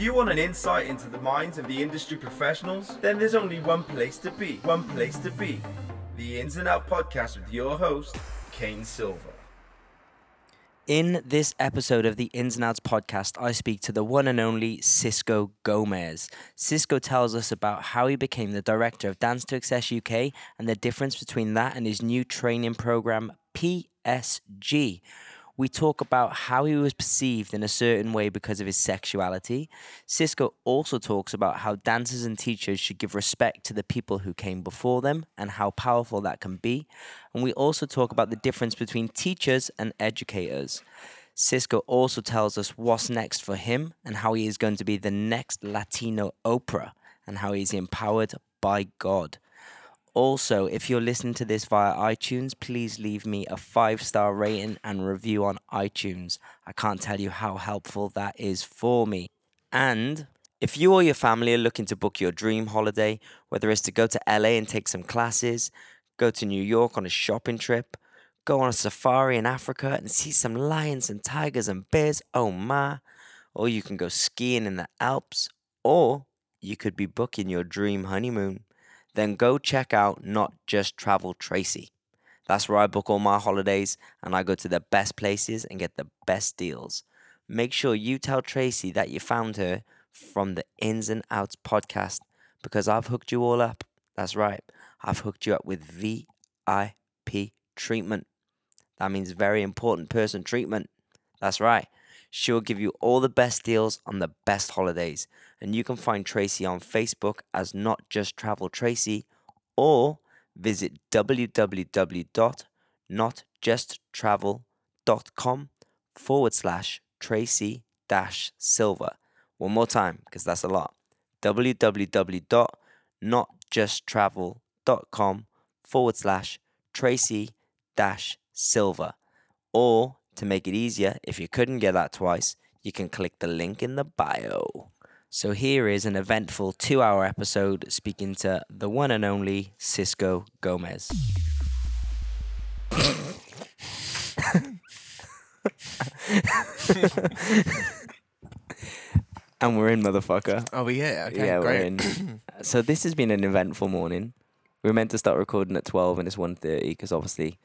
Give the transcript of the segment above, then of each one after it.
you want an insight into the minds of the industry professionals, then there's only one place to be. One place to be. The Ins and Out podcast with your host, Kane Silver. In this episode of the Ins and Outs podcast, I speak to the one and only Sisco Gomez. Sisco tells us about how he became the director of Dance 2XS UK and the difference between that and his new training program, PSG. We talk about how he was perceived in a certain way because of his sexuality. Sisco also talks about how dancers and teachers should give respect to the people who came before them and how powerful that can be. And we also talk about the difference between teachers and educators. Sisco also tells us what's next for him and how he is going to be the next Latino Oprah and how he is empowered by God. Also, if you're listening to this via iTunes, please leave me a five star rating and review on iTunes. I can't tell you how helpful that is for me. And if you or your family are looking to book your dream holiday, whether it's to go to LA and take some classes, go to New York on a shopping trip, go on a safari in Africa and see some lions and tigers and bears, oh my, or you can go skiing in the Alps, or you could be booking your dream honeymoon then go check out Not Just Travel Tracey. That's where I book all my holidays and I go to the best places and get the best deals. Make sure you tell Tracey that you found her from the Ins and Outs podcast because I've hooked you all up. That's right, I've hooked you up with VIP treatment. That means very important person treatment. That's right. She'll give you all the best deals on the best holidays. And you can find Tracey on Facebook as Not Just Travel Tracey or visit www.notjusttravel.com forward slash Tracey dash Silver. One more time, because that's a lot. www.notjusttravel.com forward slash Tracey dash Silver. Or to make it easier, if you couldn't get that twice, you can click the link in the bio. So here is an eventful two hour episode speaking to the one and only Sisco Gomez. and we're in, motherfucker. Oh, we yeah, okay, yeah, great. we're in. so this has been an eventful morning. We were meant to start recording at 12 and it's 1.30 because obviously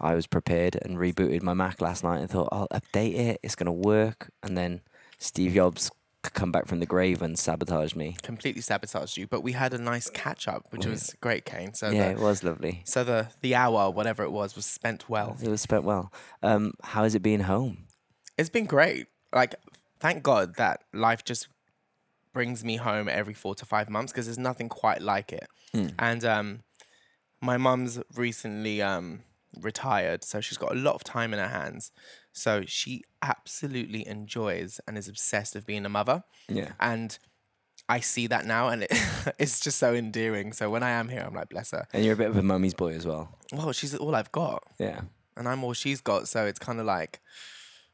I was prepared and rebooted my Mac last night and thought I'll update it. It's going to work. And then Steve Jobs come back from the grave and sabotage me. Completely sabotaged you, but we had a nice catch up, which was great, Kane. So yeah, the, it was lovely. so the the hour, whatever it was, was spent well. It was spent well. Um, how has it been home? It's been great. Like, thank God that life just brings me home every four to five months because there's nothing quite like it. And um, my mum's recently um, retired, so she's got a lot of time in her hands. So she absolutely enjoys and is obsessed with being a mother. Yeah. And I see that now, and it, it's just so endearing. So when I am here, I'm like, bless her. And you're a bit of a mummy's boy as well. Well, she's all I've got, Yeah. and I'm all she's got. So it's kind of like,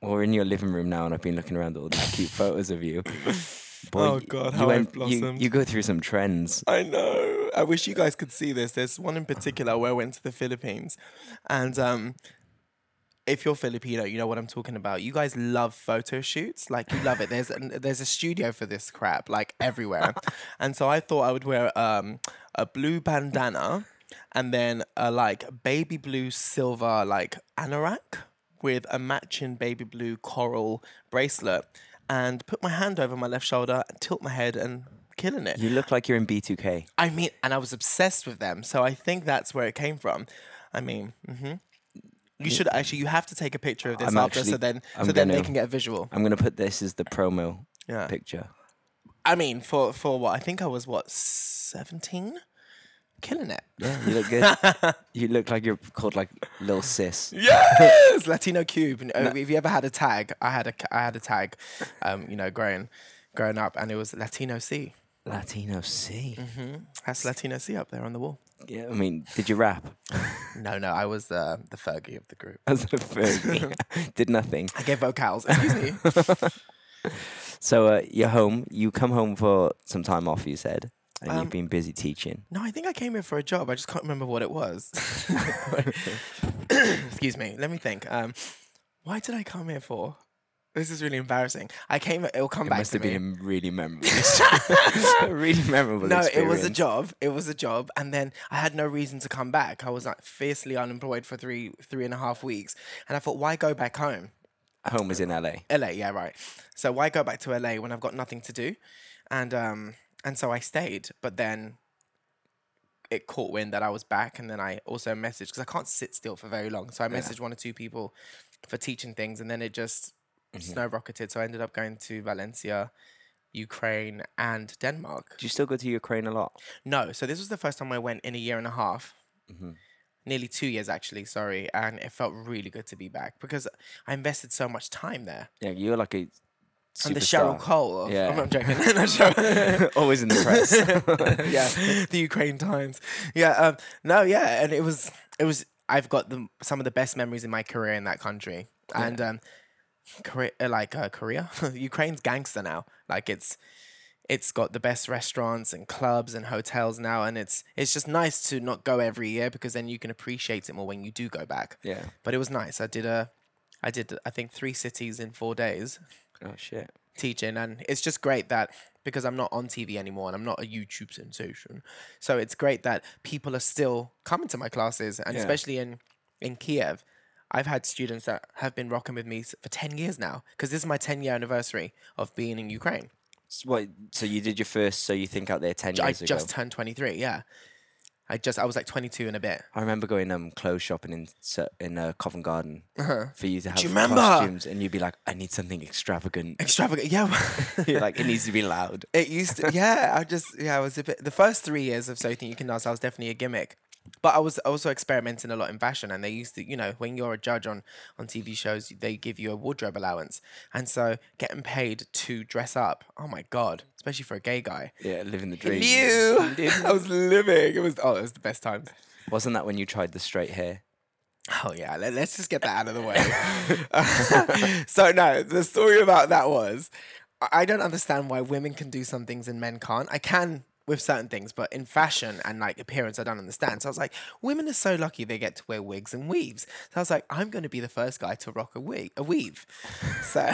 Well, we're in your living room now, and I've been looking around at all these cute photos of you. Boy, Oh, God, you how I've you, blossomed. you go through some trends. I know. I wish you guys could see this. There's one in particular where I went to the Philippines, and um, if you're Filipino, you know what I'm talking about. You guys love photo shoots, like you love it. There's an, there's a studio for this crap, like everywhere. and so I thought I would wear um, a blue bandana, and then a like baby blue silver like anorak with a matching baby blue coral bracelet, and put my hand over my left shoulder, tilt my head, and killing it. You look like you're in B2K. I mean, and I was obsessed with them. So I think that's where it came from. I mean, hmm you should actually, you have to take a picture of this I'm after, actually- so then, I'm so then they gonna- can get a visual. I'm going to put this as the promo Yeah. picture. I mean, for for what I think I was what seventeen, killing it. Yeah, you look good. you look like you're called like Lil Sis. Yes, Latino Cube. Uh, If you ever had a tag, I had a I had a tag, um, you know, growing growing up, and it was Latino C. Latino C. That's Latino C up there on the wall. Yeah, I mean, did you rap? No, no, I was the the Fergie of the group. As a Fergie. did nothing. I gave vocals. Excuse me. So uh, you're home. You come home for some time off. You said, and Um, you've been busy teaching. No, I think I came here for a job. I just can't remember what it was. Excuse me. Let me think. Um, why did I come here for? This is really embarrassing. I came. It will come It back must to have me. been really memorable, really memorable. no, it was a job. It was a job, and then I had no reason to come back. I was like fiercely unemployed for three three and a half weeks, and I thought, why go back home? Home was in LA. LA, yeah, right. So why go back to LA when I've got nothing to do? And um and so I stayed, but then it caught wind that I was back, and then I also messaged because I can't sit still for very long. So I messaged one or two people for teaching things, and then it just snow rocketed. So I ended up going to Valencia, Ukraine, and Denmark. Do you still go to Ukraine a lot? No, so this was the first time I went in a year and a half. Mm-hmm. Nearly two years, actually. Sorry, and it felt really good to be back because I invested so much time there. Yeah, you're like a. And the Cheryl. Cole. Of, Yeah. I'm not joking. Always in the press. yeah, the Ukraine Times. Yeah, um, no, yeah, and it was it was. I've got the some of the best memories in my career in that country, and um, Korea, uh, like uh, Korea, Ukraine's gangster now. Like it's it's got the best restaurants and clubs and hotels now, and it's it's just nice to not go every year because then you can appreciate it more when you do go back. yeah. But it was nice. I did a, I did I think three cities in four days Oh shit. teaching and it's just great that because I'm not on TV anymore and I'm not a YouTube sensation. So it's great that people are still coming to my classes and Yeah. especially in in Kiev. I've had students that have been rocking with me s- for 10 years now because this is my 10 year anniversary of being in Ukraine. So, what, so you did your first. So you think out there ten J- I years ago. just turned 23, yeah. I just I was like 22 and a bit. I remember going um clothes shopping in in uh, Covent Garden for you to have you remember? costumes, and you'd be like, "I need something extravagant." Extravagant. Yeah. You're like, "It needs to be loud." It used to, yeah. I just, yeah, I was a bit. The first three years of So You Think You Can Dance, I was definitely a gimmick, but I was also experimenting a lot in fashion. And they used to, you know, when you're a judge on on TV shows, they give you a wardrobe allowance, and so getting paid to dress up. Oh my god, especially for a gay guy. Yeah, living the dream. Ew. I was living. It was oh, it was the best times. Wasn't that when you tried the straight hair? Oh yeah, let, us just get that out of the way. so no, the story about that was I I don't understand why women can do some things and men can't. I can with certain things, but in fashion and like appearance, I don't understand. So I was like, women are so lucky they get to wear wigs and weaves. So I was like, I'm going to be the first guy to rock a wig, a weave. So,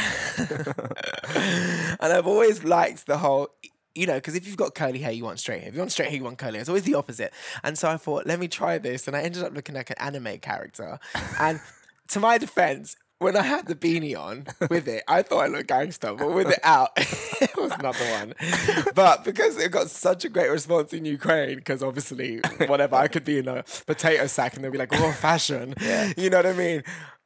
and I've always liked the whole. You know, because if you've got curly hair, you want straight hair. If you want straight hair, you want curly. It's always the opposite. And so I thought, let me try this. And I ended up looking like an anime character. And to my defense, when I had the beanie on with it, I thought I looked gangster, but with it out, it was not the one. But because it got such a great response in Ukraine, because obviously, whatever, I could be in a potato sack and they'd be like, oh, fashion. You know what I mean?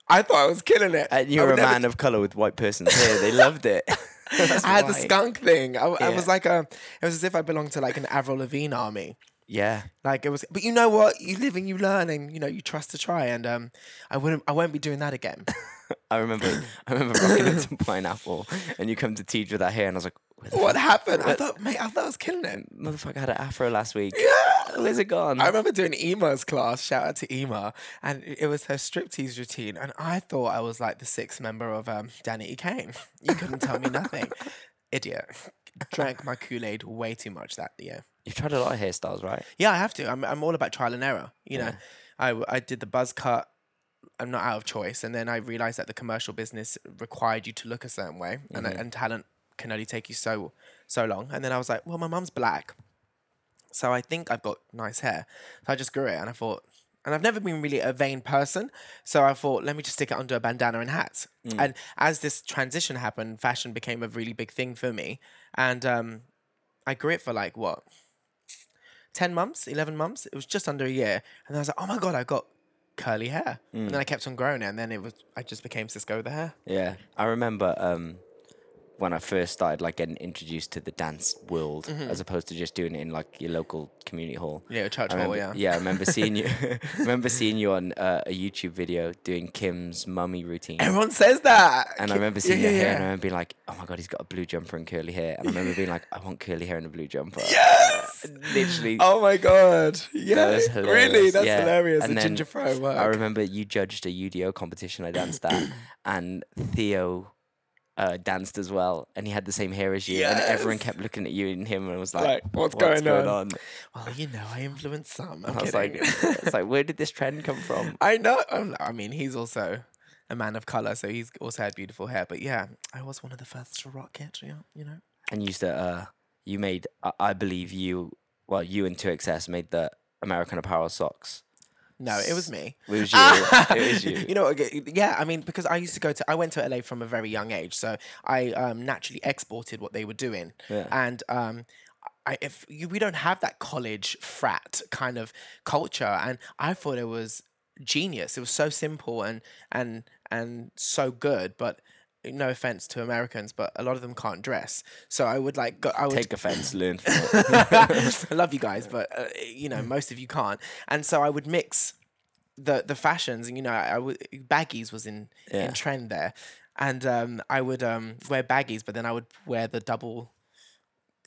I thought I was killing it. And you're a never man of color with white person's hair. They loved it. I had the skunk thing. I, I was like a, it was as if I belonged to like an Avril Lavigne army. Yeah. Like it was, but you know what? You live and you learn, and you know you trust to try. And um, I wouldn't, I won't be doing that again. I remember. I remember rocking into pineapple, and you come to teach with that hair, and I was like, what happened? I thought, mate, I thought I was killing it. motherfucker had an afro last week. Yeah. Where's it gone? I remember doing Ema's class. Shout out to Ema, and it was her striptease routine, and I thought I was like the sixth member of um, Danny E. Kane. You couldn't tell me nothing, idiot. Drank my Kool Aid way too much that year. You've tried a lot of hairstyles, right? Yeah, I have to. I'm I'm all about trial and error. You know, I I did the buzz cut. I'm not out of choice, and then I realized that the commercial business required you to look a certain way, and and talent can only take you so so long. And then I was like, well, my mum's black, so I think I've got nice hair. So I just grew it, and I thought. And I've never been really a vain person, so I thought, let me just stick it under a bandana and hats. And as this transition happened, fashion became a really big thing for me, and um, I grew it for like what 10 months, 11 months. It was just under a year. And I was like, oh my God, I got curly hair. And then I kept on growing it. And then it was, I just became Sisco with the hair. Yeah. I remember um, when I first started like getting introduced to the dance world, as opposed to just doing it in like your local community hall. Yeah, a church I hall, remember, yeah. I remember seeing you. remember seeing you on uh, a YouTube video doing Kim's mummy routine. Everyone says that. And I remember seeing yeah, your hair, yeah. and I remember being like, "Oh my god, he's got a blue jumper and curly hair." And I remember being like, "I want curly hair and a blue jumper." Yes. literally. Oh my God. Yeah. That Really? That's yeah. hilarious. And the ginger work. I remember you judged a UDO competition I danced at, and Theo uh, danced as well, and he had the same hair as you, and everyone kept looking at you and him, and was like, Like, what's going on?" Well, you know, I influenced some. I was like, it's like, where did this trend come from? I know. I mean, he's also a man of color, so he's also had beautiful hair. But yeah, I was one of the first to rock it. Yeah, you know. And used to, uh, you made, I, I believe you, well, you and 2XS made the American Apparel socks. No, it was me. It was you. it was you. You know, yeah. I mean, because I used to go to, I went to LA from a very young age, so I um, naturally exported what they were doing, Yeah. and um, I, if you, we don't have that college frat kind of culture, and I thought it was genius. It was so simple and and and so good, but. No offense to Americans, but a lot of them can't dress. So I would like go. I would Take offense, learn from it. I love you guys, but uh, you know most of you can't. And so I would mix the the fashions, and you know, I would baggies was in Yeah. in trend there, and um, I would um, wear baggies, but then I would wear the double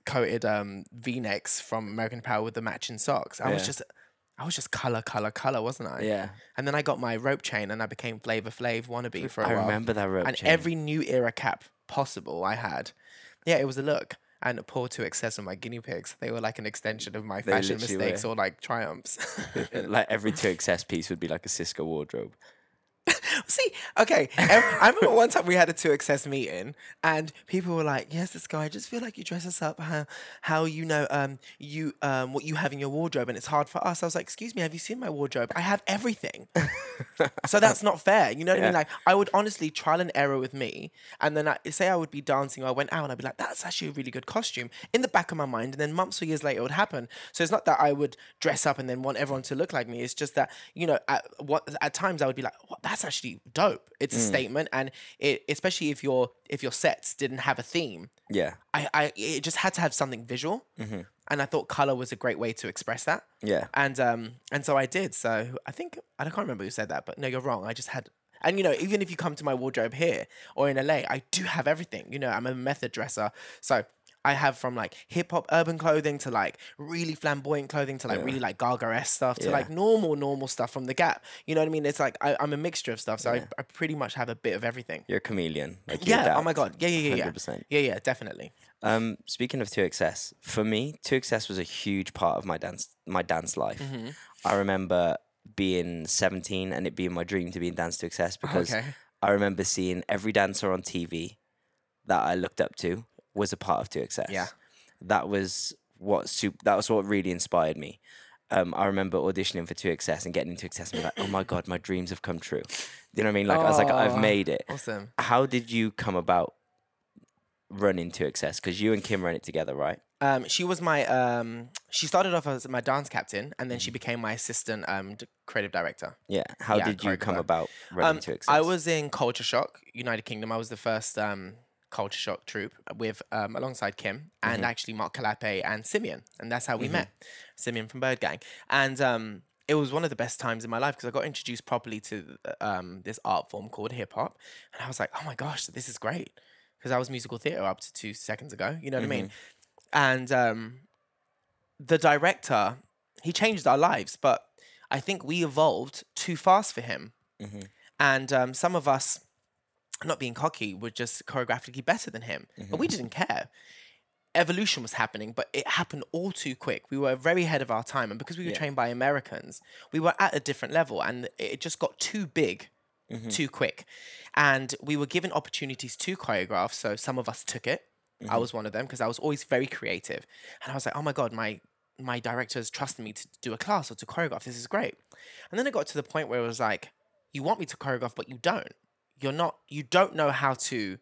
coated um, V necks from American Apparel with the matching socks. I was just. I was just color, color, color, wasn't I? Yeah. And then I got my rope chain, and I became Flavor Flav wannabe for a I while I remember that rope chain. and chain. every new era cap possible I had. Yeah, it was a look. And poor 2XS of my guinea pigs. They were like an extension of my They fashion literally mistakes or like triumphs. like every 2XS piece would be like a Sisco wardrobe. See, okay. I remember one time we had a 2XS meeting, and people were like, "Yes, this guy. I just feel like you dress us up how, how you know, um, you, um, what you have in your wardrobe, and it's hard for us." I was like, "Excuse me, have you seen my wardrobe? I have everything." so that's not fair. You know what I mean? Like, I would honestly trial and error with me, and then I say I would be dancing, or I went out, and I'd be like, "That's actually a really good costume." In the back of my mind, and then months or years later, it would happen. So it's not that I would dress up and then want everyone to look like me. It's just that you know, at what at times I would be like, "What? That's actually dope. It's a statement, and it especially if your if your sets didn't have a theme." Yeah. I, I it just had to have something visual, and I thought color was a great way to express that Yeah. and um and so I did. So I think I can't remember who said that, but no, you're wrong. I just had, and you know, even if you come to my wardrobe here or in LA, I do have everything. You know, I'm a method dresser, so I have from like hip hop urban clothing to like really flamboyant clothing to like really like Gaga stuff to Yeah. like normal normal stuff from the Gap. You know what I mean? It's like I, I'm a mixture of stuff, so I, I pretty much have a bit of everything. You're a chameleon. Like Yeah. Oh my god. Yeah. Yeah. Yeah. Yeah. 100%. Yeah. Yeah. Definitely. Um, speaking of 2XS, for me, 2XS was a huge part of my dance my dance life. Mm-hmm. I remember being 17 and it being my dream to be in Dance 2XS because Okay. I remember seeing every dancer on TV that I looked up to was a part of 2XS. Yeah. That was what sup- that was what really inspired me. Um, I remember auditioning for 2XS and getting into XS and be like, oh my god, my dreams have come true. You know what I mean? Like I was like, I've made it. Awesome. How did you come about running 2XS? Because you and Kim ran it together, right? Um, she was my um, she started off as my dance captain, and then she became my assistant um, d- creative director. Yeah. How Yeah, did you come about running Um, 2XS? I was in Culture Shock, United Kingdom. I was the first um, Culture Shock troupe with um, alongside Kim and actually Mark Calape and Simeon, and that's how we met. Simeon from Bird Gang, and um, it was one of the best times in my life because I got introduced properly to um, this art form called hip hop, and I was like, oh my gosh, this is great because I was musical theater up to two seconds ago. You know what I mean? And um, the director, he changed our lives, but I think we evolved too fast for him. And um, some of us, not being cocky, were just choreographically better than him, but we mm-hmm. didn't care. Evolution was happening, but it happened all too quick. We were very ahead of our time, and because we were Yeah. trained by Americans, we were at a different level, and it just got too big mm-hmm. too quick. And we were given opportunities to choreograph. So some of us took it. I mm-hmm. was one of them because I was always very creative. And I was like, oh my God, my my directors trusted me to do a class or to choreograph. This is great. And then it got to the point where it was like, you want me to choreograph, but you don't. You're not, you don't know how to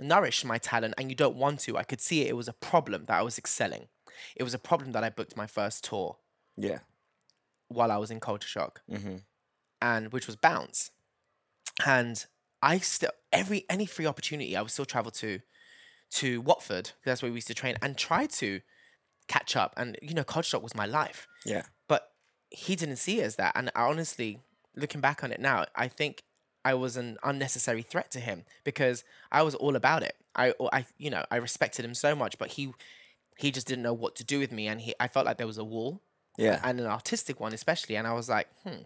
nourish my talent and you don't want to. I could see it. It was a problem that I was excelling. It was a problem that I booked my first tour yeah. while I was in Culture Shock, Mm-hmm. and which was Bounce. And I still every any free opportunity, I would still travel to to Watford. That's where we used to train and try to catch up. And you know, Culture Shock was my life, Yeah. but he didn't see it as that. And I honestly, looking back on it now, I think I was an unnecessary threat to him because I was all about it. I, I, you know, I respected him so much, but he, he just didn't know what to do with me, and he, I felt like there was a wall Yeah. and an artistic one especially. And I was like, hmm.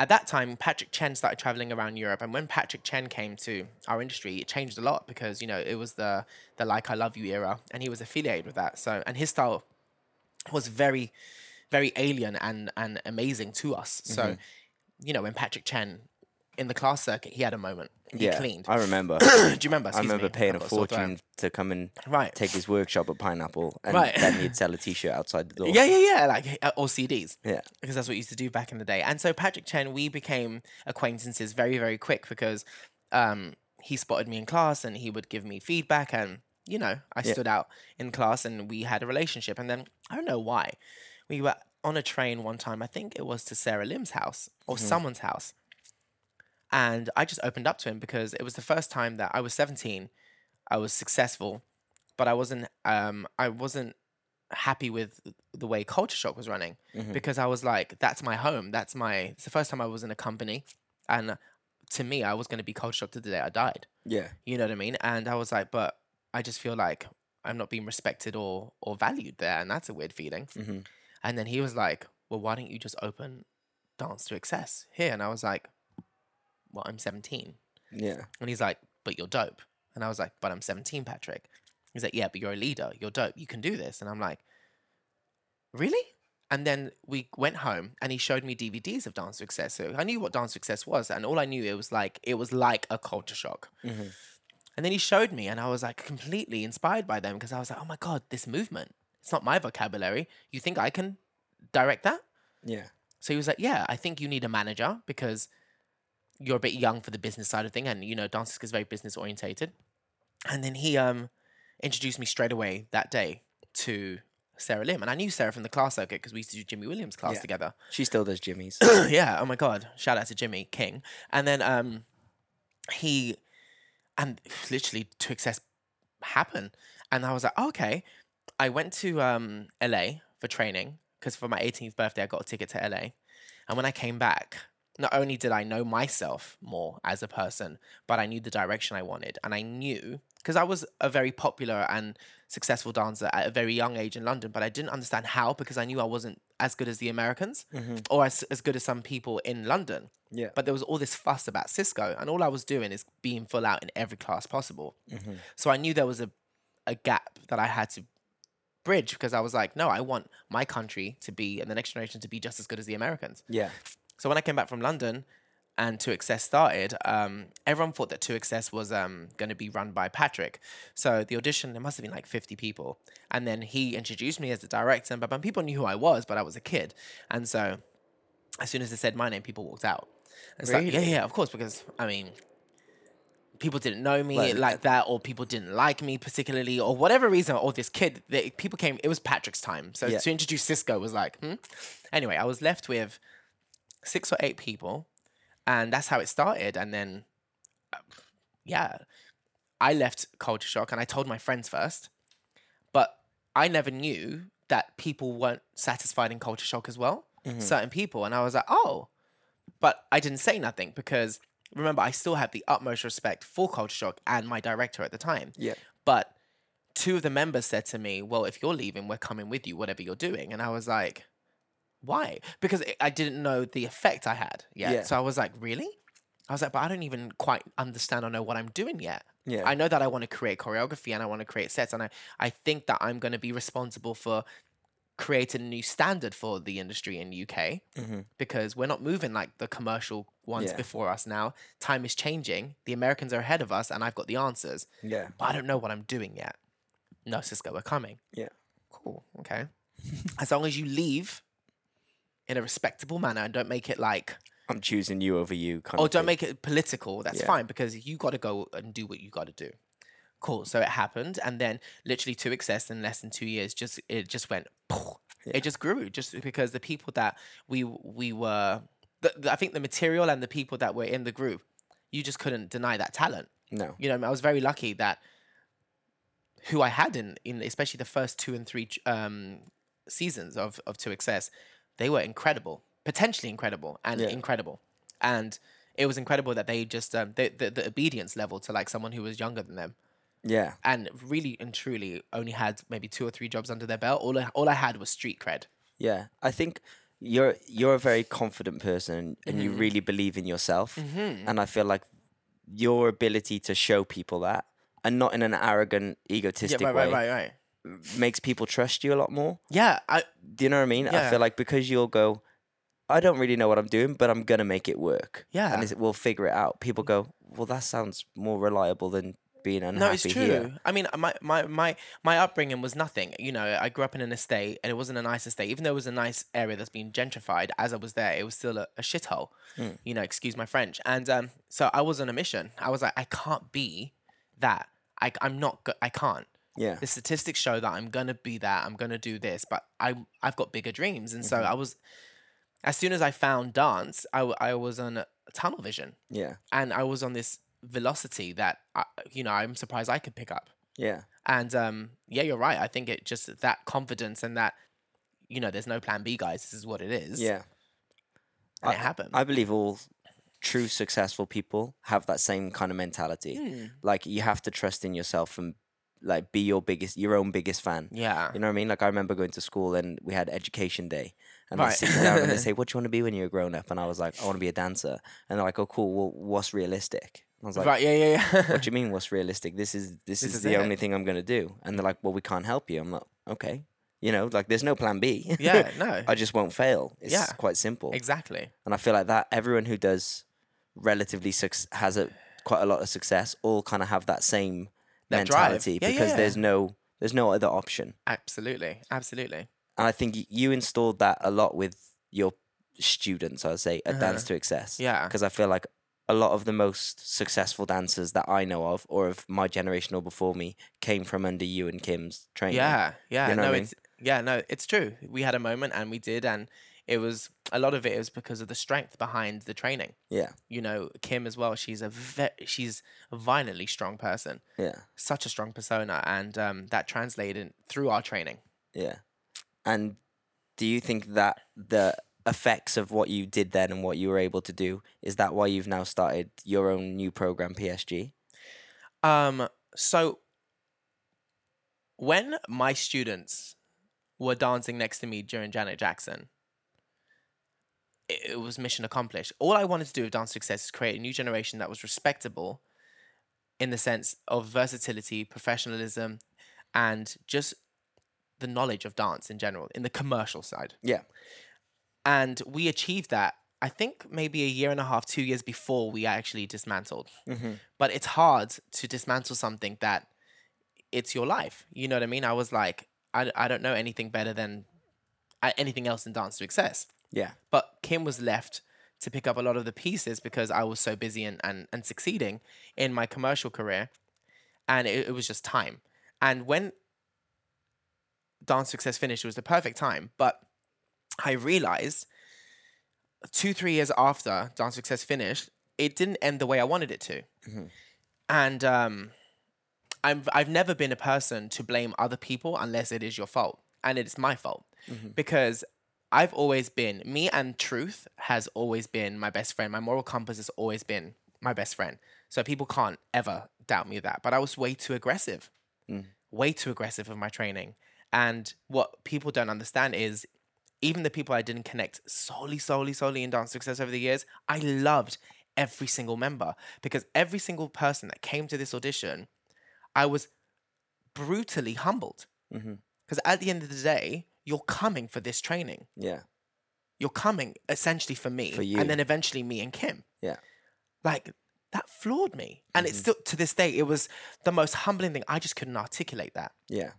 At that time, Patrick Chen started traveling around Europe, and when Patrick Chen came to our industry, it changed a lot because you know it was the the Like I Love You era, and he was affiliated with that. So, and his style was very, very alien and and amazing to us. So, you know, when Patrick Chen in the class circuit, he had a moment. He yeah, cleaned. I remember. Do you remember? I remember me. paying a I've fortune to come and Right. take his workshop at Pineapple, and Right. then he'd sell a T-shirt outside the door. Yeah, yeah, yeah. Like uh, or CDs. Yeah. because that's what we used to do back in the day. And so Patrick Chen, we became acquaintances very, very quick because um, he spotted me in class and he would give me feedback, and you know, I Yeah. stood out in class and we had a relationship. And then I don't know why, we were on a train one time. I think it was to Sarah Lim's house or someone's house, and I just opened up to him because it was the first time that I was seventeen, I was successful, but I wasn't. Um, I wasn't happy with the way Culture Shock was running because I was like, that's my home. That's my. It's the first time I was in a company, and to me, I was going to be Culture Shock to the day I died. Yeah. You know what I mean? And I was like, but I just feel like I'm not being respected or or valued there, and that's a weird feeling. Mhm. And then he was like, well, why don't you just open Dance 2XS here? And I was like, well, I'm 17. Yeah. And he's like, but you're dope. And I was like, but I'm 17, Patrick. He's like, yeah, but you're a leader. You're dope. You can do this. And I'm like, really? And then we went home and he showed me DVDs of Dance 2XS. So I knew what Dance 2XS was. And all I knew it was like, it was like a culture shock. Mhm. And then he showed me and I was like completely inspired by them because I was like, oh my God, this movement. It's not my vocabulary. You think I can direct that? Yeah. So he was like, "Yeah, I think you need a manager because you're a bit young for the business side of thing, and you know, Dance is very business orientated." And then he um introduced me straight away that day to Sarah Lim, and I knew Sarah from the class circuit because we used to do Jimmy Williams class Yeah. together. She still does Jimmy's. yeah. Oh my god! Shout out to Jimmy King. And then um he and literally 2XS happen, and I was like, okay. I went to um LA for training because for my 18th birthday I got a ticket to LA, and when I came back. Not only did I know myself more as a person, but I knew the direction I wanted. And I knew, because I was a very popular and successful dancer at a very young age in London, but I didn't understand how because I knew I wasn't as good as the Americans mm-hmm. or as, as good as some people in London. Yeah. But there was all this fuss about Sisco, and all I was doing is being full out in every class possible. Mm-hmm. So I knew there was a, a gap that I had to bridge because I was like, no, I want my country to be and the next generation to be just as good as the Americans. Yeah. So when I came back from London and 2XS started, um, everyone thought that 2XS was um, going to be run by Patrick. So the audition, there must have been like 50 people. And then he introduced me as the director, and, but people knew who I was, but I was a kid. And so as soon as they said my name, people walked out. And it's like, yeah, yeah, of course, because I mean, people didn't know me Like- like that, or people didn't like me particularly, or whatever reason, or this kid, they, people came, it was Patrick's time. So Yeah. to introduce Sisco was like, hmm? Anyway, I was left with six or eight people, and that's how it started. And then, uh, yeah, I left Culture Shock, and I told my friends first, but I never knew that people weren't satisfied in Culture Shock as well. Certain people, and I was like, oh, but I didn't say nothing because remember, I still had the utmost respect for Culture Shock and my director at the time. Yeah. But two of the members said to me, Well, if you're leaving, we're coming with you, whatever you're doing. And I was like, Why? Because I- I didn't know the effect I had yet. Yeah. So I was like, Really? I was like, But I don't even quite understand or know what I'm doing yet. Yeah. I know that I want to create choreography and I want to create sets. And I, I think that I'm going to be responsible for creating a new standard for the industry in UK Mhm. because we're not moving like the commercial ones Yeah. before us now. Time is changing. The Americans are ahead of us, and I've got the answers, Yeah. but I don't know what I'm doing yet. No, Sisco, we're coming. Yeah. Cool. Okay. as long as you leave in a respectable manner and don't make it like, I'm choosing you over you. Kind oh, of don't thing. make it political. That's Yeah. fine because you got to go and do what you got to do. Cool. So it happened, and then literally 2XS in less than two years, just it just went. It just grew, just because the people that we we were, the, the, I think the material and the people that were in the group, you just couldn't deny that talent. No. You know, I was very lucky that who I had in, in especially the first two and three um, seasons of of 2XS, they were incredible, potentially incredible, and Yeah. incredible, and it was incredible that they just um, the, the the obedience level to like someone who was younger than them, Yeah. and really and truly only had maybe two or three jobs under their belt. All I, all I had was street cred. Yeah. I think you're you're a very confident person and you Mm-hmm. really believe in yourself. And I feel like your ability to show people that and not in an arrogant, egotistic right, way right, right, right. Makes people trust you a lot more. Yeah, I Do you know what I mean? I feel like because you'll go, I don't really know what I'm doing, but I'm gonna make it work. Yeah. and we'll figure it out. People go, well, that sounds more reliable than being unhappy No, it's true. here. I mean, my, my my my upbringing was nothing. You know, I grew up in an estate, and it wasn't a nice estate. Even though it was a nice area that's been gentrified, as I was there, it was still a, a shithole. You know, excuse my French. And um, so I was on a mission. I was like, I can't be that. I I'm not. Go- I can't. Yeah, The statistics show that I'm gonna be that. I'm gonna do this, but I I've got bigger dreams, and so Mm-hmm. I was. As soon as I found dance, i, I was on a tunnel vision, yeah, and I was on this velocity that I, you know I'm surprised I could pick up. yeah, And um, yeah, you're right. I think it just that confidence and that, you know, there's no plan B, guys. This is what it is. yeah. and it happened. I believe all true successful people have that same kind of mentality. Hmm. Like you have to trust in yourself and like be your biggest, your own biggest fan. yeah, You know what I mean? Like I remember going to school and we had education day, and they Right. sit you down and they say, "What do you want to be when you're grown up?" And I was like, "I want to be a dancer." And they're like, "Oh, cool. Well, what's realistic?" And I was like, right. Yeah, yeah, yeah. "What do you mean? What's realistic? This is this, This is, is the it. only thing I'm gonna do." And they're like, "Well, we can't help you." I'm like, "Okay." You know, like there's no plan B. yeah, no, I just won't fail. It's Yeah. quite simple. exactly. And I feel like that everyone who does relatively suc- has a quite a lot of success all kind of have that same That drive. mentality Yeah, because yeah. there's no there's no other option. Absolutely, absolutely. And I think you installed that a lot with your students, I'd say, at Dance 2XS. Uh-huh. Yeah. Because I feel like a lot of the most successful dancers that I know of, or of my generation or before me, came from under you and Kim's training. Yeah, yeah. You know no, I mean? it's yeah, no, it's true. We had a moment and we did, and it was a lot of it is because of the strength behind the training. Yeah. You know, Kim as well. She's a ve- she's a violently strong person, Yeah. such a strong persona, and um, that translated through our training. Yeah. And do you think that the effects of what you did then and what you were able to do is that why you've now started your own new program PSG? Um, so when my students were dancing next to me during Janet Jackson, it, it was mission accomplished. All I wanted to do with Dance 2XS is create a new generation that was respectable in the sense of versatility, professionalism, and just the knowledge of dance in general, in the commercial side. Yeah. And we achieved that, I think maybe a year and a half, two years before we actually dismantled. Mm-hmm. But it's hard to dismantle something that it's your life. You know what I mean? I was like, I, I don't know anything better than uh, anything else in Dance 2XS. Yeah. But Kim was left to pick up a lot of the pieces because I was so busy and, and, and succeeding in my commercial career. And it, it was just time. And when Dance 2XS finished, it was the perfect time. But I realized two, three years after Dance 2XS finished, it didn't end the way I wanted it to. And um, I'm, I've never been a person to blame other people unless it is your fault. And it's my fault. Because I've always been, me and truth has always been my best friend. My moral compass has always been my best friend. So people can't ever doubt me of that. But I was way too aggressive, mm. way too aggressive with my training. And what people don't understand is even the people I didn't connect solely, solely, solely in dance 2XS over the years, I loved every single member because every single person that came to this audition, I was brutally humbled. Mm-hmm. Because at the end of the day, you're coming for this training. Yeah. You're coming essentially for me, For you. and then eventually me and Kim. Yeah. Like that floored me, and it's mm-hmm. still to this day, it was the most humbling thing. I just couldn't articulate that. Yeah.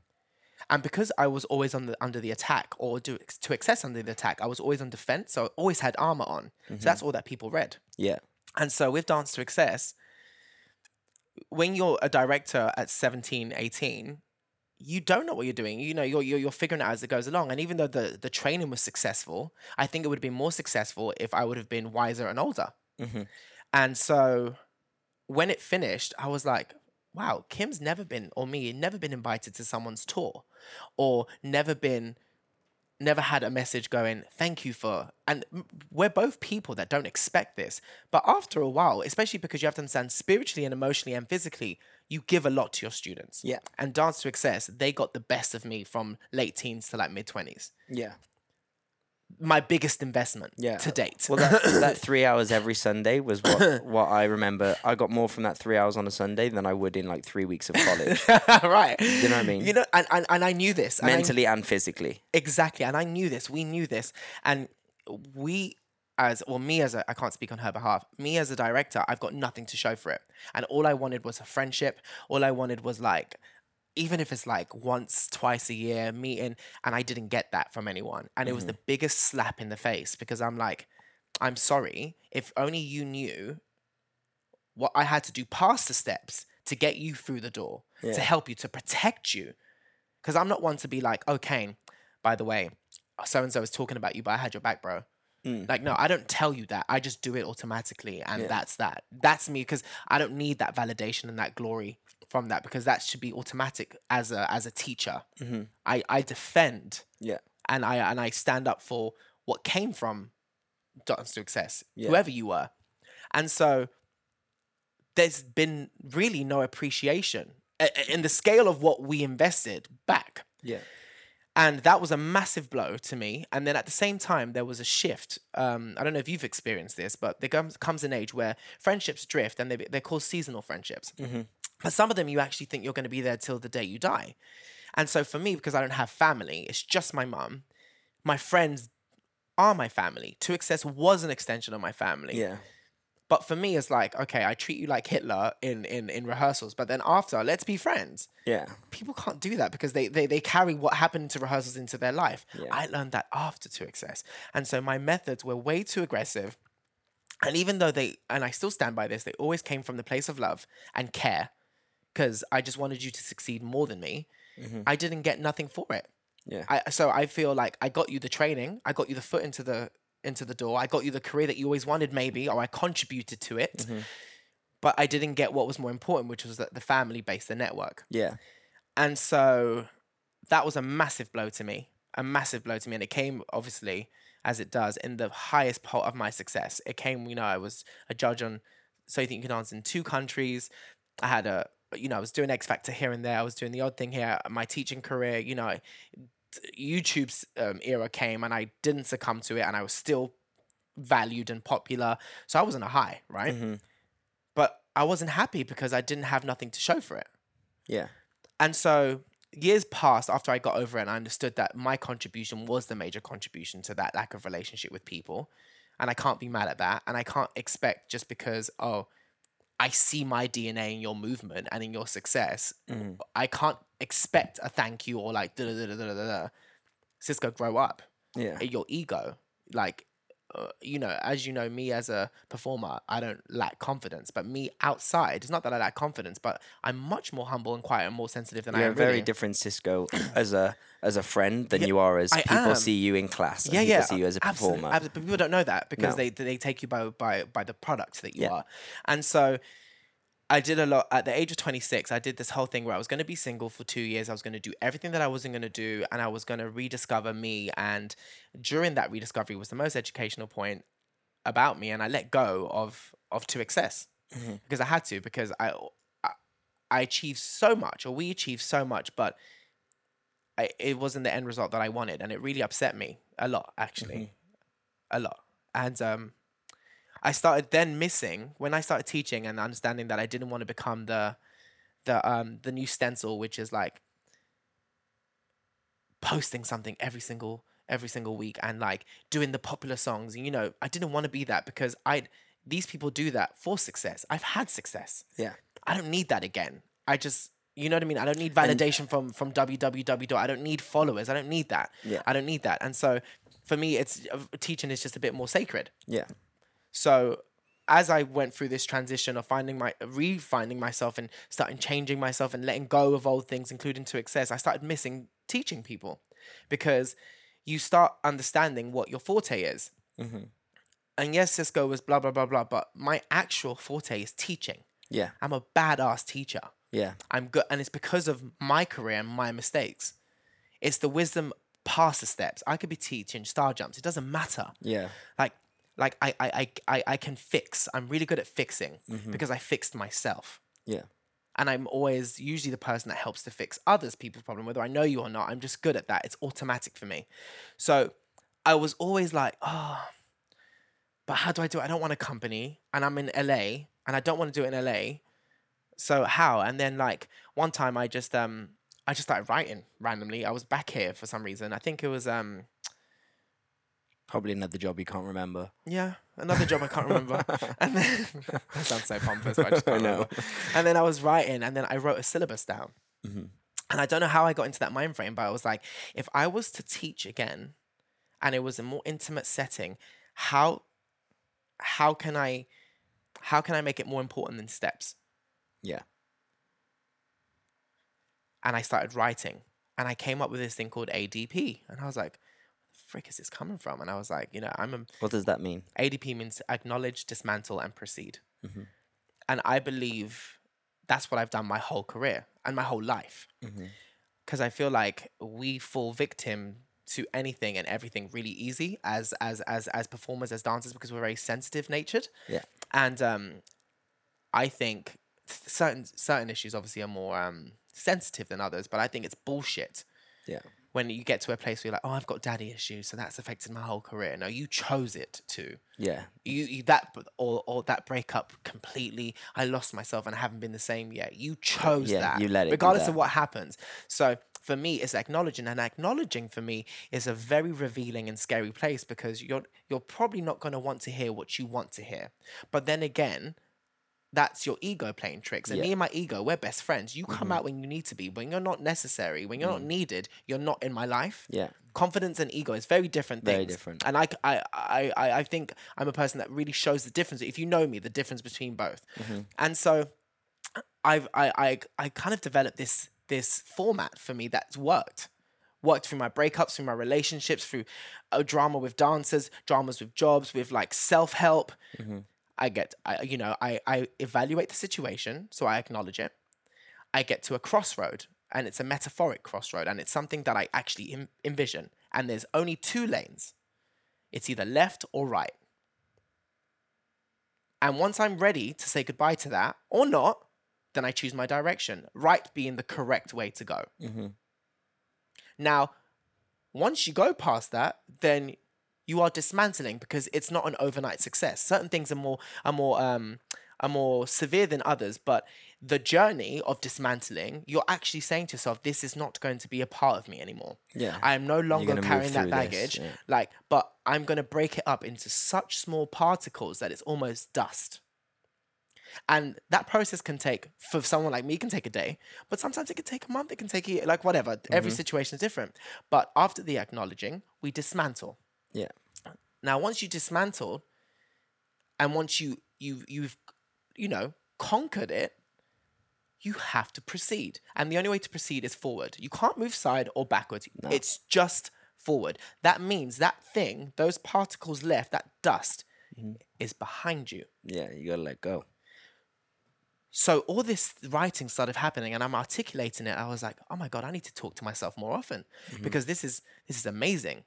And because I was always on the under the attack or do, 2XS under the attack, I was always on defense. So I always had armor on. So mm-hmm. that's all that people read. Yeah. And so with Dance 2XS, when you're a director at 17, 18, you don't know what you're doing. You know, you're, you're, you're figuring it out as it goes along. And even though the, the training was successful, I think it would have been more successful if I would have been wiser and older. Mhm. And so when it finished, I was like, wow, Kim's never been, or me, never been invited to someone's tour or never been never had a message going thank you for and we're both people that don't expect this but after a while especially because you have to understand spiritually and emotionally and physically you give a lot to your students Yeah. and dance 2XS they got the best of me from late teens to like mid 20s Yeah. my biggest investment Yeah. to date Well, that, that three hours every Sunday was what what I remember. I got more from that three hours on a Sunday than I would in like three weeks of college, right you know what I mean? you know and, and, and i knew this and I mentally and physically. Exactly. And I knew this. We knew this. And we as or me as a I can't speak on her behalf. Me as a director, I've got nothing to show for it. And all I wanted was a friendship. All I wanted was like even if it's like once, twice a year meeting, and I didn't get that from anyone. And it was the mm-hmm. biggest slap in the face because I'm like, I'm sorry. If only you knew what I had to do past the steps to get you through the door, Yeah. to help you, to protect you. Because I'm not one to be like, oh, okay, by the way, so and so was talking about you, but I had your back, bro. Mm. Like, no, I don't tell you that. I just do it automatically. And Yeah. that's that. That's me because I don't need that validation and that glory from that because that should be automatic as a as a teacher. Mm-hmm. I, I defend Yeah. and I and I stand up for what came from Dance 2XS, Yeah. whoever you were. And so there's been really no appreciation in the scale of what we invested back. Yeah. And that was a massive blow to me. And then at the same time, there was a shift. Um, I don't know if you've experienced this, but there comes, comes an age where friendships drift and they, they're called seasonal friendships. But some of them you actually think you're going to be there till the day you die. And so for me, because I don't have family, it's just my mum, my friends are my family. 2XS was an extension of my family. Yeah. But for me, it's like, okay, I treat you like Hitler in, in, in rehearsals, but then after, let's be friends Yeah. people can't do that because they, they they carry what happened to rehearsals into their life. Yeah. I learned that after 2XS. And so my methods were way too aggressive. And even though they and I still stand by this, they always came from the place of love and care because I just wanted you to succeed more than me. Mm-hmm. I didn't get nothing for it. Yeah. I so I feel like I got you the training, I got you the foot into the into the door, I got you the career that you always wanted maybe or I contributed to it. Mm-hmm. But I didn't get what was more important, which was the, the family base, the network. Yeah. And so that was a massive blow to me, a massive blow to me. And it came, obviously, as it does, in the highest part of my success. It came, you know, I was a judge on So You Think You Can Dance in two countries. I had a, you know, I was doing X Factor here and there. I was doing the odd thing here. My teaching career, you know, YouTube's um, era came and I didn't succumb to it and I was still valued and popular. So I was on a high, right? But I wasn't happy because I didn't have nothing to show for it. Yeah. And so years passed after I got over it and I understood that my contribution was the major contribution to that lack of relationship with people. And I can't be mad at that. And I can't expect just because, oh, I see my DNA in your movement and in your success, mm. I can't expect a thank you or like da da da da da da. da. Sisco, grow up. Yeah. Eh, your ego, like, uh, you know, as you know, me as a performer, I don't lack confidence. But me outside, it's not that I lack confidence, but I'm much more humble and quiet and more sensitive than I You're a am. very really. different Sisco as a as a friend than Yeah, you are as I people am. see you in class. yeah, people yeah, see you as a absolute- performer. abso- but people don't know that because No. they they take you by by by the product that you Yeah. are, and so I did a lot at the age of 26. I did this whole thing where I was going to be single for two years. I was going to do everything that I wasn't going to do, and I was going to rediscover me. And during that rediscovery was the most educational point about me, and I let go of of 2XS because I had to because I. I I achieved so much, or we achieved so much, but I, it wasn't the end result that I wanted, and it really upset me a lot, actually, a lot. And um, I started then missing when I started teaching and understanding that I didn't want to become the the um the new stencil, which is like posting something every single every single week and like doing the popular songs. And you know, I didn't want to be that because I these people do that for success. I've had success. yeah. I don't need that again. I just you know what I mean? I don't need validation from from www. I don't need followers. I don't need that. Yeah. I don't need that. And so for me it's uh, teaching is just a bit more sacred. Yeah. So as I went through this transition of finding my re-finding myself and starting changing myself and letting go of old things, including 2XS, I started missing teaching people because you start understanding what your forte is. Mm-hmm. And yes, Sisco was blah blah blah blah, but my actual forte is teaching. Yeah. I'm a badass teacher. Yeah. I'm good, and it's because of my career and my mistakes. It's the wisdom past the steps. I could be teaching star jumps. It doesn't matter Yeah. like like I I I I, I can fix. I'm really good at fixing because I fixed myself. Yeah. And I'm always usually the person that helps to fix others people's problem, whether I know you or not. I'm just good at that. It's automatic for me. So I was always like, oh, but how do I do it? I don't want a company and I'm in LA and I don't want to do it in LA. So how? And then like one time I just um I just started writing randomly. I was back here for some reason. I think it was um Probably another job you can't remember. Yeah, another job I can't remember. and then that sounds so pompous, but I just can't know. remember. And then I was writing, and then I wrote a syllabus down. Mm-hmm. And I don't know how I got into that mind frame, but I was like, if I was to teach again, and it was a more intimate setting, how how can I how can I make it more important than steps? Yeah. And I started writing, and I came up with this thing called ADP, and I was like, "Where the frick is this coming from?" And I was like, you know, I'm a What does that mean? ADP means acknowledge, dismantle, and proceed. Mhm. And I believe that's what I've done my whole career and my whole life. Because I feel like we fall victim to anything and everything really easy as as as as performers, as dancers, because we're very sensitive natured. Yeah. And um, I think certain certain issues obviously are more um, sensitive than others, but I think it's bullshit Yeah. When you get to a place where you're like, oh, I've got daddy issues, so that's affected my whole career. No, you chose it to. Yeah. you, you that or or that breakup completely i lost myself and i haven't been the same yet. You chose Yeah, that you let it regardless of what happens. So for me it's acknowledging and acknowledging for me is a very revealing and scary place because you're you're probably not going to want to hear what you want to hear. But then again that's your ego playing tricks. And Yeah. Mm-hmm. me and my ego, we're best friends. You come out when you need to be. When you're not necessary, when Mm. you're not needed, you're not in my life Yeah. confidence and ego is very different things. Very different. And I, I, I, I think I'm a person that really shows the difference. If you know me, the difference between both. Mm-hmm. And so I've, I, I, I kind of developed this, this format for me that's worked. Worked through my breakups, through my relationships, through a drama with dancers, dramas with jobs, with like self help. Mm-hmm. I get, I, you know, I, I evaluate the situation, so I acknowledge it. I get to a crossroad, and it's a metaphoric crossroad, and it's something that I actually Im- envision. And there's only two lanes it's either left or right. And once I'm ready to say goodbye to that or not, then I choose my direction, right being the correct way to go. Mm-hmm. Now, once you go past that, then you are dismantling because it's not an overnight success. Certain things are more are more um are more severe than others, but the journey of dismantling, you're actually saying to yourself, this is not going to be a part of me anymore. Yeah. I am no longer carrying that this, baggage. yeah. Like, but I'm gonna break it up into such small particles that it's almost dust. And that process can take, for someone like me, can take a day, but sometimes it can take a month, it can take a year, like whatever. Mm-hmm. Every situation is different. But after the acknowledging, we dismantle. Yeah. Now, once you dismantle, and once you you you've you know conquered it, you have to proceed, and the only way to proceed is forward. You can't move side or backwards. It's just forward. That means that thing, those particles left, that dust, mm-hmm. is behind you. Yeah. You gotta let go. So all this writing started happening, and I'm articulating it. I was like, "Oh my god, I need to talk to myself more often mm-hmm. because this is this is amazing."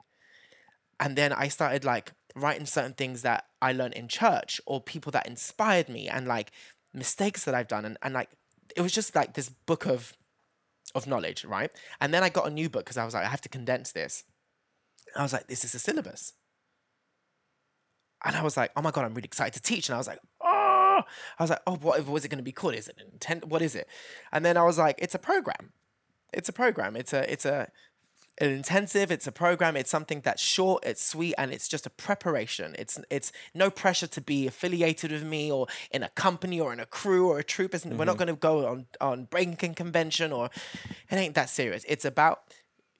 And then I started like writing certain things that I learned in church or people that inspired me, and like mistakes that I've done, and, and like it was just like this book of of knowledge, right? And then I got a new book because I was like, I have to condense this. I was like, this is a syllabus. And I was like, oh my God, I'm really excited to teach. And I was like, oh, I was like, oh, what was it going to be called? Is it intent? What is it? And then I was like, it's a program. It's a program. It's a, it's a, an intensive. It's a program. It's something that's short. It's sweet, and it's just a preparation. It's, it's no pressure to be affiliated with me or in a company or in a crew or a troop. It's- We're not mm-hmm. going to go on on breaking convention or it ain't that serious. It's about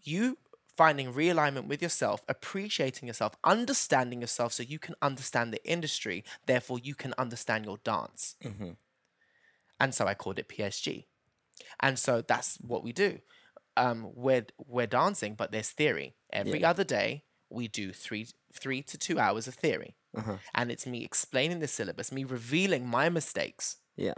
you finding realignment with yourself, appreciating yourself, understanding yourself so you can understand the industry, therefore, you can understand your dance. Mm-hmm. And so I called it PSG. And so that's what we do. Um, we're, we're dancing, but there's theory. Every other day, we do three, three to two hours of theory. And it's me explaining the syllabus, me revealing my mistakes Yeah.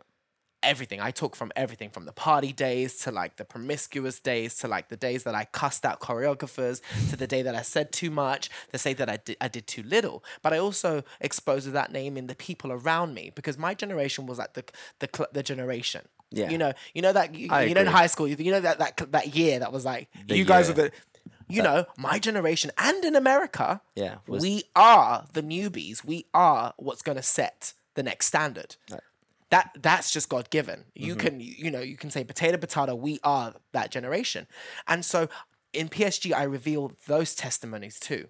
everything. I talk from everything from the party days to like the promiscuous days to like the days that I cussed out choreographers to the day that I said too much, the say that I did, I did too little. But I also expose that name in the people around me because my generation was like the the the generation. Yeah. You know, you know that you, you know in high school, you, you know that that that year that was like The you guys are year. the you know, my generation and in America, Yeah, was- we are the newbies. We are what's going to set the next standard that that's just God given. You Mm-hmm. can you know you can say potato potato. We are that generation, and so in PSG I reveal those testimonies too.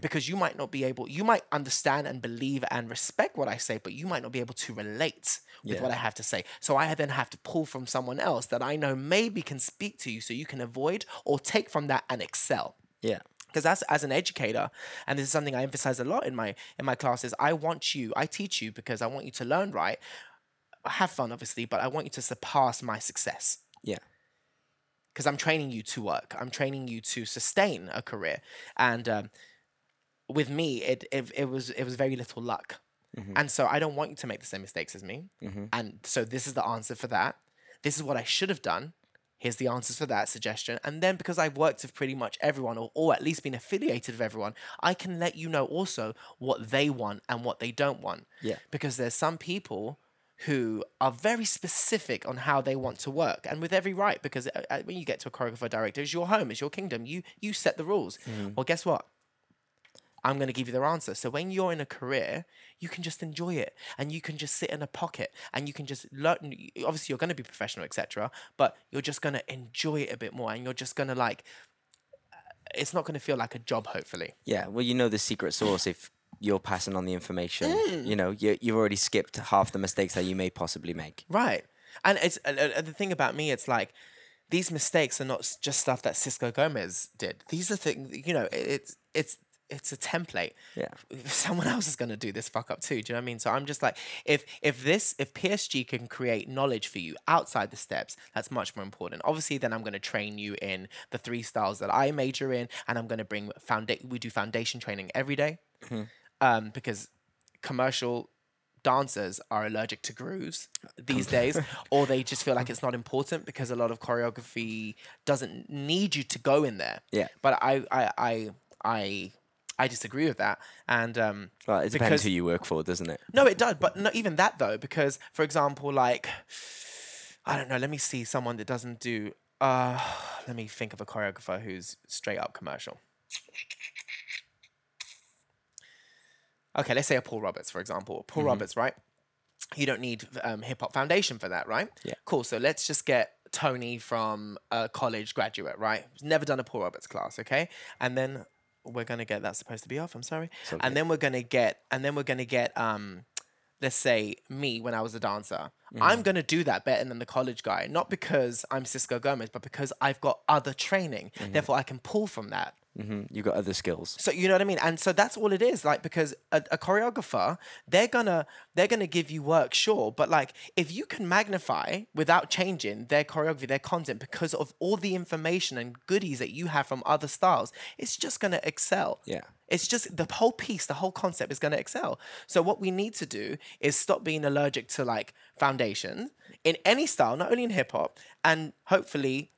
Because you might not be able, you might understand and believe and respect what I say, but you might not be able to relate with Yeah. what I have to say. So I then have to pull from someone else that I know maybe can speak to you so you can avoid or take from that and excel Yeah. because as as an educator and this is something i emphasize a lot in my in my classes i want you i teach you because i want you to learn right have fun obviously but i want you to surpass my success Yeah. because i'm training you to work i'm training you to sustain a career and um, with me it, it it was it was very little luck. And so i don't want you to make the same mistakes as me. And so this is the answer for that. This is what i should have done. Here's the answers for that suggestion. And then because i've worked with pretty much everyone or, or at least been affiliated with everyone i can let you know also what they want and what they don't want. Yeah. because there's some people who are very specific on how they want to work and with every right. Because uh, uh, when you get to a choreographer director it's your home it's your kingdom. You you set the rules. Well guess what I'm going to give you their answer. So when you're in a career, you can just enjoy it and you can just sit in a pocket and you can just learn. Obviously, you're going to be professional, etc. But you're just going to enjoy it a bit more and you're just going to like, uh, it's not going to feel like a job, hopefully. Yeah. Well, you know the secret sauce if you're passing on the information. Mm. You know, you, you've already skipped half the mistakes that you may possibly make. Right. And it's uh, uh, the thing about me, it's like, these mistakes are not just stuff that Sisco Gomez did. These are things, you know, it's, it's, it's a template. Yeah. someone else is going to do this fuck up too. Do you know what I mean? So I'm just like, if if this if PSG can create knowledge for you outside the steps, that's much more important. Obviously, then I'm going to train you in the three styles that I major in, and I'm going to bring foundation. We do foundation training every day, um, because commercial dancers are allergic to grooves these days or they just feel like it's not important because a lot of choreography doesn't need you to go in there Yeah. but i i i i, I disagree with that and um Well, it depends Because- who you work for, doesn't it? no, it does, but not even that though, because for example, like I don't know, let me see someone that doesn't do uh let me think of a choreographer who's straight up commercial. Okay, let's say a Paul Roberts, for example. Paul Roberts, right? You don't need um, hip hop foundation for that, right? Yeah. Cool. So let's just get Tony from a college graduate, right? Who's never done a Paul Roberts class, okay? And then we're gonna get that's supposed to be off. I'm sorry. okay. And then we're gonna get, and then we're gonna get, um, let's say me when I was a dancer. I'm gonna do that better than the college guy, not because I'm Sisco Gomez, but because I've got other training. Therefore, I can pull from that. Hmm You've got other skills. So you know what I mean, and so that's all it is. Like because a, a choreographer, they're gonna they're gonna give you work, sure, but like if you can magnify without changing their choreography, their content, because of all the information and goodies that you have from other styles, it's just gonna excel. Yeah. It's just the whole piece, the whole concept is going to excel. So what we need to do is stop being allergic to like foundation in any style, not only in hip hop, and hopefully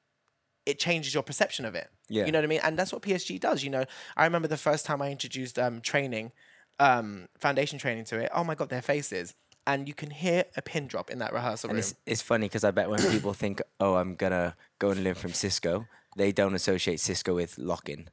it changes your perception of it. Yeah. You know what I mean? And that's what PSG does. You know, I remember the first time I introduced um, training, um, foundation training to it. Oh my god, their faces. And you can hear a pin drop in that rehearsal And room. it's, it's funny because I bet when people think, oh, I'm going to go and learn from Sisco, they don't associate Sisco with lock-in.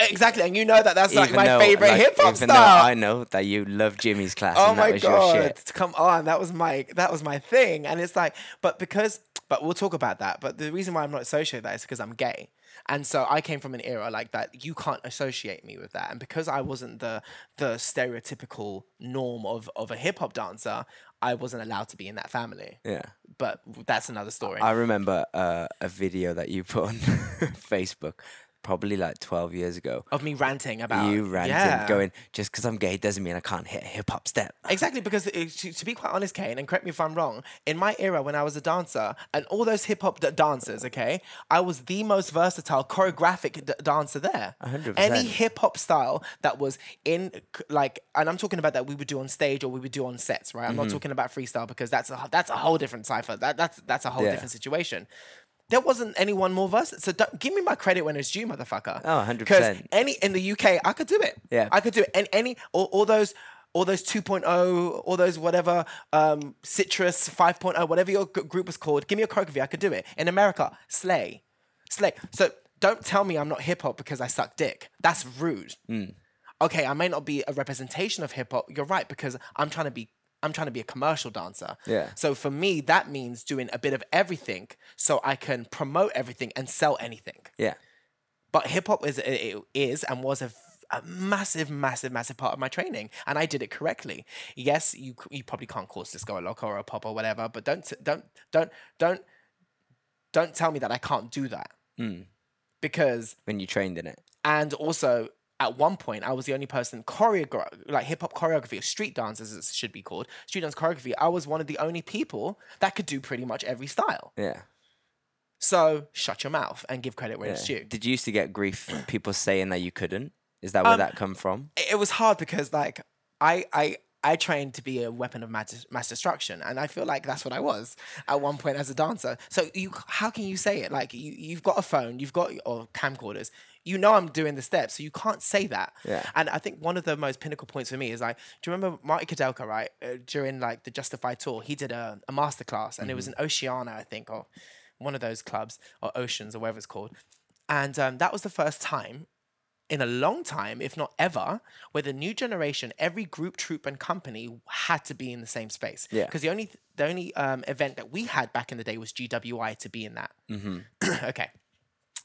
Exactly, and you know that that's like Even my though, favorite like, hip hop style. though I know that you love Jimmy's class oh and that my god shit. come on that was my that was my thing and it's like but because but we'll talk about that but the reason why i'm not associated with that is because i'm gay and so i came from an era like that. You can't associate me with that. And because i wasn't the the stereotypical norm of of a hip-hop dancer i wasn't allowed to be in that family. Yeah. but that's another story. I remember uh, a video that you put on Facebook probably like 12 years ago. of me ranting about you ranting, yeah. going, just because I'm gay doesn't mean I can't hit a hip hop step. Exactly, because it, to, to be quite honest, Kane, and correct me if I'm wrong, in my era when I was a dancer, and all those hip hop d- dancers, okay, I was the most versatile choreographic d- dancer there. 100%. Any hip hop style that was in, like, and I'm talking about that we would do on stage or we would do on sets, right? I'm Mm-hmm. not talking about freestyle because that's a that's a whole different cipher. That that's that's a whole Yeah. different situation. There wasn't anyone more versatile. So don't, give me my credit when it's due, motherfucker. Oh, 100%. Because any in the UK, I could do it. Yeah. I could do it. And any all, all those all those 2.0, all those whatever um, Citrus 5.0, whatever your g- group was called, give me a choreography. I could do it. In America, slay, slay. So don't tell me I'm not hip hop because I suck dick. That's rude. Okay, I may not be a representation of hip hop. You're right because I'm trying to be. I'm trying to be a commercial dancer. Yeah. So for me, that means doing a bit of everything so I can promote everything and sell anything Yeah. but hip hop is it is and was a, a massive, massive, massive part of my training, and I did it correctly. Yes, you you probably can't call Sisco a locker or a pop or whatever, but don't don't don't don't don't tell me that I can't do that Mm. because When you trained in it. and also at one point I was the only person choreograph like hip hop choreography or street dance as it should be called street dance choreography. I was one of the only people that could do pretty much every style. Yeah. So shut your mouth and give credit where yeah. it's due. Did you used to get grief from people saying that you couldn't? Is that where Um, that come from? it it was hard because like I I I trained to be a weapon of mass, mass destruction, and I feel like that's what I was at one point as a dancer. So you, how can you say it? Like you, you've got a phone, you've got or camcorders. You know I'm doing the steps, so you can't say that. Yeah. And I think one of the most pinnacle points for me is like, do you remember Marty Kudelka, right? Uh, during like the Justified tour, he did a, a masterclass, and it was in Oceana, I think, or one of those clubs, or Oceans, or whatever it's called. And um, that was the first time in a long time, if not ever, where the new generation, every group, troop, and company had to be in the same space. Yeah. Because the only the only um, event that we had back in the day was GWI to be in that. Mm-hmm. okay.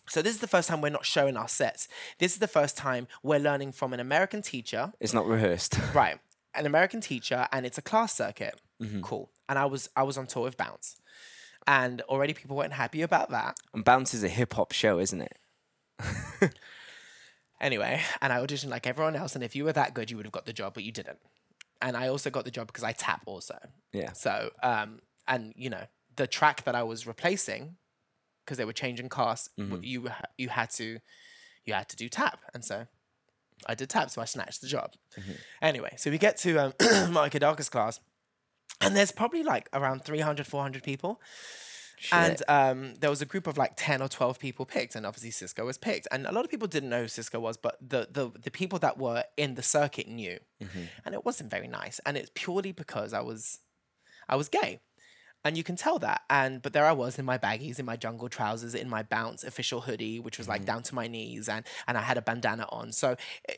So this is the first time we're not showing our sets. This is the first time we're learning from an American teacher, It's not rehearsed. right? An American teacher, and it's a class circuit. Mm-hmm. Cool. And I was I was on tour with Bounce, and already people weren't happy about that. and Bounce is a hip hop show, isn't it? Anyway, and I auditioned like everyone else, and if you were that good, you would have got the job, but you didn't. And I also got the job because I tap also. Yeah. So, um, and you know, the track that I was replacing, because they were changing casts, w- you you had to you had to do tap, and so I did tap, so I snatched the job. Anyway, so we get to um, Mike Kudelka's class, and there's probably like around 300, 400 people. And um, there was a group of like 10 or 12 people picked, and obviously Sisco was picked. And a lot of people didn't know who Sisco was, but the, the, the people that were in the circuit knew. And it wasn't very nice. And it's purely because I was I was gay. And you can tell that. And but there I was in my baggies, in my jungle trousers, in my bounce official hoodie, which was like down to my knees, and and I had a bandana on. So eh,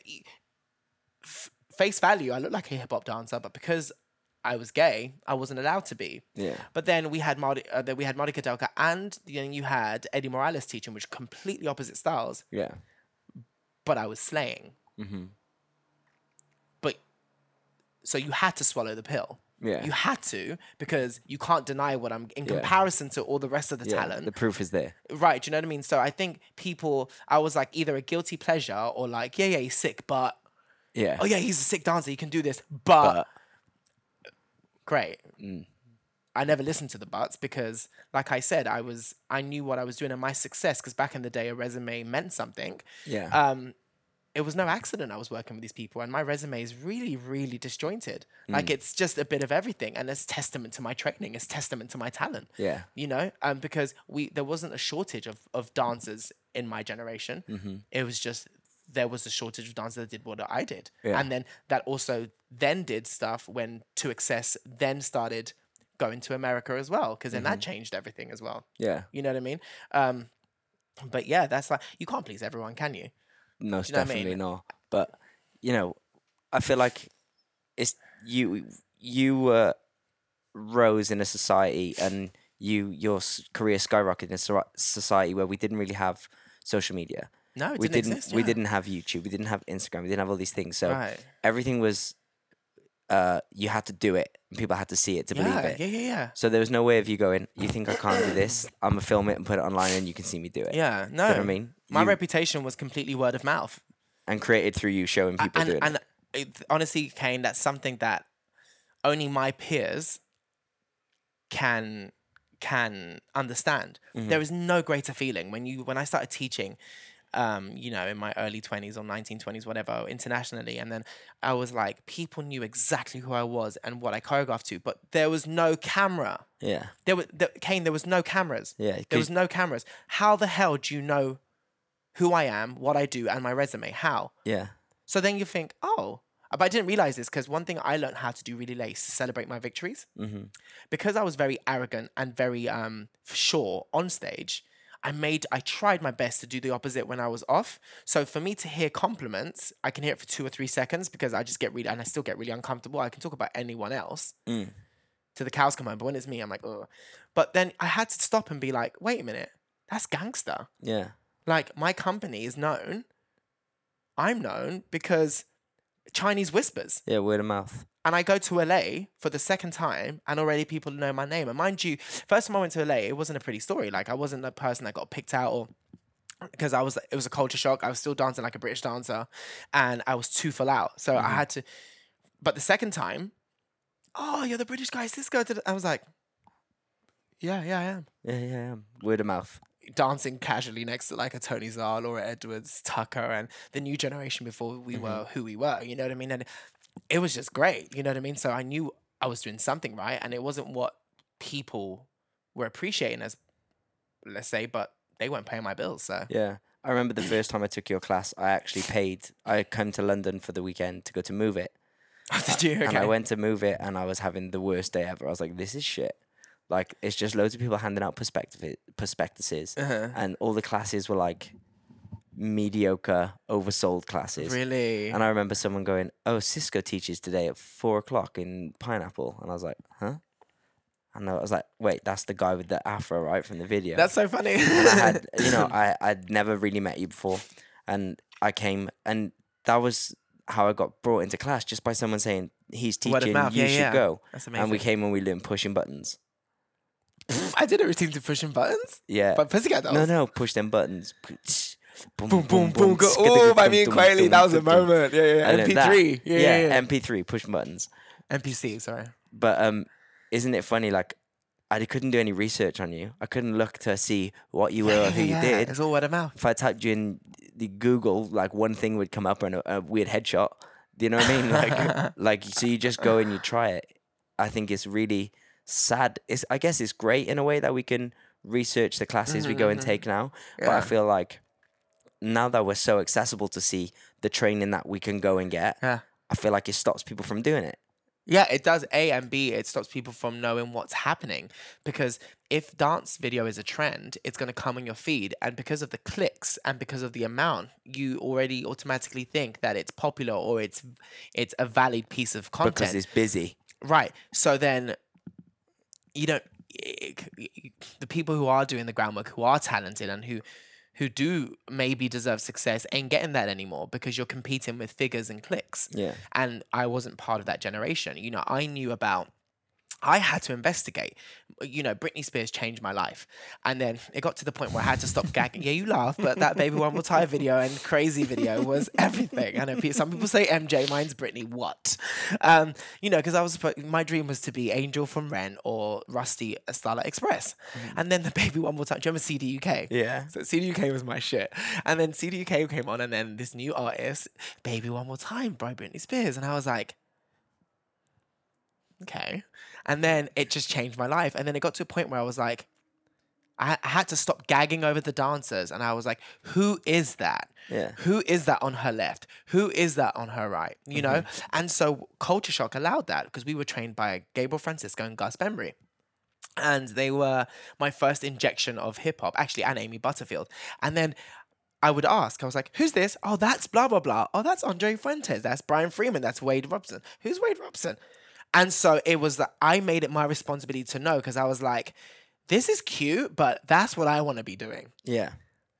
f- face value, I looked like a hip hop dancer, but because I was gay, I wasn't allowed to be. Yeah. But then we had Marty, uh, then we had Monica Kudelka, and then you had Eddie Morales teaching, which completely opposite styles. Yeah. But I was slaying. Mm-hmm. But so you had to swallow the pill. Yeah. You had to because you can't deny what I'm in Yeah. comparison to all the rest of the yeah. talent. The proof is there. Right, do you know what I mean? So I think people, I was like either a guilty pleasure or like, yeah, yeah, he's sick, but Yeah. oh yeah, he's a sick dancer, he can do this, but, But great. Mm. I never listened to the buts because, like I said, I was I knew what I was doing and my success. Because back in the day, a resume meant something. yeah. Um, it was no accident I was working with these people, and my resume is really, really disjointed. Like it's just a bit of everything, and it's testament to my training. It's testament to my talent. yeah. you know um because we there wasn't a shortage of of dancers in my generation Mm-hmm. it was just there was a shortage of dancers that did what i did Yeah. and then that also then did stuff when to excess then started going to america as well because then Mm-hmm. that changed everything as well Yeah. you know what i mean um but yeah that's like you can't please everyone can you Most you know what I definitely mean? not. But you know, I feel like it's you. You uh, rose in a society, and you your career skyrocketed in a society where we didn't really have social media. no we didn't, didn't. exist, We didn't have YouTube. We didn't have Instagram. We didn't have all these things. So right everything was. Uh, you had to do it, and people had to see it to believe yeah, it. yeah yeah yeah So there was no way of you going. You think I can't do this? I'm gonna film it and put it online, and you can see me do it. yeah no You know what I mean? my You- reputation was completely word of mouth and created through you showing people and doing and it. it, honestly, Kane, that's something that only my peers can can understand. Mm-hmm. There is no greater feeling when you when I started teaching. Um, you know, in my early 20s or 1920s, whatever, internationally. And then I was like, people knew exactly who I was and what I choreographed to, but there was no camera. Yeah, There was, there, Kane, there was no cameras. yeah. There was no cameras. How the hell do you know who I am, what I do, and my resume? How? yeah, So then you think, oh, but I didn't realize this because one thing I learned how to do really late is to celebrate my victories. hmm Because I was very arrogant and very um sure on stage. I made, I tried my best to do the opposite when I was off. So for me to hear compliments, I can hear it for two or three seconds because I just get really, and I still get really uncomfortable. I can talk about anyone else Mm. to the cows come home, but when it's me, I'm like, oh. But then I had to stop and be like, wait a minute, that's gangster yeah, like my company is known I'm known because Chinese whispers. Yeah, word of mouth. And I go to LA for the second time, and already people know my name. And mind you, first time I went to LA, it wasn't a pretty story. Like I wasn't the person that got picked out or because I was it was a culture shock. I was still dancing like a British dancer, and I was too full out. So I mm-hmm. had to. But the second time, oh, you're the British guy, Sisco. did it." I was like, yeah, yeah, I am. Yeah, yeah, yeah. Word of mouth. Dancing casually next to like a Tony Zar, Laura Edwards, Tucker, and the new generation before we mm-hmm. were who we were. You know what I mean? And it was just great. You know what I mean? So I knew I was doing something right, and it wasn't what people were appreciating as, let's say, but they weren't paying my bills. So Yeah. I remember the first time I took your class, I actually paid. I came to London for the weekend to go to Move It. did you? And I went to Move It and I was having the worst day ever. I was like, this is shit. Like, it's just loads of people handing out perspective prospectuses. Uh-huh. And all the classes were like mediocre, oversold classes. Really? And I remember someone going, "Oh, Sisco teaches today at four o'clock in Pineapple," and I was like, "Huh?" And I was like, "Wait, that's the guy with the afro, right, from the video." That's so funny. and I had, you know, I I'd never really met you before, and I came, and that was how I got brought into class just by someone saying he's teaching, you yeah, should yeah. go. That's amazing. And we came and we learned pushing buttons. I did a routine to pushing buttons, Yeah. but Pussycat dolls. no, no, push them buttons. Boom, Boom, boom, boom. Go. Oh, by me and Quayle, that was a moment. Yeah, yeah. I. MP3. Yeah, yeah, yeah. MP3 push buttons. MPC. Sorry. But um, isn't it funny? Like, I couldn't do any research on you. I couldn't look to see what you were or who you did. It's all word of mouth. If I typed you in the Google, like one thing would come up and a, a weird headshot. Do you know what I mean? Like, like so you just go and you try it. I think it's really sad. It's I guess it's great in a way that we can research the classes we go and take now. But I feel like now that we're so accessible to see the training that we can go and get, Yeah. I feel like it stops people from doing it. Yeah, it does. A and B, it stops people from knowing what's happening because if dance video is a trend, it's going to come on your feed, and because of the clicks and because of the amount, you already automatically think that it's popular or it's it's a valid piece of content. Because it's busy. Right. So then you don't the people who are doing the groundwork, who are talented and who who do maybe deserve success ain't getting that anymore because you're competing with figures and clicks. Yeah. And I wasn't part of that generation. You know, I knew about I had to investigate. You know, Britney Spears changed my life. And then it got to the point where I had to stop gagging. Yeah, you laugh, but that Baby One More Time video and Crazy video was everything. I know pe- some people say MJ, mine's Britney. What? Um, you know, because I was my dream was to be Angel from Rent or Rusty at Starlight Express. And then the Baby One More Time. Do you remember CD UK? Yeah. So CD UK was my shit. And then CD UK came on, and then this new artist, Baby One More Time by Britney Spears. And I was like, okay. And then it just changed my life. And then it got to a point where I was like, I, I had to stop gagging over the dancers. And I was like, who is that? Yeah. Who is that on her left? Who is that on her right? You know? Mm-hmm. And so Culture Shock allowed that because we were trained by Gabriel Francisco and Gus Bembry. And they were my first injection of hip hop, actually, and Amy Butterfield. And then I would ask, I was like, who's this? Oh, that's blah, blah, blah. Oh, that's Andre Fuentes. That's Brian Freeman. That's Wade Robson. Who's Wade Robson? And so it was that I made it my responsibility to know because I was like, this is cute, but that's what I want to be doing. Yeah.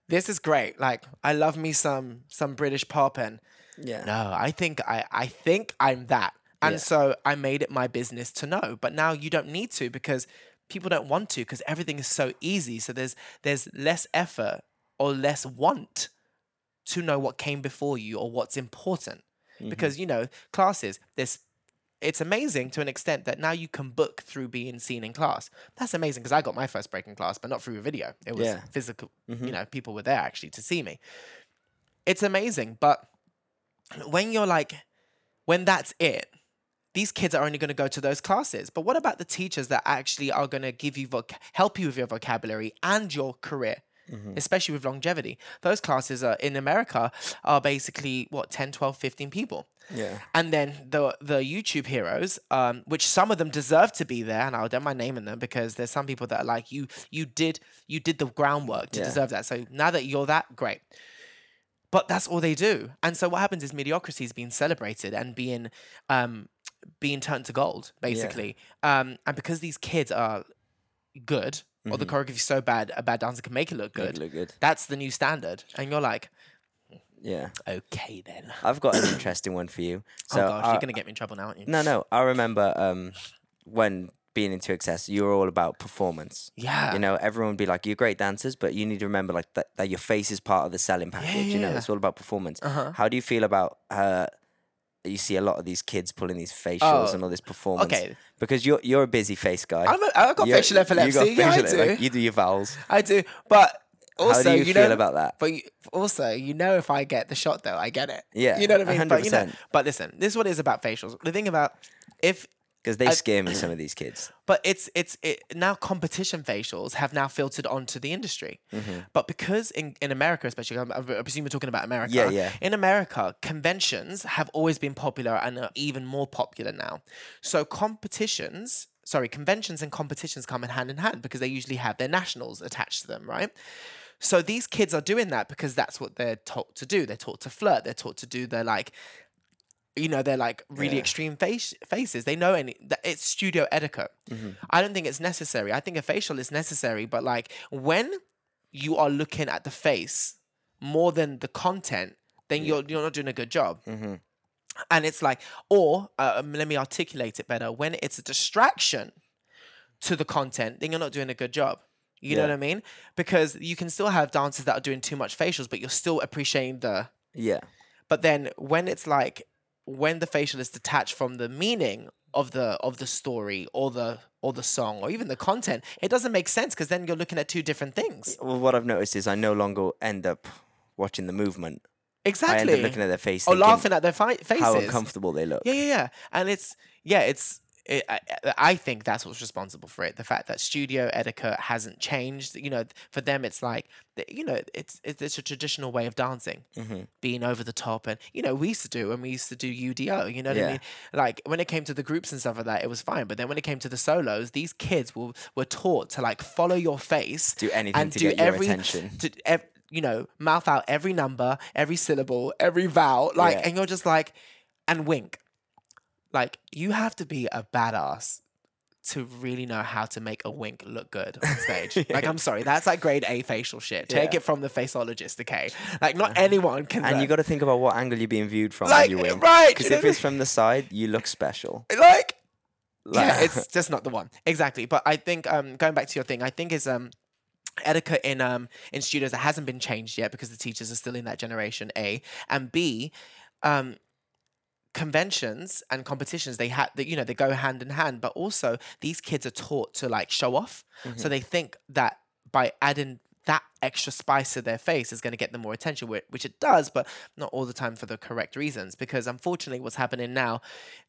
This is great. Like, I love me some some British pop and Yeah. no, I think I I think I'm that. And Yeah. so I made it my business to know. But now you don't need to because people don't want to because everything is so easy. So there's there's less effort or less want to know what came before you or what's important. Mm-hmm. Because you know, classes, there's it's amazing to an extent that now you can book through being seen in class. That's amazing because I got my first break in class, but not through a video. It was Yeah. physical. Mm-hmm. You know, people were there actually to see me. It's amazing, but when you're like, when that's it, these kids are only going to go to those classes. But what about the teachers that actually are going to give you voc- help you with your vocabulary and your career? Especially with longevity. Those classes are in America are basically what 10, 12, 15 people. Yeah. And then the the YouTube heroes, um, which some of them deserve to be there, and I don't mind naming them because there's some people that are like you you did you did the groundwork to Yeah. deserve that. So now that you're that, great. But that's all they do. And so what happens is mediocrity is being celebrated and being um being turned to gold, basically. Um and because these kids are good, or the choreography is so bad, a bad dancer can make it look good. Make it look good. That's the new standard. And you're like, Yeah. Okay then. I've got an interesting one for you. So oh gosh, I- you're gonna get me in trouble now, aren't you? No, no. I remember um, when being in 2XS, you were all about performance. Yeah. You know, everyone would be like, "You're great dancers," but you need to remember like that, that your face is part of the selling package. Yeah, yeah. You know, it's all about performance. Uh-huh. How do you feel about? Uh, you see a lot of these kids pulling these facials Oh, and all this performance. okay. Because you're you're a busy face guy. I'm a, I've got You're- facial epilepsy. You got yeah, I facial, do. like, you do your vowels. I do. But also, you, know, feel about that? But you, also, you know, if I get the shot though, I get it. Yeah, you know what I mean. But you know, but listen, this is what it is about facials. The thing about if Because they I- scare me. Some of these kids. But it's it's it now competition facials have now filtered onto the industry. Mm-hmm. But because in, in America, especially, I'm- I presume you're talking about America. Yeah, yeah. In America, conventions have always been popular and are even more popular now. So competitions, sorry, conventions and competitions come in hand in hand because they usually have their nationals attached to them, right? So these kids are doing that because that's what they're taught to do. They're taught to flirt. They're taught to do their like you know they're like really Yeah. extreme face faces. They know any that it's studio etiquette. Mm-hmm. i don't think it's necessary. I think a facial is necessary but like when you are looking at the face more than the content then you're you're not doing a good job. Mm-hmm. and it's like or uh, um, let me articulate it better. When it's a distraction to the content then you're not doing a good job. You know what i mean? Because you can still have dancers that are doing too much facials but you're still appreciating the Yeah. but then when it's like when the facial is detached from the meaning of the of the story or the or the song or even the content it doesn't make sense because then you're looking at two different things Well, what I've noticed is I no longer end up watching the movement. Exactly. I end up looking at their face, or thinking laughing at their fi- faces how uncomfortable they look. yeah yeah yeah and it's yeah it's it, I, I think that's what's responsible for it. The fact that studio etiquette hasn't changed, you know, for them it's like, you know, it's it's, it's a traditional way of dancing, Mm-hmm. being over the top, and you know, we used to do when we used to do UDO. You know what I mean? Like when it came to the groups and stuff like that, it was fine. But then when it came to the solos, these kids were were taught to like follow your face, Do anything and to do get your every attention. to ev- you know, mouth out every number, every syllable, every vowel, like, Yeah. and you're just like, and wink. Like you have to be a badass to really know how to make a wink look good on stage. Like I'm sorry, that's like grade A facial shit. Take Yeah. it from the faceologist, okay? Like not anyone can. And you learn. got to think about what angle you're being viewed from Like, when you win. right, Because if it's from the side, you look special. like Like- yeah, it's just not the one exactly. But I think um, going back to your thing, I think is um, etiquette in um in studios that hasn't been changed yet because the teachers are still in that generation. A and B, um, conventions and competitions they had that you know they go hand in hand. But also these kids are taught to like show off, so they think that by adding that extra spice to their face is going to get them more attention, which it does, but not all the time for the correct reasons. Because unfortunately, what's happening now,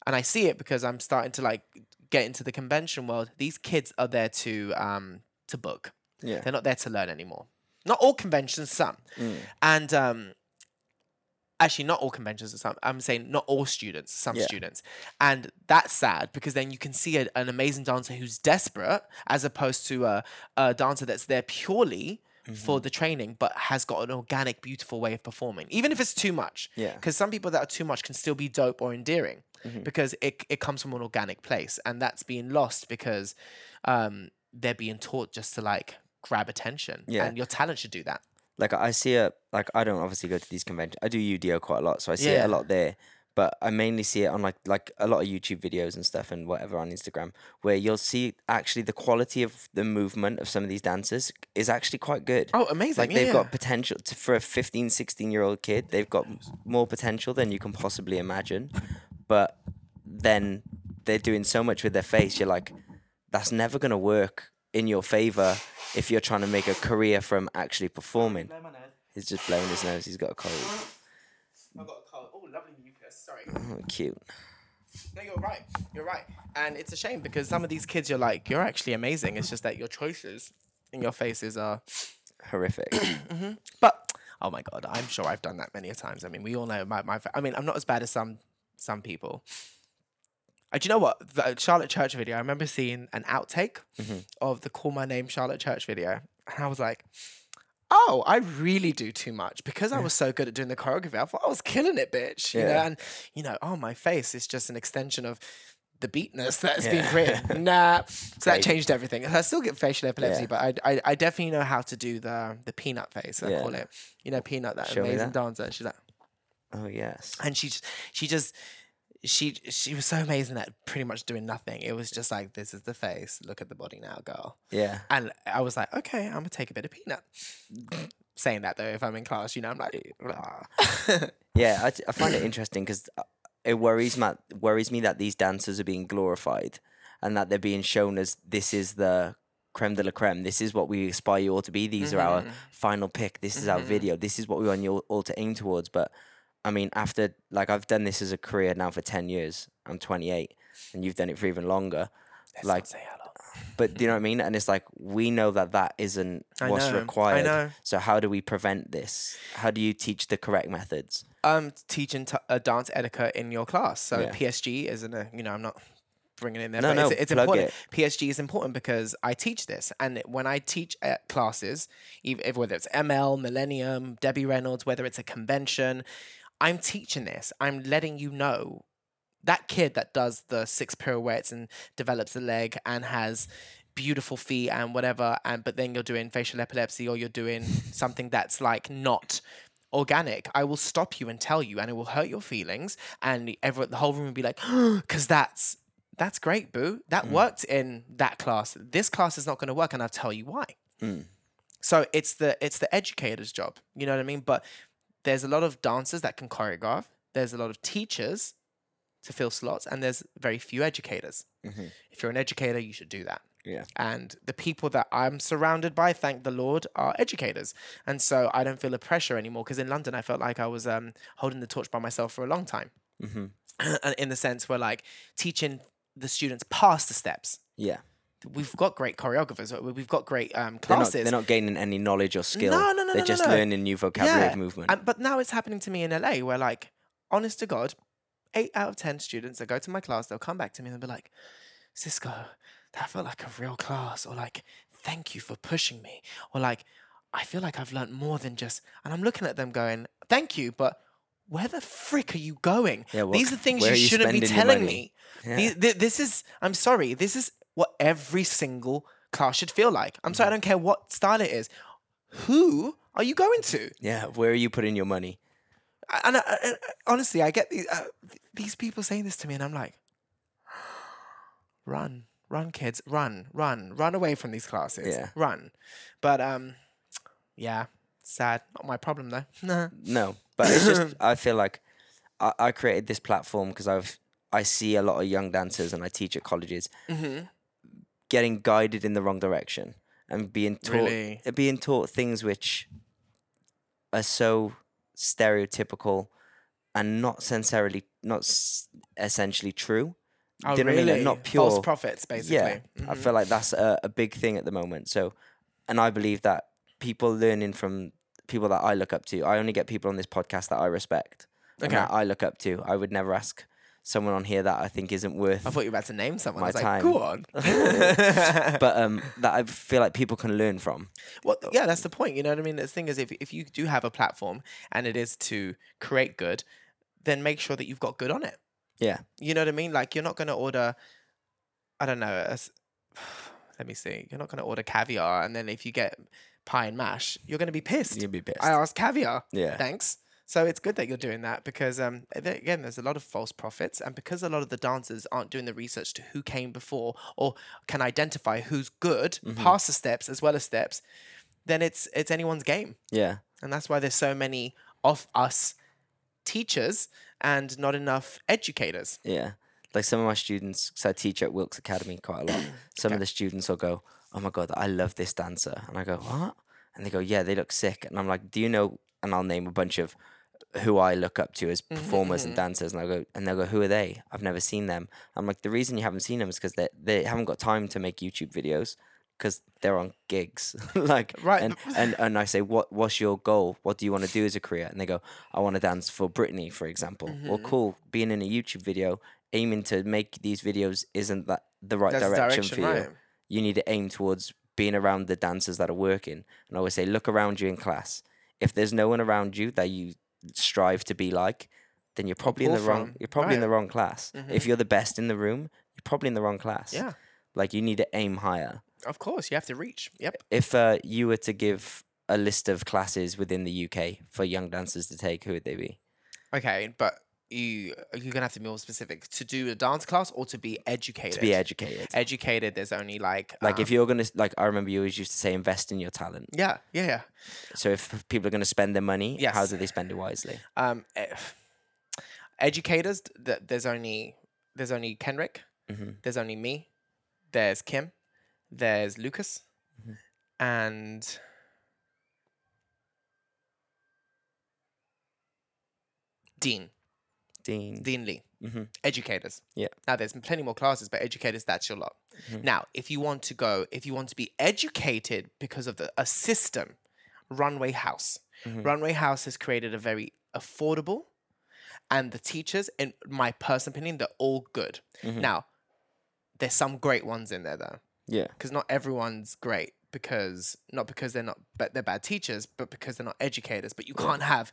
and I see it because I'm starting to like get into the convention world. These kids are there to um to book. Yeah. They're not there to learn anymore. Not all conventions, some, and um. Actually, not all conventions. Some I'm saying not all students. Some Yeah. students, and that's sad because then you can see a, an amazing dancer who's desperate, as opposed to a, a dancer that's there purely for the training, but has got an organic, beautiful way of performing, even if it's too much. Yeah. Because some people that are too much can still be dope or endearing because it, it comes from an organic place. And that's being lost because um, they're being taught just to like grab attention. Yeah. And your talent should do that. Like I see it like I don't obviously go to these conventions. I do UDO quite a lot, so I see it a lot there. But I mainly see it on like like a lot of YouTube videos and stuff and whatever on Instagram, where you'll see actually the quality of the movement of some of these dancers is actually quite good. Oh, amazing. Like yeah, they've yeah. got potential to, for a 15, 16 year old kid. They've got more potential than you can possibly imagine. But then they're doing so much with their face. You're like, that's never going to work in your favor if you're trying to make a career from actually performing. He's just blowing his nose. He's got a cold. I've got a cold. Oh, lovely mucus. Sorry. Oh, cute. No, you're right. You're right. And it's a shame because some of these kids, you're like, you're actually amazing. It's just that your choices in your faces are. Horrific. Mm-hmm. But oh my god, I'm sure I've done that many a times. I mean, we all know my my. fa- I mean, I'm not as bad as some some people. Uh, do you know what the Charlotte Church video? I remember seeing an outtake of the "Call My Name" Charlotte Church video, and I was like, "Oh, I really do too much because I was so good at doing the choreography. I thought I was killing it, bitch." You know, and you know, oh, my face is just an extension of the beatness that's Yeah. been created. nah, so that changed everything. I still get facial epilepsy, Yeah. but I, I I definitely know how to do the the peanut face. I Yeah. call it. You know, peanut, that Show amazing that. dancer. She's like, Oh yes. and she just she just she she was so amazing at pretty much doing nothing. It was just like this is the face, look at the body now, girl. Yeah. And I was like, okay, I'm gonna take a bit of peanut. Saying that though, if I'm in class, you know, I'm like, Yeah, I, t- I find it interesting because uh, it worries me, worries me that these dancers are being glorified and that they're being shown as this is the creme de la creme. This is what we aspire you all to be. These are our mm-hmm. final pick. This is our mm-hmm. video. This is what we want you all- all to aim towards. But I mean, after like I've done this as a career now for ten years. I'm 28, and you've done it for even longer. like, say hello. but do you know what I mean? And it's like we know that that isn't I what's know, I required. know. So how do we prevent this? How do you teach the correct methods? um teaching t- uh, dance etiquette in your class. So Yeah. PSG isn't a you know I'm not bringing it in there, No, but no, it's, it's important. it. PSG is important because I teach this, and when I teach at classes, even if, whether it's ML, Millennium, Debbie Reynolds, whether it's a convention, I'm teaching this. I'm letting you know. That kid that does the six pirouettes and develops a leg and has beautiful feet and whatever and but then you're doing facial epilepsy or you're doing something that's like not organic i will stop you and tell you and it will hurt your feelings and everyone the whole room will be like because that's that's great boo. That mm. worked in that class. This class is not going to work and i'll tell you why. Mm. So it's the it's the educator's job you know what i mean? But there's a lot of dancers that can choreograph there's a lot of teachers to fill slots and there's very few educators if you're an educator you should do that Yeah. and the people that I'm surrounded by, thank the Lord, are educators. And so I don't feel the pressure anymore because in London I felt like I was um, holding the torch by myself for a long time. And in the sense where like teaching the students past the steps. Yeah. We've got great choreographers. uh, We've got great um, They're not, classes. they're not gaining any knowledge or skill. No, no, no, They're no, no, just no. learning new vocabulary of movement. And, but now it's happening to me in LA where, like, honest to God, eight out of 10 students that go to my class, they'll come back to me and they'll be like, Sisco, that felt like a real class. Or, like, thank you for pushing me. Or, like, I feel like I've learned more than just. And I'm looking at them going, thank you, but where the frick are you going? Yeah, what These are things you you shouldn't be telling me. These- thi- this is, I'm sorry, this is what every single class should feel like. I'm Mm. sorry, I don't care what style it is. Who are you going to? yeah, where are you putting your money? And I, I- honestly, I get these uh, these people saying this to me, and I'm like, run, run, kids, run, run, run away from these classes, Yeah. run. But um, yeah, sad. Not my problem though. Nah. No, but it's just I feel like I, I created this platform because I've I see a lot of young dancers and I teach at colleges Mm-hmm. Getting guided in the wrong direction and being taught Really? being taught things which are so stereotypical and not necessarily not s- essentially true. Oh, Do you know what I really? mean? Not pure False prophets, basically. Yeah, I Mhm. feel like that's a, a big thing at the moment. So, and I believe that people learning from people that I look up to, I only get people on this podcast that I respect and Okay. that I look up to. I would never ask someone on here that I think isn't worth. I thought you were about to name someone. My I was time. like, go on. but um, that I feel like people can learn from. Well, yeah, that's the point. You know what I mean? The thing is, if, if you do have a platform and it is to create good, then make sure that you've got good on it. Yeah, You know what I mean? Like, you're not going to order, I don't know, a let me see. You're not going to order caviar. And then if you get pie and mash, you're going to be pissed. you'd be pissed. I asked caviar. Yeah. Thanks. So it's good that you're doing that because um again there's a lot of false prophets and because a lot of the dancers aren't doing the research to who came before or can identify who's good Mm-hmm. past the steps as well as steps, then it's it's anyone's game. yeah, And that's why there's so many of us teachers and not enough educators. yeah. Like some of my students, because I teach at Wilkes Academy quite a lot. Some of the students will go, "Oh my god, I love this dancer," and I go, "What?" And they go, "Yeah, they look sick." And I'm like, "Do you know?" And I'll name a bunch of who I look up to as performers and dancers, and I go, and they'll go, "Who are they? I've never seen them." I'm like, "The reason you haven't seen them is because they they haven't got time to make YouTube videos." Because they're on gigs, like Right, and, and and I say, what what's your goal? What do you want to do as a career? And they go, I want to dance for Britney, for example. Mm-hmm. Well, cool. Being in a YouTube video, aiming to make these videos isn't that the right direction, direction, for you. You need to aim towards being around the dancers that are working. And I always say, look around you in class. If there's no one around you that you strive to be like, then you're probably in the wrong. You're probably in the wrong class. If you're the best in the room, you're probably in the wrong class. Yeah. Like you need to aim higher Of course, you have to reach. Yep. if uh, you were to give a list of classes within the UK for young dancers to take, who would they be? Okay, but you you're gonna have to be more specific to do a dance class or to be educated. To be educated. educated, there's only like Like if um, you're gonna like, I remember you always used to say invest in your talent. yeah yeah yeah So if people are gonna spend their money, yes. how do they spend it wisely? um eh, educators th- there's only there's only Kenrick, Mhm. there's only me, there's Kim, there's Lucas, Mhm. and Dean Dean. Dean Lee. hmm educators. Yeah. Now there's plenty more classes, but educators, that's your lot. Mhm. Now, if you want to go, if you want to be educated because of the a system, Runway House. Mhm. Runway House has created a very affordable and the teachers, in my personal opinion, they're all good. Mhm. Now, there's some great ones in there though. Yeah. Because not everyone's great because not because they're not but they're bad teachers, but because they're not educators. But you Yeah. can't have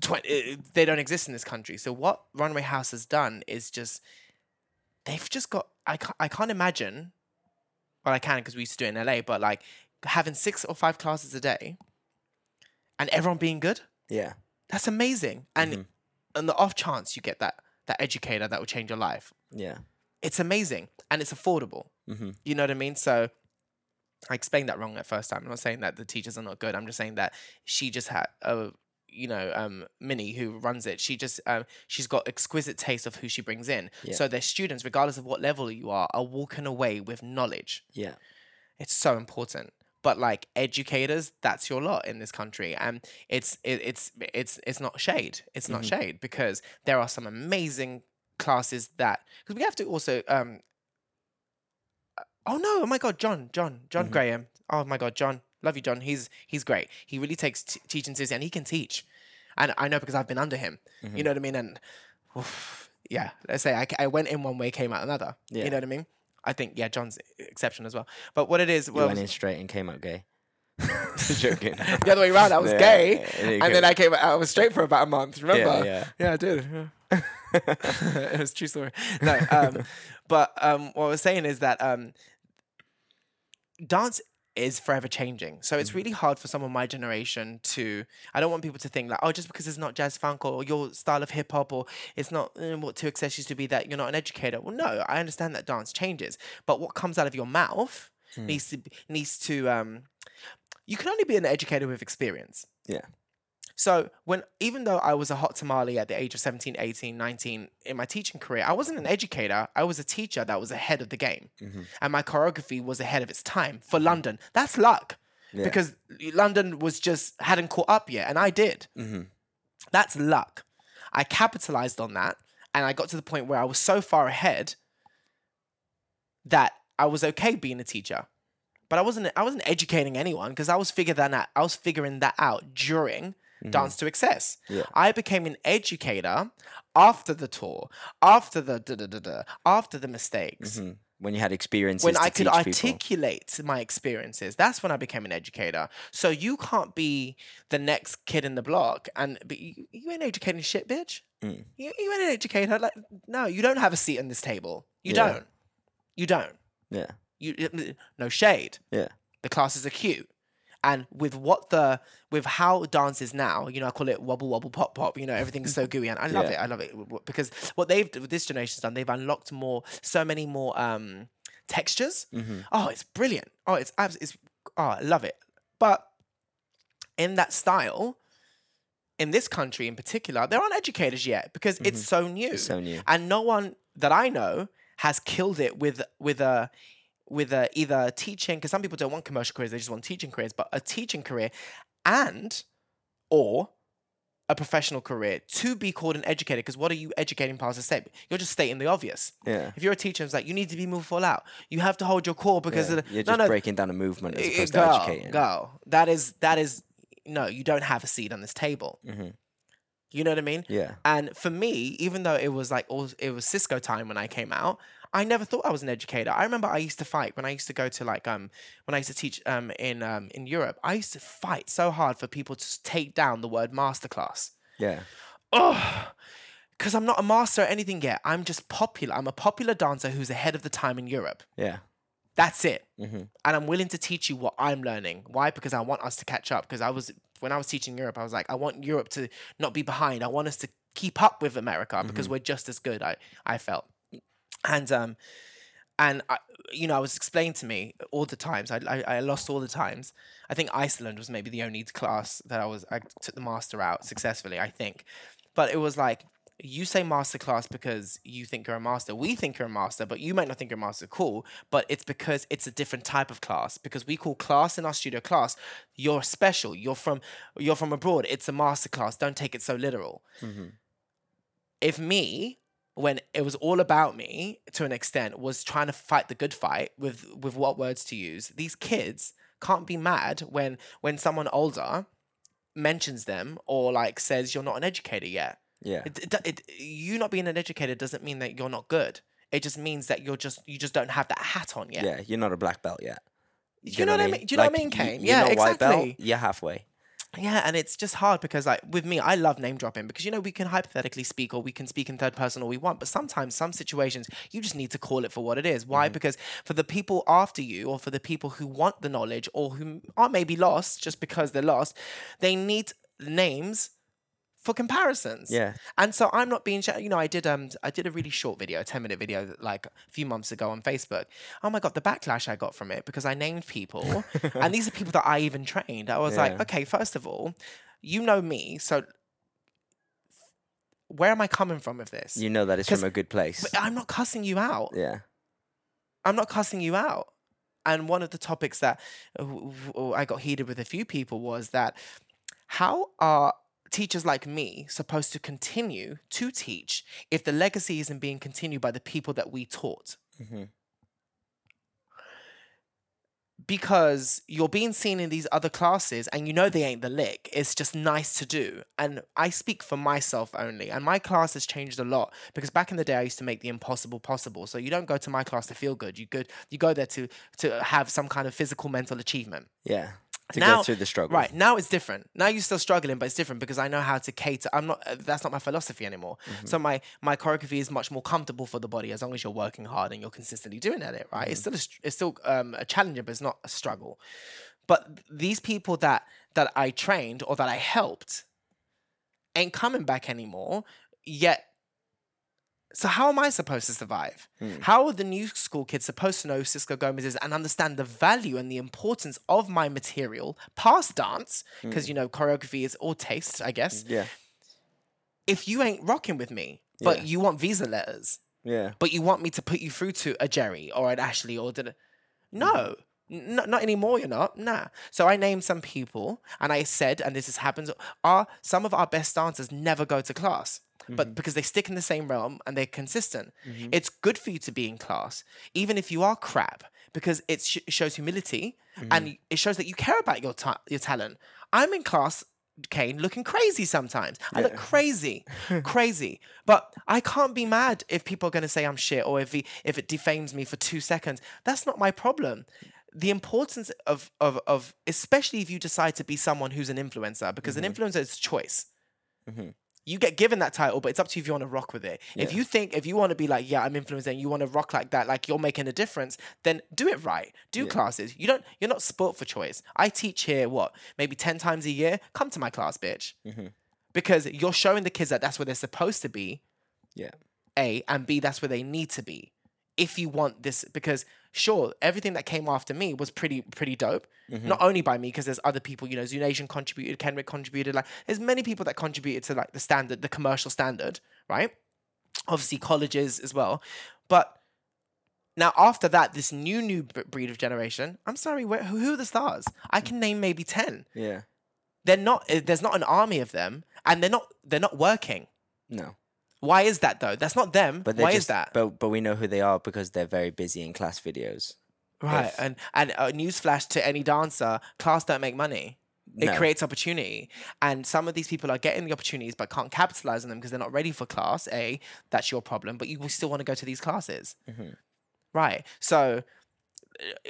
20 uh, they don't exist in this country. So what Runway House has done is just they've just got I can't, I can't imagine well I can because we used to do it in LA, but like having six or five classes a day and everyone being good, Yeah. that's amazing. And Mhm. on the off chance you get that that educator that will change your life, Yeah. it's amazing and it's affordable. hmm You know what I mean? So I explained that wrong at first time. I'm not saying that the teachers are not good. I'm just saying that she just had a you know um Minnie who runs it. She just um she's got exquisite taste of who she brings in. Yeah. So their students, regardless of what level you are, are walking away with knowledge. Yeah. It's so important. But like educators, that's your lot in this country, and it's it, it's it's it's not shade. It's not Mhm. shade because there are some amazing classes that because we have to also um. Oh no! Oh my God, John, John, John Mhm. Graham. Oh my God, John, love you, John. He's he's great. He really takes t- teaching seriously, and he can teach. And I know because I've been under him. Mhm. You know what I mean? And oof, yeah, let's say I, I went in one way, came out another. Yeah. You know what I mean? I think yeah, John's exception as well. But what it is, You went in straight and came out gay. Joking. the other way around, I was Yeah, gay, you and go. then I came. I was straight for about a month. Remember? Yeah. Yeah, I did. yeah. it was a true story. No, um, but um, what I was saying is that um, dance is forever changing. So Mm-hmm. it's really hard for someone my generation to. I don't want people to think like, oh, just because it's not jazz funk or your style of hip hop or it's not uh, what 2XS used to be that you're not an educator. Well, no, I understand that dance changes, but what comes out of your mouth Mm. needs to needs to. Um, you can only be an educator with experience. Yeah. So when even though I was a hot tamale at the age of 17, 18, 19 in my teaching career, I wasn't an educator. I was a teacher that was ahead of the game. Mhm. And my choreography was ahead of its time for London. That's luck. Yeah. Because London was just hadn't caught up yet and I did. hmm That's luck. I capitalized on that and I got to the point where I was so far ahead that I was okay being a teacher. But I wasn't I wasn't educating anyone because I was figuring that out. I was figuring that out during Dance 2XS. Mm-hmm. Yeah. I became an educator after the tour, after the da da da da, after the mistakes. hmm When you had experiences When to I could people. articulate my experiences, that's when I became an educator. So you can't be the next kid in the block and but you, you ain't educating shit, bitch. Mm. You, you ain't an educator. Like, no, you don't have a seat on this table. You Yeah. don't. You don't. Yeah. You no shade. Yeah. The classes are cute. And with what the with how dance is now, you know, I call it wobble wobble pop pop. You know, everything's so gooey, and I love Yeah. it. I love it because what they've this generation's done, they've unlocked more, so many more um textures. hmm Oh, it's brilliant. Oh, it's it's oh, I love it. But in that style, in this country in particular, there aren't educators yet because it's so new It's so new. and no one that I know has killed it with with a with a either teaching because some people don't want commercial careers they just want teaching careers but a teaching career and or a professional career to be called an educator because what are you educating past the state you're just stating the obvious Yeah. if you're a teacher it's like you need to be moved full out you have to hold your core because yeah. of the, You're no just no breaking down a movement as eh, opposed go, to educating. go that is that is no you don't have a seat on this table hmm you know what I mean Yeah. and for me, even though it was like all it was Sisco time when I came out, I never thought I was an educator. I remember I used to fight when I used to go to like um when I used to teach um in um in Europe. I used to fight so hard for people to take down the word masterclass. Yeah. Oh, because I'm not a master at anything yet. I'm just popular. I'm a popular dancer who's ahead of the time in Europe. Yeah. That's it. hmm And I'm willing to teach you what I'm learning. Why? Because I want us to catch up. Because I was when I was teaching Europe, I was like, I want Europe to not be behind. I want us to keep up with America because we're just as good. I I felt, and um, and I, you know, I was explained to me all the times. I, I I lost all the times. I think Iceland was maybe the only class that I was I took the master out successfully. I think, but it was like you say master class because you think you're a master. We think you're a master, but you might not think you're a master. Cool, but it's because it's a different type of class. Because we call class in our studio class. You're special. You're from you're from abroad. It's a master class. Don't take it so literal. If me, when it was all about me to an extent, was trying to fight the good fight with with what words to use, these kids can't be mad when when someone older mentions them or like says you're not an educator yet. Yeah. It, it, it, you not being an educator doesn't mean that you're not good. It just means that you're just you just don't have that hat on yet. Yeah. You're not a black belt yet. You know what I mean? Do you know what I mean, Kane? you're Yeah, white belt, exactly. you're halfway. Yeah, and it's just hard because like with me, I love name dropping because you know we can hypothetically speak or we can speak in third person all we want, but sometimes some situations you just need to call it for what it is. Why? Mm-hmm. Because for the people after you or for the people who want the knowledge or who are maybe lost just because they're lost, they need names for comparisons. Yeah. And so I'm not being, you know, I did um I did a really short video, a 10 minute video like a few months ago on Facebook. Oh my god, the backlash I got from it because I named people and these are people that I even trained. I was like, okay, first of all, you know me, so where am I coming from with this? You know that it's from a good place. But I'm not cussing you out. Yeah. I'm not cussing you out. And one of the topics that uh, I got heated with a few people was that how are teachers like me supposed to continue to teach if the legacy isn't being continued by the people that we taught? Mhm. Because you're being seen in these other classes and you know they ain't the lick. It's just nice to do. And I speak for myself only. And my class has changed a lot because back in the day I used to make the impossible possible. So you don't go to my class to feel good. You good you go there to to have some kind of physical mental achievement. Yeah. To Now- go through the struggle. Right now it's different. Now you're still struggling, but it's different because I know how to cater. I'm not. uh, That's not my philosophy anymore. So my my choreography is much more comfortable for the body as long as you're working hard and you're consistently doing at it. Right? It's still a, it's still um, a challenge, but it's not a struggle. But these people that that I trained or that I helped ain't coming back anymore. Yet. So how am I supposed to survive? Hmm. How are the new school kids supposed to know who Sisco Gomez is and understand the value and the importance of my material past dance? Hmm. Because you know choreography is all taste, I guess. Yeah. If you ain't rocking with me, but Yeah. you want visa letters, Yeah. but you want me to put you through to a Jerry or an Ashley or did hmm. no. N- not anymore, you're not. Nah. So I named some people and I said, and this has happened, are some of our best dancers never go to class. But mm-hmm. because they stick in the same realm and they're consistent, mm-hmm. it's good for you to be in class, even if you are crap, because it sh- shows humility and mm-hmm. it shows that you care about your ta- your talent. I'm in class, Kane, looking crazy sometimes. I look crazy, crazy. But I can't be mad if people are going to say I'm shit or if he, if it defames me for two seconds. That's not my problem. The importance of, of, of especially if you decide to be someone who's an influencer, because an influencer is a choice. You get given that title, but it's up to you if you want to rock with it. If you think, if you want to be like, yeah, I'm influencing, you want to rock like that, like you're making a difference, then do it right. Do classes. You don't. You're not sport for choice. I teach here what maybe ten times a year. Come to my class, bitch, mm-hmm. because you're showing the kids that that's where they're supposed to be. Yeah. A and B, that's where they need to be. If you want this, because sure, everything that came after me was pretty pretty dope. Not only by me, because there's other people, you know, ZooNation contributed, Kenrick contributed. Like, there's many people that contributed to like the standard, the commercial standard, right? Obviously, colleges as well, but. Now, after that, this new new breed of generation. I'm sorry, where, who who are the stars? I can name maybe ten. Yeah. They're not. uh, There's not an army of them, and they're not. They're not working. No. Why is that though? That's not them. But Why just, is that? But but we know who they are because they're very busy in class videos. Right, if- and and uh, newsflash to any dancer: class don't make money. It No. creates opportunity, and some of these people are getting the opportunities but can't capitalize on them because they're not ready for class. A, that's your problem, but you will still want to go to these classes, Mhm. right? So,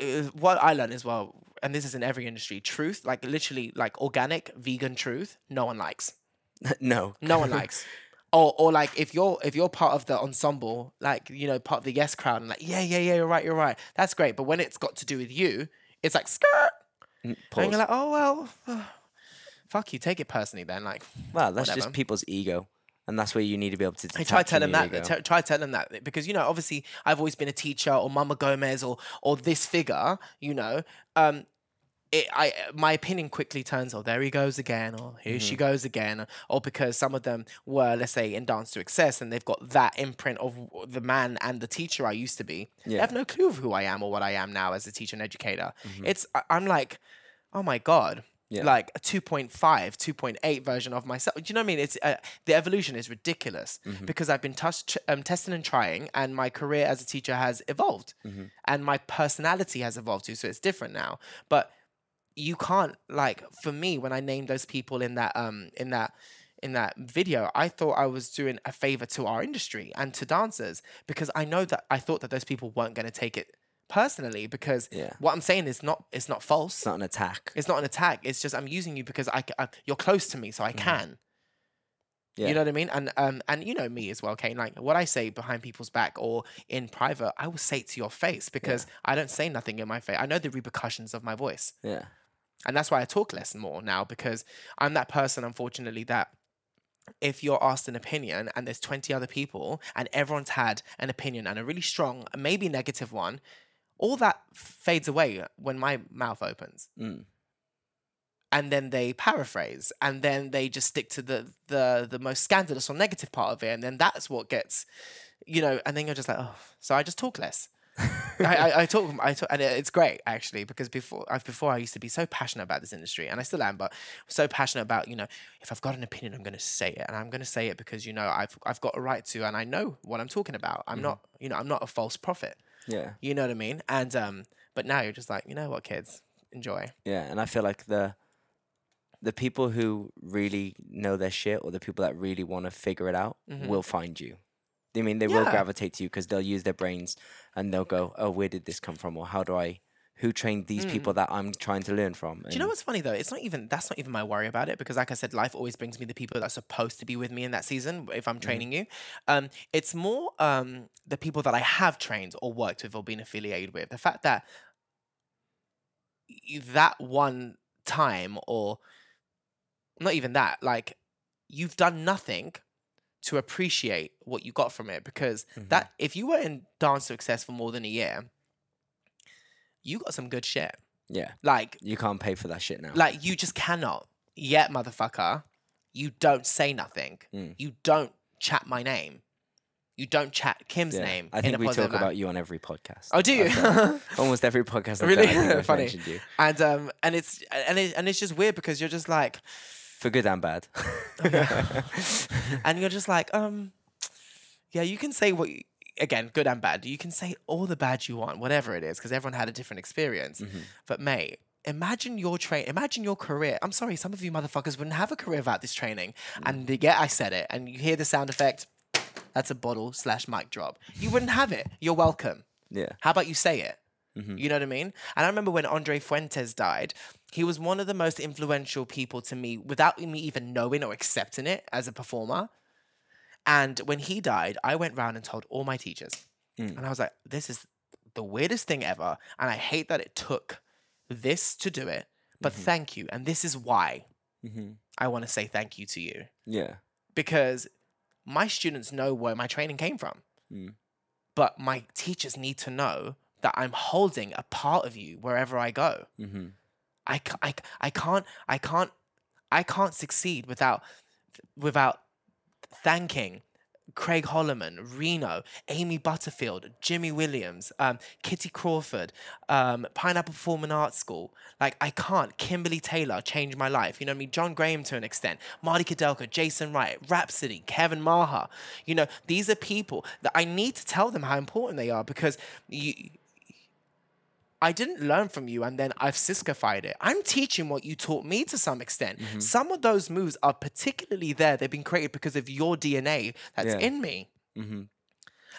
uh, uh, what I learned as well, and this is in every industry: truth, like literally, like organic vegan truth, no one likes. no. No one likes. Or, or like if you're if you're part of the ensemble, like you know, part of the yes crowd, and like yeah, yeah, yeah, you're right, you're right. That's great. But when it's got to do with you, it's like skirt, N- and you're like, oh well, fuck you, take it personally then. Like, Well, that's whatever. just people's ego, and that's where you need to be able to. I try tell them that. T- try tell them that because you know, obviously, I've always been a teacher or Mama Gomez or or this figure. You know, um, it, I my opinion quickly turns. Oh, there he goes again, or here she Mm-hmm. goes again, or because some of them were, let's say, in Dance 2XS, and they've got that imprint of the man and the teacher I used to be. They have no clue of who I am or what I am now as a teacher and educator. Mhm. It's I'm like, oh my god, Yeah. like a 2.5 2.8 version of myself do you know what i mean it's uh, the evolution is ridiculous Mhm. because i've been ch- um, testing and trying and my career as a teacher has evolved Mhm. and my personality has evolved too so it's different now but you can't like for me when i named those people in that um in that in that video i thought i was doing a favor to our industry and to dancers because i know that i thought that those people weren't going to take it personally because Yeah. what i'm saying is not it's not false It's not an attack. it's not an attack. It's just I'm using you because I you're close to me, so I can. Mm-hmm. Yeah. You know what I mean? And um and you know me as well, Kane. Like what I say behind people's back or in private, I will say it to your face because I don't say nothing in my face. I know the repercussions of my voice, Yeah. And that's why I talk less and more now because I'm that person, unfortunately, that if you're asked an opinion and there's 20 other people and everyone's had an opinion and a really strong, maybe negative one, all that fades away when my mouth opens Mm. and then they paraphrase and then they just stick to the the the most scandalous or negative part of it and then that's what gets you know and then you're just like oh so i just talk less I, I, I talk I talk and it's great actually because before I before I used to be so passionate about this industry and I still am but so passionate about you know if I've got an opinion I'm going to say it and I'm going to say it because you know I've I've got a right to and I know what I'm talking about I'm not you know I'm not a false prophet Yeah. you know what I mean and um but now you're just like you know what kids enjoy Yeah. And I feel like the the people who really know their shit or the people that really want to figure it out Mhm. will find you. I mean, they will gravitate to you because they'll use their brains and they'll go, "Oh, where did this come from? Or how do I? Who trained these people that I'm trying to learn from?" Mm. Do you know what's funny though? It's not even that's not even my worry about it because, like I said, life always brings me the people that are supposed to be with me in that season. If I'm training you, um, it's more um, the people that I have trained or worked with or been affiliated with. The fact that that one time or not even that, like you've done nothing to appreciate what you got from it because Mhm. that if you were in dance 2XS for more than a year, you got some good shit. Yeah, Like you can't pay for that shit now. like you just cannot. Yet, motherfucker, you don't say nothing. Mm. You don't chat my name. You don't chat Kim's Yeah. name. I in think we talk about you on every podcast. Oh, do you? Done- Almost every podcast. I've Really? done, I think I've Funny. mentioned you and um and it's and it and it's just weird because you're just like for good and bad. and you're just like um yeah you can say what you, again good and bad you can say all the bad you want whatever it is because everyone had a different experience Mhm. but mate imagine your train imagine your career i'm sorry some of you motherfuckers wouldn't have a career without this training and the- yeah i said it and you hear the sound effect that's a bottle slash mic drop you wouldn't have it you're welcome yeah. how about you say it? Mhm. You know what I mean? And I remember when Andre Fuentes died, he was one of the most influential people to me without me even knowing or accepting it as a performer. And when he died, I went round and told all my teachers. Mm. And I was like, this is the weirdest thing ever. And I hate that it took this to do it. But Mm-hmm. thank you. And this is why hmm I want to say thank you to you. Yeah. Because my students know where my training came from. Mm. But my teachers need to know that I'm holding a part of you wherever I go. hmm I, I, I can't I can't I can't succeed without without thanking Craig Holloman, Reno, Amy Butterfield, Jimmy Williams, um, Kitty Crawford, um, Pineapple Performing Arts School. Like I can't. Kimberly Taylor changed my life. You know what I mean? John Graham to an extent. Marty Kudelka, Jason Wright, Rhapsody, Kevin Maha. You know, these are people that I need to tell them how important they are because you I didn't learn from you and then I've Siscofied it. I'm teaching what you taught me to some extent. Some of those moves are particularly there. They've been created because of your DNA that's Yeah. in me. hmm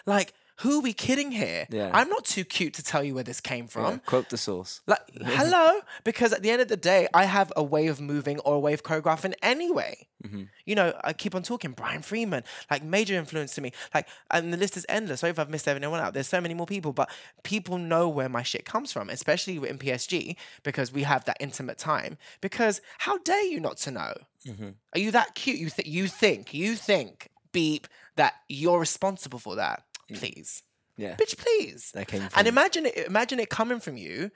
Like, Who are we kidding here? Yeah. I'm not too cute to tell you where this came Yeah, from. Quote the source. Like, hello? Because at the end of the day, I have a way of moving or a way of choreographing anyway. Mm-hmm. You know, I keep on talking. Brian Freeman, like, major influence to me. Like, and the list is endless. Sorry if I've missed anyone out. There's so many more people, but people know where my shit comes from, especially in PSG, because we have that intimate time. Because how dare you not to know? Mm-hmm. Are you that cute? You, th- you think, you think, beep, that you're responsible for that? Please. Yeah. Bitch, please. That came And imagine it, imagine it coming from you,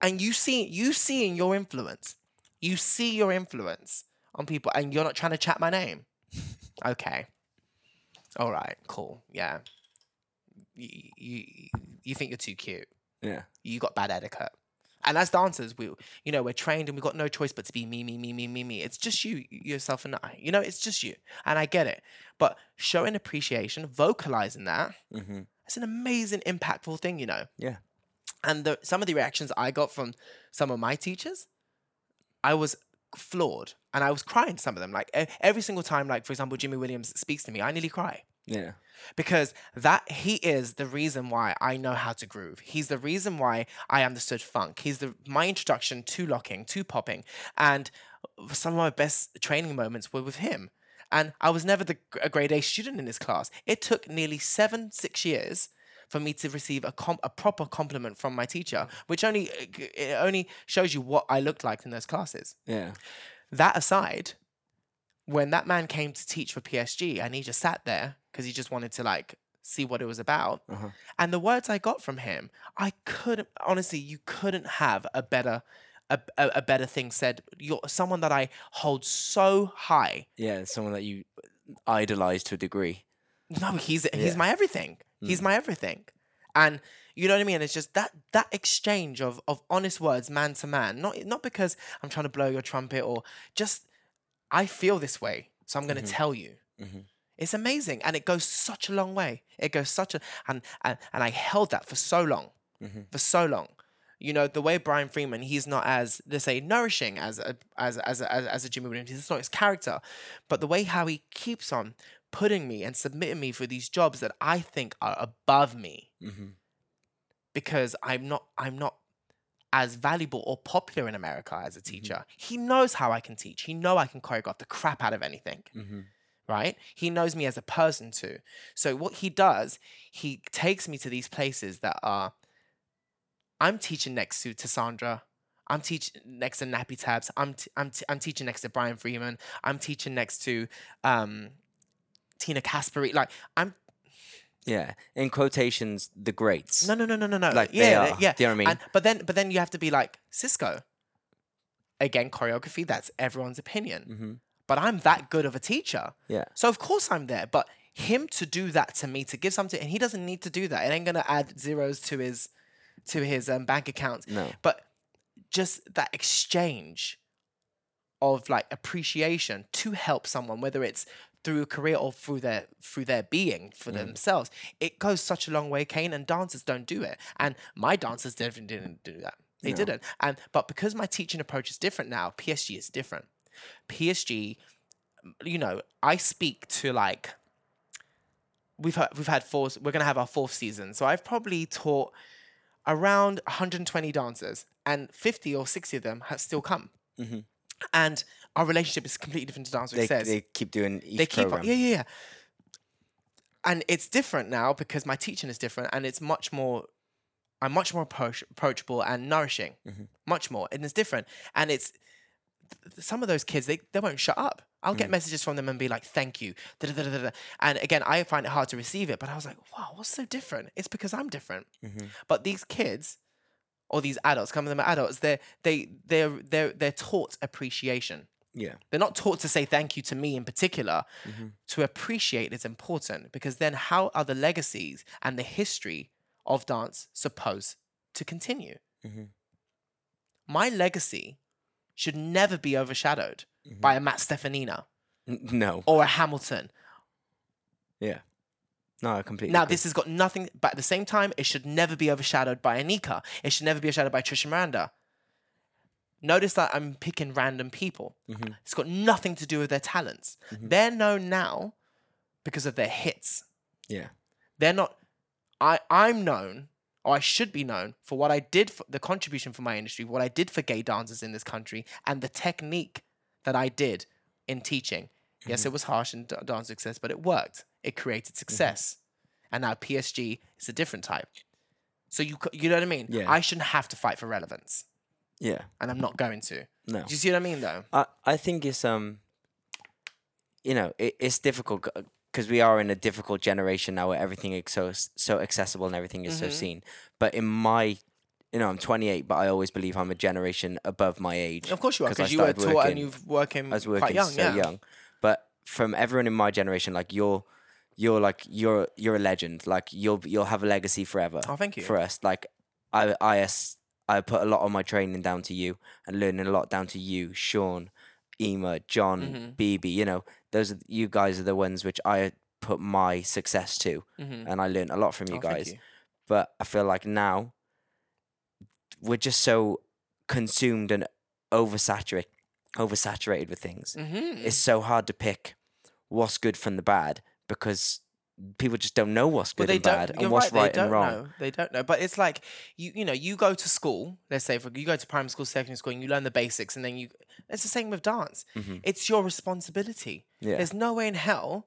and you see you seeing your influence. You see your influence on people, and you're not trying to chat my name. Okay. All right. Cool. Yeah. You, you you think you're too cute. Yeah. You got bad etiquette. And as dancers, we you know we're trained and we've got no choice but to be me, me, me, me, me, me. It's just you, yourself, and I. You know, it's just you, and I get it. But showing appreciation, vocalizing that, Mm-hmm. it's an amazing, impactful thing, you know. Yeah. And the, some of the reactions I got from some of my teachers, I was floored, and I was crying. Some of them, like every single time, like for example, Jimmy Williams speaks to me, I nearly cry Yeah. because that he is the reason why I know how to groove. He's the reason why I understood funk. He's the my introduction to locking, to popping, and some of my best training moments were with him. And I was never the a grade A student in his class. It took nearly seven, six years for me to receive a com- a proper compliment from my teacher, which only uh, it only shows you what I looked like in those classes. Yeah. That aside, when that man came to teach for PSG and he just sat there because he just wanted to like see what it was about, Uh-huh. and the words I got from him, I couldn't honestly, you couldn't have a better. A, a, a better thing said. You're someone that I hold so high. Yeah. Someone that you idolize to a degree. No, he's Yeah. he's my everything. He's my everything. And you know what I mean? It's just that that exchange of of honest words, man to man. Not not because I'm trying to blow your trumpet or just I feel this way, so I'm going to tell you. Mhm. It's amazing, and it goes such a long way. It goes such a and and, and I held that for so long, Mhm. for so long. You know the way Brian Freeman, he's not as they say nourishing as a as as a, as, as a Jimmy Williams. It's not his character, but the way how he keeps on putting me and submitting me for these jobs that I think are above me Mm-hmm. because I'm not I'm not as valuable or popular in America as a teacher. He knows how I can teach. He know I can choreograph the crap out of anything. Mm-hmm. Right? He knows me as a person too. So what he does, he takes me to these places that are I'm teaching next to Tessandra. I'm teaching next to Nappy Tabs. I'm t- I'm t- I'm teaching next to Brian Freeman. I'm teaching next to um, Tina Caspary. Like I'm Yeah. In quotations, the greats. no no no no no no. Like yeah they yeah, are. yeah. Do you know what I mean? And, but then but then you have to be like Sisco. Again, choreography. That's everyone's opinion. mm-hmm. But I'm that good of a teacher. Yeah. So of course I'm there. But him to do that to me, to give something, and he doesn't need to do that. It ain't gonna add zeros to his to his um, bank account. No. But just that exchange of like appreciation to help someone, whether it's through a career or through their through their being for themselves, it goes such a long way, Kane. And dancers don't do it. And my dancers definitely didn't do that. They No. didn't. And but because my teaching approach is different now, PSG is different. PSG, you know, I speak to like we've had, we've had four. We're gonna have our fourth season, so I've probably taught around 120 dancers, and 50 or 60 of them have still come. Mhm. And our relationship is completely different to Dance Week They, says. they keep doing each They keep program. on, yeah, yeah, yeah. And it's different now because my teaching is different, and it's much more. I'm much more approach, approachable and nourishing, Mhm. much more, and it's different. And it's th- some of those kids they, they won't shut up. I'll get messages from them and be like, "Thank you," da, da, da, da, da. and again, I find it hard to receive it. But I was like, "Wow, what's so different?" It's because I'm different. Mhm. But these kids, or these adults, some of them are adults. they're they they're they're they're taught appreciation. Yeah. They're not taught to say thank you to me in particular. Mhm. To appreciate is important because then how are the legacies and the history of dance supposed to continue? Mm-hmm. My legacy should never be overshadowed Mhm. by a Matt Steffanina No. or a Hamilton. Yeah. No, I completely. Now, agree. this has got nothing, but at the same time, it should never be overshadowed by Anika. It should never be overshadowed by Trisha Miranda. Notice that I'm picking random people. Mhm. It's got nothing to do with their talents. Mhm. They're known now because of their hits. Yeah. They're not. I I'm known or I should be known for what I did for the contribution for my industry, what I did for gay dancers in this country, and the technique that I did in teaching. Yes, Mm-hmm. it was harsh in d- dance 2XS, but it worked. It created success, and now PSG is a different type. So you you know what I mean? Yeah. I shouldn't have to fight for relevance, Yeah. and I'm not going to. No. Do you see what I mean, though? I, I think it's um you know it, it's difficult because we are in a difficult generation now where everything is so so accessible and everything is so Mhm. seen but in my you know I'm 28 but I always believe I'm a generation above my age Of course you are, 'Cause because you were taught and working- you've working, I was working quite young. so yeah. young but from everyone in my generation like you're you're like you're you're a legend like you'll you'll have a legacy forever Oh, thank you. for us like I I I put a lot of my training down to you and learning a lot down to you Sean Ema John Mhm. BB you know those are, you guys are the ones which I put my success to Mhm. and I learned a lot from you Oh, guys you. but I feel like now we're just so consumed and oversaturated oversaturated with things Mhm. it's so hard to pick what's good from the bad because people just don't know what's Well, good they and bad and what's right, right, they and don't wrong. Know. They don't know. But it's like you, you know, you go to school. Let's say for you go to primary school, secondary school, and you learn the basics, and then you. It's the same with dance. Mhm. It's your responsibility. Yeah. There's no way in hell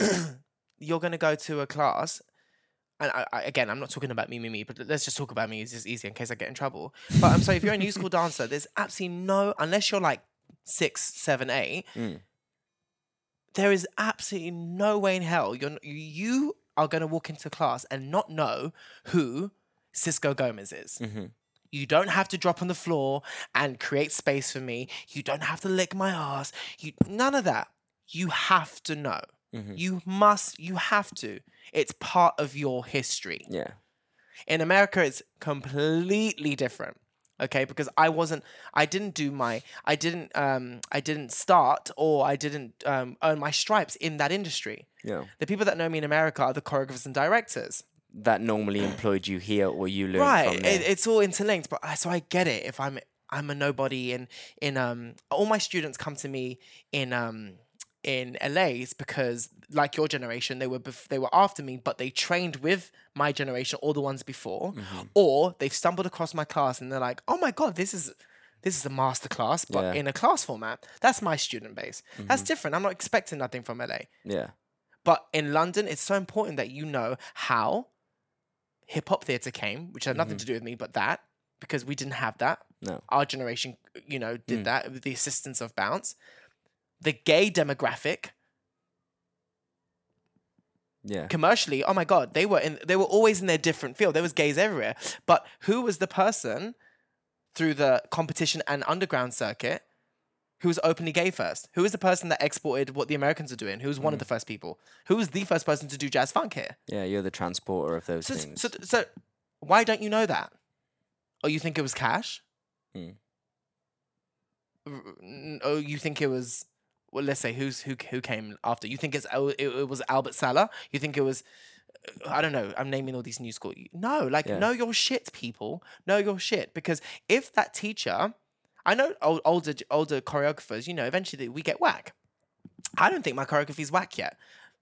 you're gonna go to a class. And I, I, again, I'm not talking about me, me, me, but let's just talk about me. It's just easier in case I get in trouble. But I'm sorry, if you're a new school dancer, there's absolutely no, unless you're like six, seven, eight, Mm. There is absolutely no way in hell you're you are going to walk into class and not know who Sisco Gomez is. Mhm. You don't have to drop on the floor and create space for me. You don't have to lick my ass. You none of that. You have to know. Mhm. You must. You have to. It's part of your history. Yeah. In America, it's completely different. Okay, because I wasn't, I didn't do my, I didn't, um, I didn't start or I didn't um, earn my stripes in that industry. Yeah. The people that know me in America are the choreographers and directors. That normally employed you here or you learned right, from it, it's all interlinked. But I, so I get it. If I'm, I'm a nobody, and in um, all my students come to me in um, in LA's because like your generation, they were bef- they were after me, but they trained with my generation or the ones before, Mm-hmm. or they've stumbled across my class and they're like, oh my god, this is this is a master class, but Yeah. in a class format. That's my student base. That's Mm-hmm. different. I'm not expecting nothing from LA. yeah. But in London, it's so important that you know how hip hop theatre came, which had nothing to do with me, but that because we didn't have that. No. Our generation, you know, did Mm. that with the assistance of Bounce. The gay demographic, Yeah. commercially, oh my god, they were in. They were always in their different field. There was gays everywhere. But who was the person through the competition and underground circuit? Who was openly gay first? Who was the person that exported what the Americans are doing? Who was one of the first people? Who was the first person to do jazz funk here? Yeah, you're the transporter of those So, things. so, so why don't you know that? Oh, you think it was Cash? Hmm. N- Oh, you think it was? Well, let's say who's who who came after? You think it's it, it was Albert Sala? You think it was? I don't know. I'm naming all these new school. No, like Yeah. know your shit, people. Know your shit because if that teacher, I know old, older older choreographers. You know, eventually we get whack. I don't think my choreography's whack yet.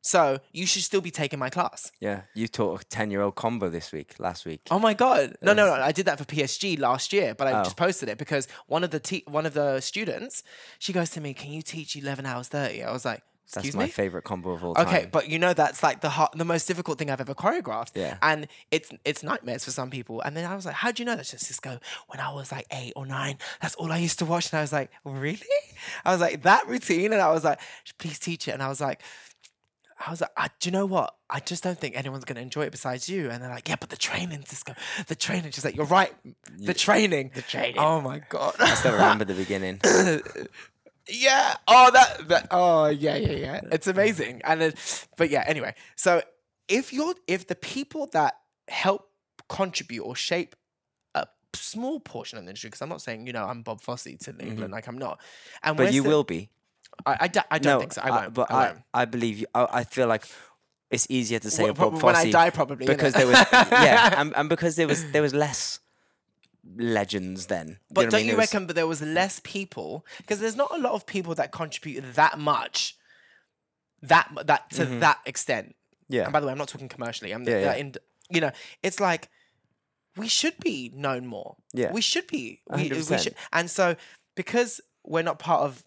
So you should still be taking my class. yeah, you taught a ten-year-old combo this week, last week. Oh my god! No, no, no! I did that for PSG last year, but I Oh. just posted it because one of the te- one of the students, she goes to me, "Can you teach eleven hours 30? I was like, Excuse That's my me." favorite combo of all time. Okay, but you know that's like the hard, the most difficult thing I've ever choreographed. Yeah. and it's it's nightmares for some people. And then I was like, "How do you know that?" She says, "Sisco, when I was like eight or nine, that's all I used to watch." And I was like, "Really?" I was like, "That routine," and I was like, "Please teach it." And I was like. I was like, I, do you know what? I just don't think anyone's gonna enjoy it besides you. And they're like, yeah, but the training, Sisco, the training. She's like, you're right, the training, the training. Oh my god, I still remember the beginning. yeah. Oh, that, that. Oh, yeah, yeah, yeah. It's amazing. And then, but yeah. Anyway, so if you're, if the people that help contribute or shape a small portion of the industry, because I'm not saying you know I'm Bob Fosse to mm-hmm. England, like I'm not. And But you still- will be. I, I, do- I don't no, think so. I won't. but I I, won't. I believe you. I, I feel like it's easier to say a Bob wh- when I die, probably because there was yeah, and, and because there was there was less legends then. But know don't mean? you was- reckon? But there was less people because there's not a lot of people that contribute that much, that that to that extent. Mm-hmm. Yeah. And by the way, I'm not talking commercially. I'm Yeah, yeah. in You know, it's like we should be known more. Yeah. We should be. We, we 100%. should. And so because we're not part of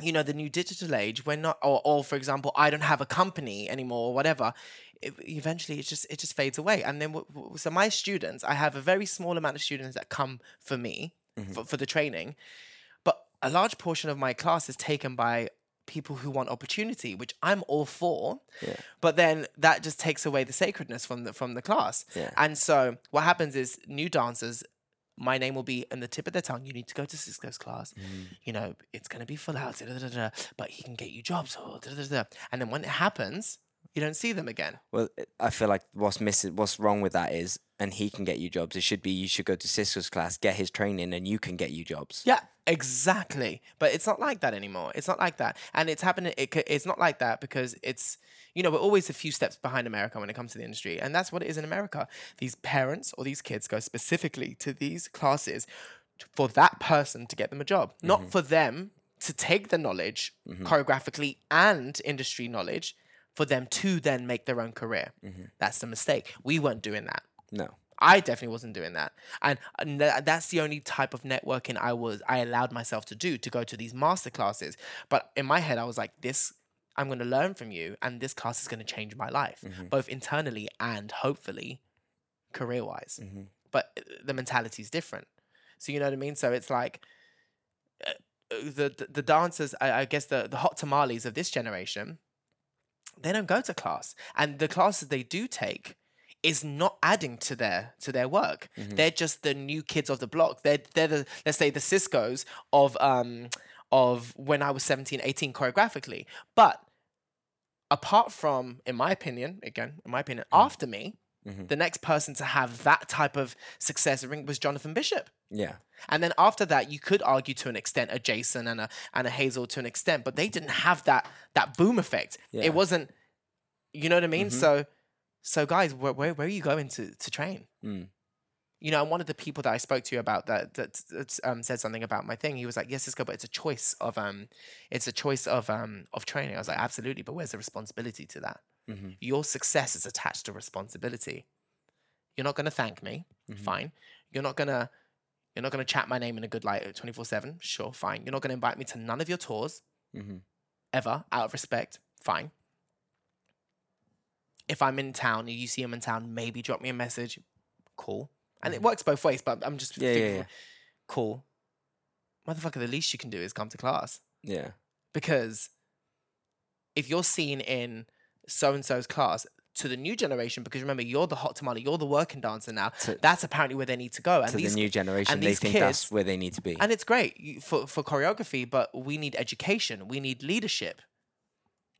you know the new digital age we're not or, or for example i don't have a company anymore or whatever it, eventually it just it just fades away and then w- w- so my students i have a very small amount of students that come for me mm-hmm. for, for the training but a large portion of my class is taken by people who want opportunity which i'm all for Yeah. but then that just takes away the sacredness from the from the class Yeah. and so what happens is new dancers my name will be in the tip of their tongue. You need to go to Cisco's class. Mm. You know, it's going to be full out, da, da, da, but he can get you jobs. oh. And then when it happens, you don't see them again. Well, I feel like what's missing, what's wrong with that is, and he can get you jobs. It should be you should go to Sisco's class, get his training, and you can get you jobs. Yeah, exactly. But it's not like that anymore. It's not like that, and it's happening. It, it's not like that because it's you know we're always a few steps behind America when it comes to the industry, and that's what it is in America. These parents or these kids go specifically to these classes for that person to get them a job, not mm-hmm. for them to take the knowledge mm-hmm. choreographically and industry knowledge for them to then make their own career. That's the mistake. We weren't doing that. No. I definitely wasn't doing that, and uh, that's the only type of networking I was I allowed myself to do to go to these master classes. But in my head, I was like, this I'm going to learn from you, and this class is going to change my life, both internally and hopefully career wise. But uh, the mentality is different. So you know what I mean. So it's like uh, the the, the dancers, I, I guess the the hot tamales of this generation, they don't go to class, and the classes they do take is not adding to their to their work. They're just the new kids of the block. They're they're the let's say the Sisco's of um of when I was 17, 18 choreographically. But apart from, in my opinion, again, in my opinion, after me, the next person to have that type of success ring was Jonathan Bishop. Yeah. And then after that, you could argue to an extent a Jason and a and a Hazel to an extent, but they didn't have that that boom effect. Yeah. It wasn't, you know what I mean. So, so guys, where, where where are you going to to train? Mm. You know, and one of the people that I spoke to you about that that, that um, said something about my thing. He was like, "Yes, Sisco, but it's a choice of um, it's a choice of um of training." I was like, "Absolutely, but where's the responsibility to that? Mhm. Your success is attached to responsibility. You're not going to thank me, fine. You're not gonna you're not gonna chat my name in a good light twenty four seven, sure, fine. You're not gonna invite me to none of your tours, Mhm. ever, out of respect, fine. If I'm in town and you see him in town, maybe drop me a message, cool. And it works both ways, but I'm just Yeah, yeah, thinking, yeah. cool. Motherfucker, the least you can do is come to class Yeah. because if you're seen in so and so's class to the new generation, because remember you're the hot tamale, you're the working dancer now. To- that's apparently where they need to go. And To these the new generation, and they these think that's kids- where they need to be. and it's great for for choreography, but we need education. We need leadership.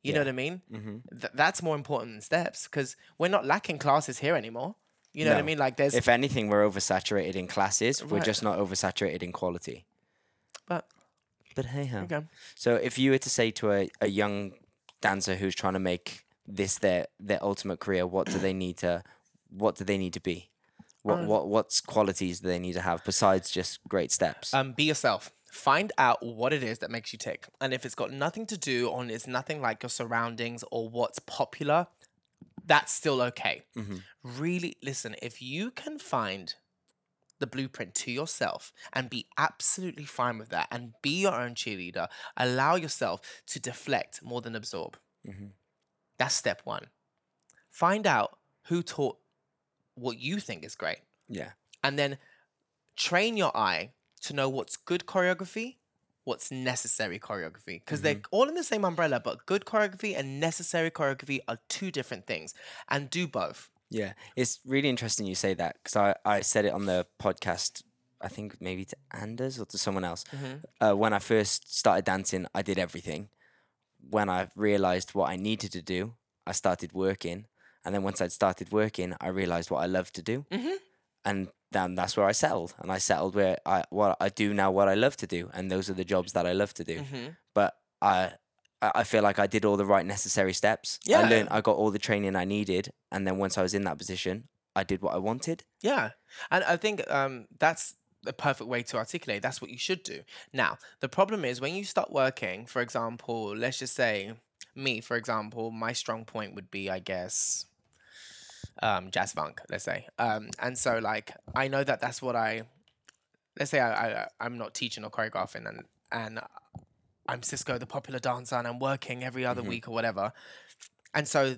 You know what I mean? Mhm. Th- that's more important than steps because we're not lacking classes here anymore. You know what I mean? Like there's, If anything, we're oversaturated in classes. We're just not oversaturated in quality. but But hey ho. okay. So if you were to say to a, a young dancer who's trying to make this their their ultimate career, what do they need to what do they need to be? What Um, what what's qualities do they need to have besides just great steps? Um, be yourself. Find out what it is that makes you tick. And if it's got nothing to do on it's nothing like your surroundings or what's popular, that's still okay. Mm-hmm. Really listen, if you can find the blueprint to yourself and be absolutely fine with that and be your own cheerleader, allow yourself to deflect more than absorb. That's step one. Find out who taught what you think is great yeah. and then train your eye to know what's good choreography, what's necessary choreography, because they're all in the same umbrella, but good choreography and necessary choreography are two different things, and do both. Yeah, it's really interesting you say that because I, I said it on the podcast, I think maybe to Anders or to someone else. Uh, when I first started dancing, I did everything. When I realized what I needed to do, I started working. And then once I'd started working, I realized what I love to do. And then that's where I settled. And I settled where I what I do now, what I love to do. And those are the jobs that I love to do. Mm-hmm. But I I I feel like I did all the right necessary steps. Yeah. I learned I got all the training I needed, and then once I was in that position, I did what I wanted. Yeah, and I think um, that's the perfect way to articulate. That's what you should do. Now, the problem is when you start working. For example, let's just say me. For example, my strong point would be, I guess, um, jazz funk, let's say. Um, and so like I know that that's what I, let's say I, I I'm not teaching or choreographing and and I'm Sisco, the popular dancer, and I'm working every other Mhm. week or whatever. And so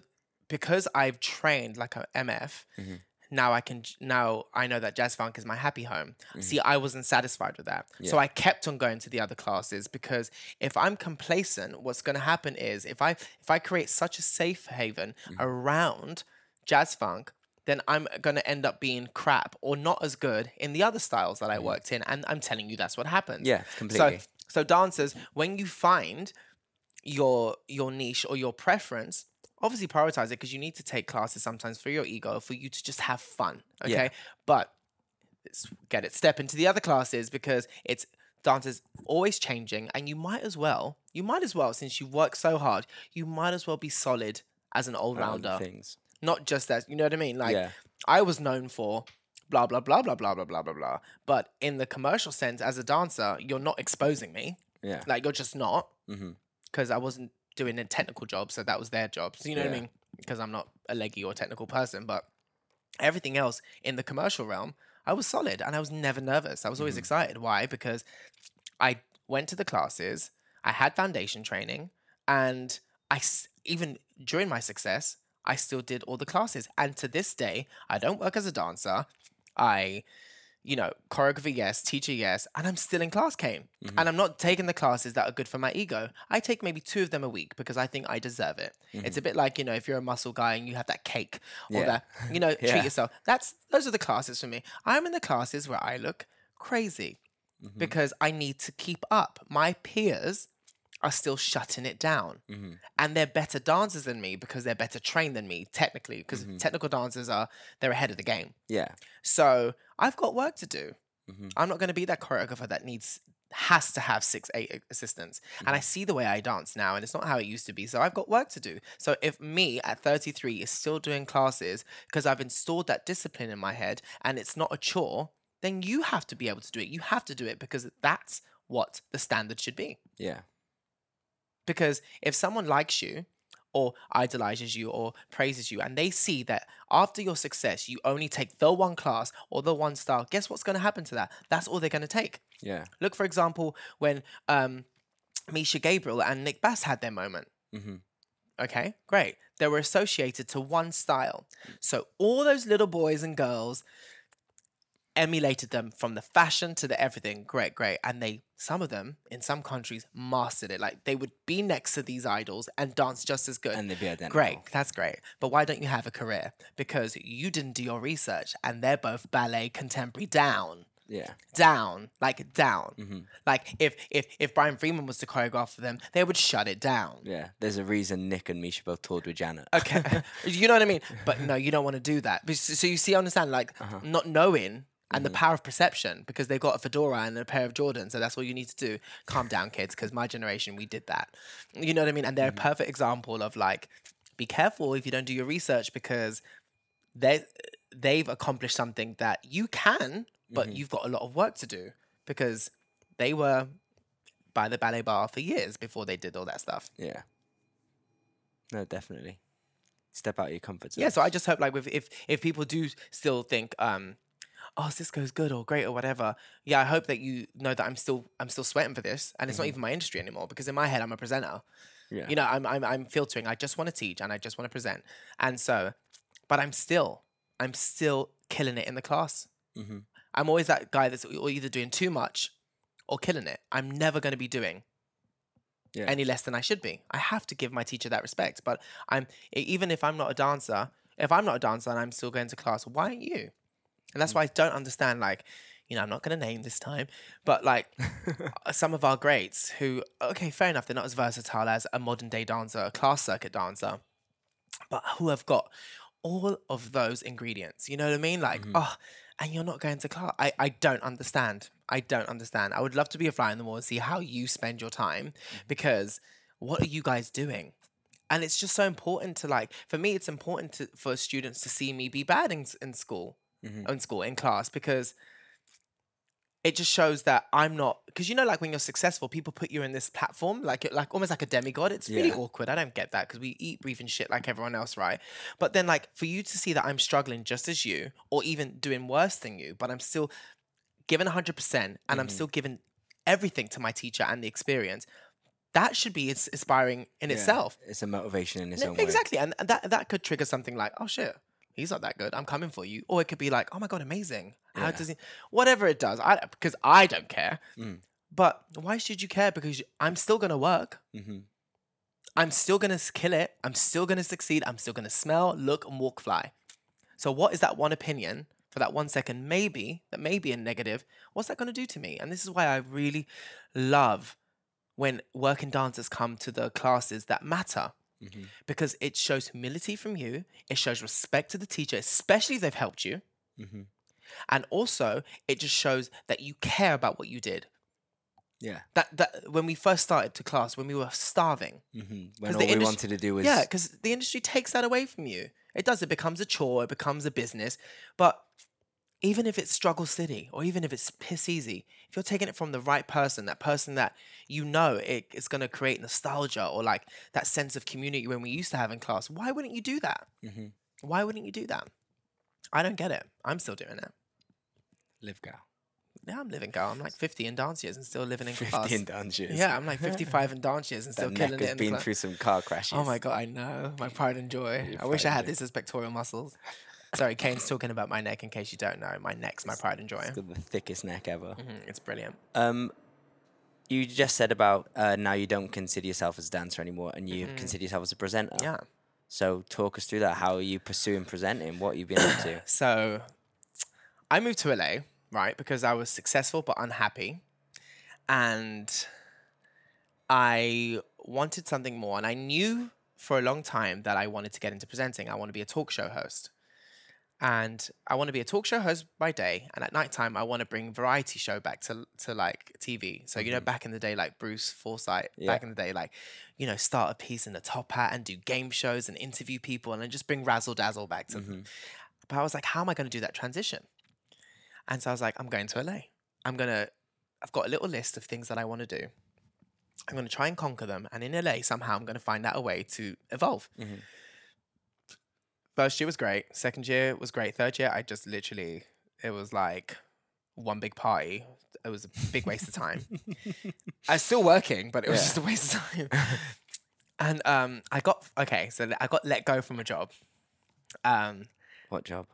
because I've trained like a MF, Mhm. Now I can now I know that jazz funk is my happy home. Mm-hmm. See, I wasn't satisfied with that. So I kept on going to the other classes because if I'm complacent, what's going to happen is if I if I create such a safe haven mm-hmm. around jazz funk, then I'm going to end up being crap or not as good in the other styles that I mm-hmm. worked in and I'm telling you that's what happens. Yeah, completely. So so dancers, when you find your your niche or your preference, obviously prioritize it because you need to take classes sometimes for your ego, for you to just have fun. Okay. Yeah. But get it, step into the other classes because it's dancers always changing and you might as well, you might as well, since you work so hard, you might as well be solid as an all rounder. things. Not just as you know what I mean? Like yeah, I was known for blah blah blah blah blah blah blah blah blah. But in the commercial sense, as a dancer, you're not exposing me. yeah. Like you're just not mm-hmm. because I wasn't doing a technical job, so that was their job. So you know what I mean? Because I'm not a leggy or technical person, but everything else in the commercial realm, I was solid and I was never nervous. I was always Mhm. excited. Why? Because I went to the classes, I had foundation training, and I even during my success, I still did all the classes. And to this day, I don't work as a dancer. I, you know, choreography, yes, teacher, yes, and I'm still in class Kane. Mhm. And I'm not taking the classes that are good for my ego. I take maybe two of them a week because I think I deserve it. It's a bit like, you know, if you're a muscle guy and you have that cake or Yeah. that, you know, Yeah. treat yourself. That's those are the classes for me. I'm in the classes where I look crazy Mhm. because I need to keep up. My peers are still shutting it down. Hmm and they're better dancers than me because they're better trained than me technically because Mhm. technical dancers are they're ahead of the game. Yeah. so i've got work to do. Mhm. i'm not going to be that choreographer that needs has to have six eight assistants. And i see the way i dance now and it's not how it used to be so i've got work to do. So if me at 33 is still doing classes because i've installed that discipline in my head and it's not a chore then you have to be able to do it. You have to do it because that's what the standard should be. Yeah. Because if someone likes you or idolizes you or praises you and they see that after your success you only take the one class or the one style guess what's going to happen to that? That's all they're going to take. Yeah. look for example when um misha gabriel and nick bass had their moment. Hmm okay great. They were associated to one style. So all those little boys and girls emulated them from the fashion to the everything great great and they some of them in some countries mastered it like they would be next to these idols and dance just as good And they'd be identical. great that's great but why don't you have a career because you didn't do your research and they're both ballet contemporary down Yeah. down like down hmm like if if if brian friedman was to choreograph for them they would shut it down Yeah. There's a reason Nick and Misha both toured with Janet. Okay, you know what I mean. But no, you don't want to do that. So so you see, understand, like Uh-huh. not knowing and Mm-hmm. the power of perception because they've got a fedora and a pair of Jordans. So that's all you need to do. Calm down, kids, because my generation we did that. You know what I mean? And they're Mm-hmm. a perfect example of like, be careful if you don't do your research because they they've accomplished something that you can, but Mm-hmm. you've got a lot of work to do because they were by the ballet bar for years before they did all that stuff. Yeah. No, definitely. Step out of your comfort zone. Yeah, so I just hope like with if if people do still think um oh Sisco's good or great or whatever, yeah, I hope that you know that I'm still I'm still sweating for this and it's not even my industry anymore because in my head I'm a presenter. Yeah. You know, I'm I'm I'm filtering. I just want to teach and I just want to present. And so but I'm still I'm still killing it in the class. hmm I'm always that guy that's either doing too much or killing it. I'm never going to be doing Yeah. any less than I should be. I have to give my teacher that respect. But I'm even if I'm not a dancer, if I'm not a dancer and I'm still going to class, why aren't you? And that's why I don't understand. Like, you know, I'm not going to name this time, but like uh, some of our greats who, okay, fair enough, they're not as versatile as a modern day dancer, a class circuit dancer, but who have got all of those ingredients. You know what I mean? Like, oh, and you're not going to class. I, I don't understand. I don't understand. I would love to be a fly on the wall and see how you spend your time because what are you guys doing? And it's just so important to like, for me, it's important to, for students to see me be bad in, in school, Mhm. in school, in class, because it just shows that I'm not because you know like when you're successful, people put you in this platform like like almost like a demigod. It's really Yeah. awkward. I don't get that because we eat, breathe, and shit like everyone else, right? But then like for you to see that I'm struggling just as you, or even doing worse than you, but I'm still giving hundred percent, and I'm Mhm. still giving everything to my teacher and the experience. That should be inspiring in Yeah, itself. It's a motivation in its own way. exactly, and and that that could trigger something like, oh shit, he's not that good. I'm coming for you, or it could be like, oh my god, amazing. How Yeah. does he? Whatever it does, I because I don't care. Mm. But why should you care? Because you- I'm still gonna work. hmm I'm still gonna kill it. I'm still gonna succeed. I'm still gonna smell, look, and walk fly. So what is that one opinion for that one second? Maybe that may be a negative. What's that gonna do to me? And this is why I really love when working dancers come to the classes that matter hmm because it shows humility from you. It shows respect to the teacher, especially if they've helped you. hmm And also, it just shows that you care about what you did. Yeah. That that when we first started to class, when we were starving, hmm When all we wanted to do was yeah, because the industry takes that away from you. It does. It becomes a chore. It becomes a business. But even if it's struggle city or even if it's piss easy, if you're taking it from the right person, that person that you know it is going to create nostalgia or like that sense of community when we used to have in class, why wouldn't you do that? Mhm. Why wouldn't you do that? I don't get it. I'm still doing it. live gal. Yeah, I'm living girl. I'm like 50 in dance years and still living in class. 50 in dance years. Yeah, I'm like 55 in dance years and That still neck killing it has in the been class. through some car crashes. Oh my god, I know. My pride and joy. Your I wish I had joy. this as pectoral muscles. Sorry, Kane's talking about my neck in case you don't know. My neck's my pride and joy. It's got the thickest neck ever. Mhm, It's brilliant. Um, you just said about uh, now you don't consider yourself as a dancer anymore, and you Mhm. consider yourself as a presenter. Yeah. So talk us through that. How are you pursuing presenting? What you've been up to? So I moved to LA, right? Because I was successful but unhappy. And I wanted something more. And I knew for a long time that I wanted to get into presenting. I want to be a talk show host. And I want to be a talk show host by day. And at nighttime, I want to bring variety show back to, to like TV. So, you know, back in the day, like Bruce Forsyth, Yeah. back in the day, like, you know, start a piece in a top hat and do game shows and interview people and then just bring razzle dazzle back to Mhm. but I was like, how am I going to do that transition? And so I was like, I'm going to LA. I'm going to, I've got a little list of things that I want to do. I'm going to try and conquer them. And in LA, somehow I'm going to find out a way to evolve. Mhm. First year was great. Second year was great. Third year, I just literally, it was like one big party. It was a big waste of time. I was still working, but it was Yeah. just a waste of time. and um, I got, okay, so I got let go from a job. Um, What job?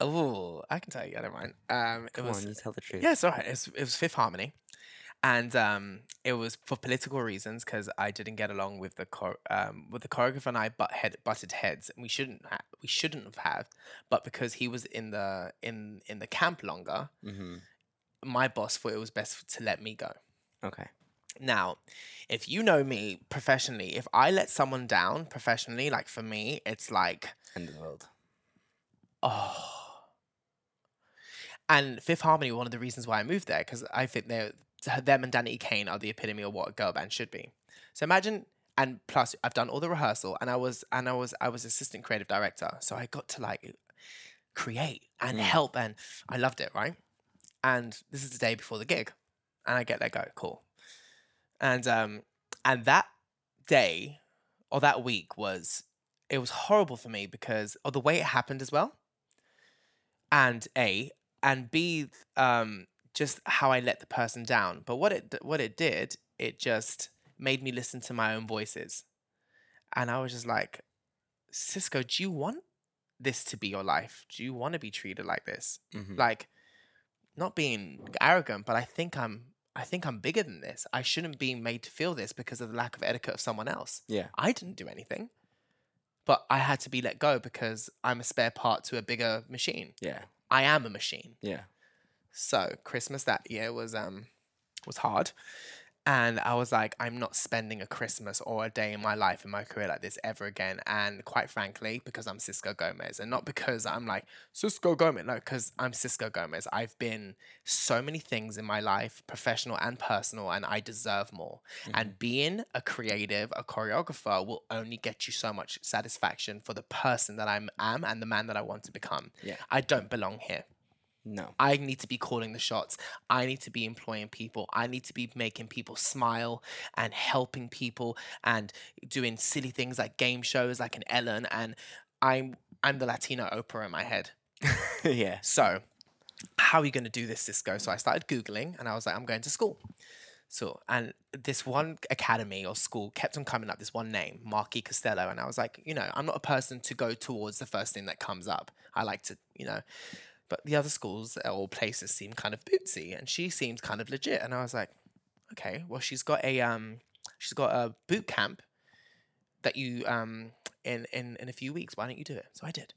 Oh, I can tell you. I don't mind. Um, it Come was on, you tell the truth. yeah, it's all right. It was, it was Fifth Harmony, and um, it was for political reasons because I didn't get along with the chor- um, with the choreographer and I butt head butted heads, and we shouldn't ha- we shouldn't have had, but because he was in the in in the camp longer, hmm my boss thought it was best to let me go. Okay. Now, if you know me professionally, if I let someone down professionally, like for me, it's like End of the world. Oh. And Fifth Harmony, one of the reasons why I moved there, because I think they're them and Danity Kane are the epitome of what a girl band should be. So imagine, and plus I've done all the rehearsal, and I was and I was I was assistant creative director, so I got to like create and Mm. help, and I loved it, right? And this is the day before the gig, and I get let go. Cool. And um, and that day or that week was it was horrible for me because of the way it happened as well. And A and B, um, just how I let the person down. But what it what it did, it just made me listen to my own voices, and I was just like, Sisco, do you want this to be your life? Do you want to be treated like this? hmm Like, not being arrogant, but I think I'm. I think I'm bigger than this. I shouldn't be made to feel this because of the lack of etiquette of someone else. Yeah. I didn't do anything. But I had to be let go because I'm a spare part to a bigger machine. Yeah. I am a machine. Yeah. So Christmas that year was um was hard. And I was like, I'm not spending a Christmas or a day in my life in my career like this ever again. And quite frankly, because I'm Sisco Gomez, and not because I'm like Sisco Gomez, no, because I'm Sisco Gomez. I've been so many things in my life, professional and personal, and I deserve more. And being a creative, a choreographer will only get you so much satisfaction for the person that I am and the man that I want to become. Yeah. I don't belong here. No. I need to be calling the shots. I need to be employing people. I need to be making people smile and helping people and doing silly things like game shows like an Ellen and I'm I'm the Latino Oprah in my head. yeah. So, how are you going to do this, Sisco? So I started Googling and I was like, I'm going to school. So, and this one academy or school kept on coming up, this one name, Marki Costello. And I was like, you know, I'm not a person to go towards the first thing that comes up. I like to, you know, but the other schools or places seem kind of bootsy and she seems kind of legit. And I was like, okay, well, she's got a, um, she's got a boot camp that you, um, in, in, in a few weeks. Why don't you do it? So I did.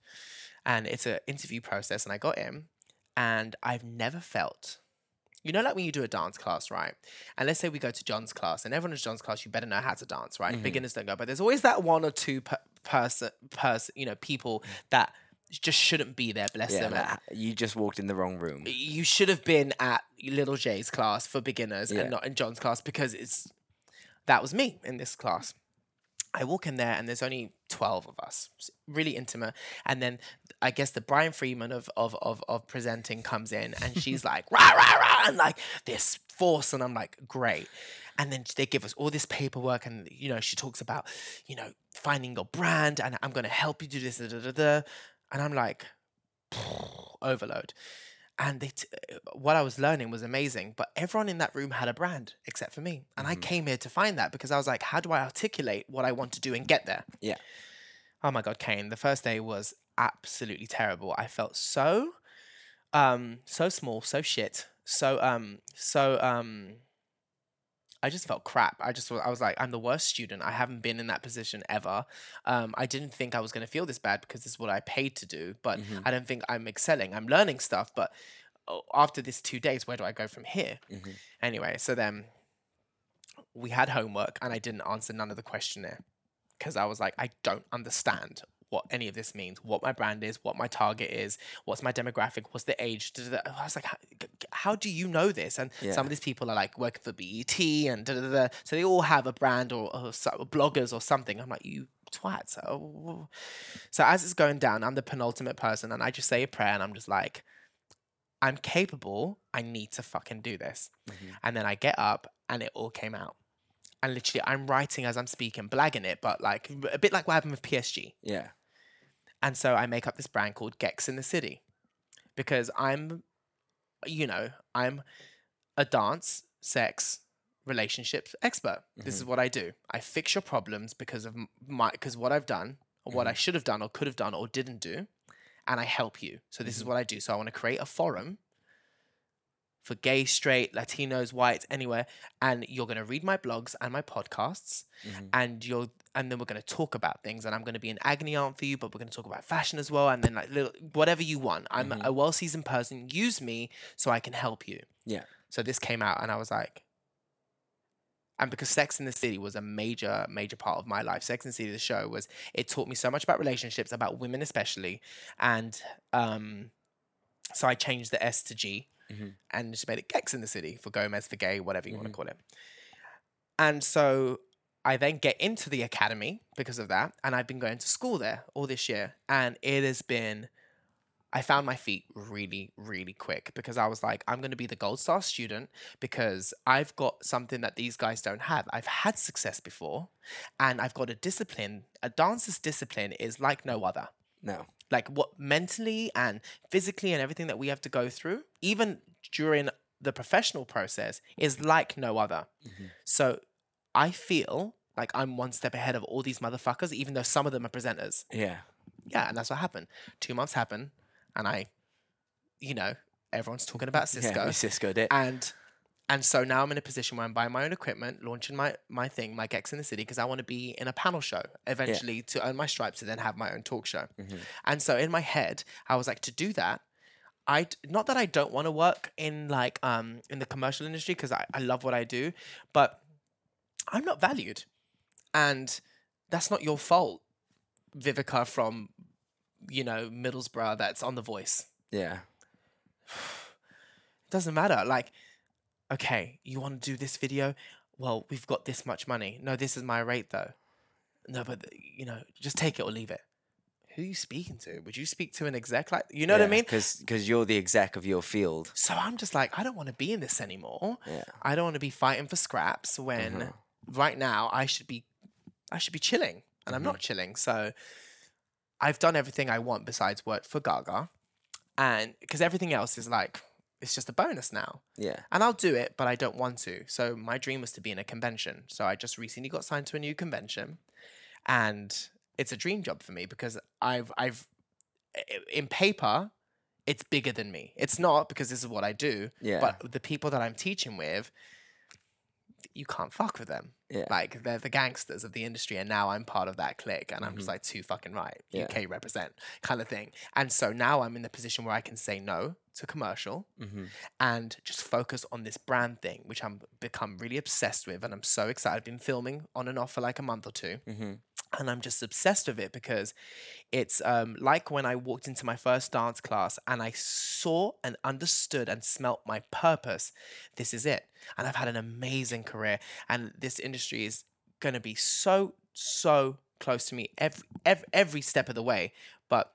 And it's an interview process and I got in and I've never felt you know, like when you do a dance class, right? And let's say we go to John's class, and everyone in John's class, you better know how to dance, right? Mhm. Beginners don't go, but there's always that one or two per- person, person, you know, people that just shouldn't be there. Bless Yeah. them. like, you just walked in the wrong room. You should have been at Little J's class for beginners Yeah. and not in John's class because it's that was me in this class. I walk in there and there's only 12 of us, really intimate. And then I guess the Brian Friedman of, of, of, of presenting comes in and she's like, rah, rah, rah, and like this force. And I'm like, great. And then they give us all this paperwork and, you know, she talks about, you know, finding your brand and I'm going to help you do this. Da, da, da. And I'm like, overload. And they t- uh, what I was learning was amazing, but everyone in that room had a brand except for me. And I Mhm. came here to find that because I was like, how do I articulate what I want to do and get there? Yeah. Oh my God, Kane, the first day was absolutely terrible. I felt so, um, so small, so shit, so, um, so, um, I just felt crap. I just I was like, I'm the worst student. I haven't been in that position ever. Um, I didn't think I was going to feel this bad because this is what I paid to do. But Mhm. I don't think I'm excelling. I'm learning stuff. But oh, after this two days, where do I go from here? Mhm. Anyway, so then we had homework, and I didn't answer none of the questionnaire because I was like, I don't understand what any of this means, what my brand is, what my target is, what's my demographic, what's the age. da, da, da. I was like, how, how do you know this? And Yeah. some of these people are like working for BET and da, da, da, da. so they all have a brand or, or, or bloggers or something. I'm like, you twat. So, so as it's going down, I'm the penultimate person, and I just say a prayer, and I'm just like, I'm capable. I need to fucking do this. Mhm. And then I get up, and it all came out. And literally, I'm writing as I'm speaking, blagging it, but like a bit like what happened with PSG. Yeah. And so I make up this brand called Gex in the City because I'm, you know, I'm a dance, sex, relationships expert. This is mm-hmm. what I do. I fix your problems because of my because what I've done or what I mm-hmm. should have done or could have done or didn't do, and I help you. So this is mm-hmm. what I do. So I want to create a forum for gay, straight, Latinos, whites, anywhere, and you're going to read my blogs and my podcasts Mhm. and you're and then we're going to talk about things and i'm going to be an agony aunt for you but we're going to talk about fashion as well and then like little whatever you want i'm Mhm. a well-seasoned person use me so i can help you Yeah. so this came out and i was like and because sex in the city was a major major part of my life sex in the city the show was it taught me so much about relationships about women especially and um so i changed the s to g Mhm. and she made it gex in the city for gomez for gay whatever you want Mhm. to call it and so I then get into the academy because of that, and I've been going to school there all this year, and it has been. I found my feet really, really quick because I was like, I'm going to be the gold star student because I've got something that these guys don't have. I've had success before, and I've got a discipline. A dancer's discipline is like no other No. Like what mentally and physically and everything that we have to go through, even during the professional process, is like no other. Mhm. So I feel like I'm one step ahead of all these motherfuckers, even though some of them are presenters. Yeah. Yeah, and that's what happened. Two months happened, and I, you know, everyone's talking about Sisco, Yeah. Sisco did. and and so now I'm in a position where I'm buying my own equipment, launching my my thing, my Gex in the City, because I want to be in a panel show eventually to earn my stripes and then have my own talk show. Mhm. And so in my head, I was like, to do that, I not that I don't want to work in like um in the commercial industry because I, I love what I do, but I'm not valued, and that's not your fault, Vivica from you know Middlesbrough that's on The Voice. Yeah. It doesn't matter. Like, okay, you want to do this video? Well, we've got this much money. No, this is my rate though. No, but you know, just take it or leave it. who are you speaking to? Would you speak to an exec like you know what I mean? Because because you're the exec of your field. So I'm just like, I don't want to be in this anymore. Yeah. I don't want to be fighting for scraps when Uh-huh. right now I should be I should be chilling. And I'm Mm-hmm. not chilling. So I've done everything I want besides work for Gaga. And because everything else is like it's just a bonus now. Yeah. And I'll do it, but I don't want to. So my dream was to be in a convention. So I just recently got signed to a new convention. And it's a dream job for me because I've I've in paper it's bigger than me. It's not because this is what I do, Yeah. but the people that I'm teaching with you can't fuck with them. Yeah. Like they're the gangsters of the industry, and now I'm part of that clique, and I'm just Mhm. like too fucking right, Yeah. UK represent kind of thing. And so now I'm in the position where I can say no to commercial Mm-hmm. and just focus on this brand thing, which I'm become really obsessed with, and I'm so excited. I've been filming on and off for like a month or two, Mm-hmm. And I'm just obsessed with it because it's um, like when I walked into my first dance class and I saw and understood and smelt my purpose. This is it, and I've had an amazing career, and this industry is going to be so so close to me every, every every step of the way. But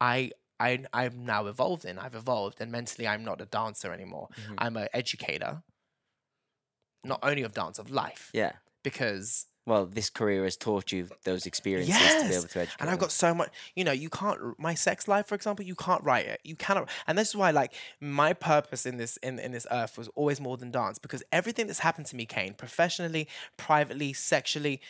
I. I, I'm now evolved in. I've evolved, and mentally, I'm not a dancer anymore. Mhm. I'm an educator, not only of dance, of life. Yeah. Because Well, this career has taught you those experiences to be able to educate. and I've got so much, you know, you can't my sex life, for example, you can't write it. You cannot, and this is why, like, my purpose in this in in this earth was always more than dance because everything that's happened to me, Kane, professionally, privately, sexually.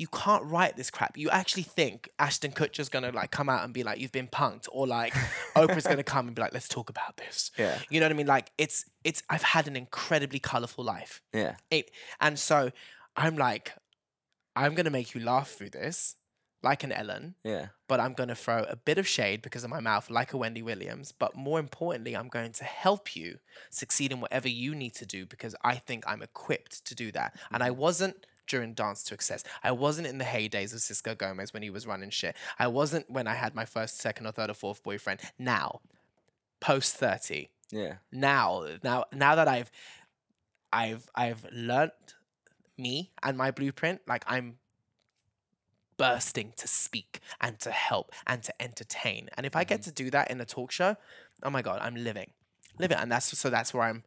You can't write this crap. You actually think Ashton Kutcher's gonna like come out and be like, "You've been punked," or like Oprah's gonna come and be like, "Let's talk about this." Yeah. You know what I mean? Like, it's it's. I've had an incredibly colorful life. Yeah. It, and so I'm like, I'm gonna make you laugh through this, like an Ellen, Yeah. but I'm gonna throw a bit of shade because of my mouth, like a Wendy Williams. But more importantly, I'm going to help you succeed in whatever you need to do because I think I'm equipped to do that. And I mm-hmm. wasn't during Dance 2XS. I wasn't in the heydays of Sisco Gomez when he was running shit. I wasn't when I had my first, second, or third or fourth boyfriend. Now, post 30, Yeah. now now now that i've i've i've learnt me and my blueprint like i'm bursting to speak and to help and to entertain. And if i get mm-hmm. to do that in a talk show oh my god i'm living living. And that's so that's where i'm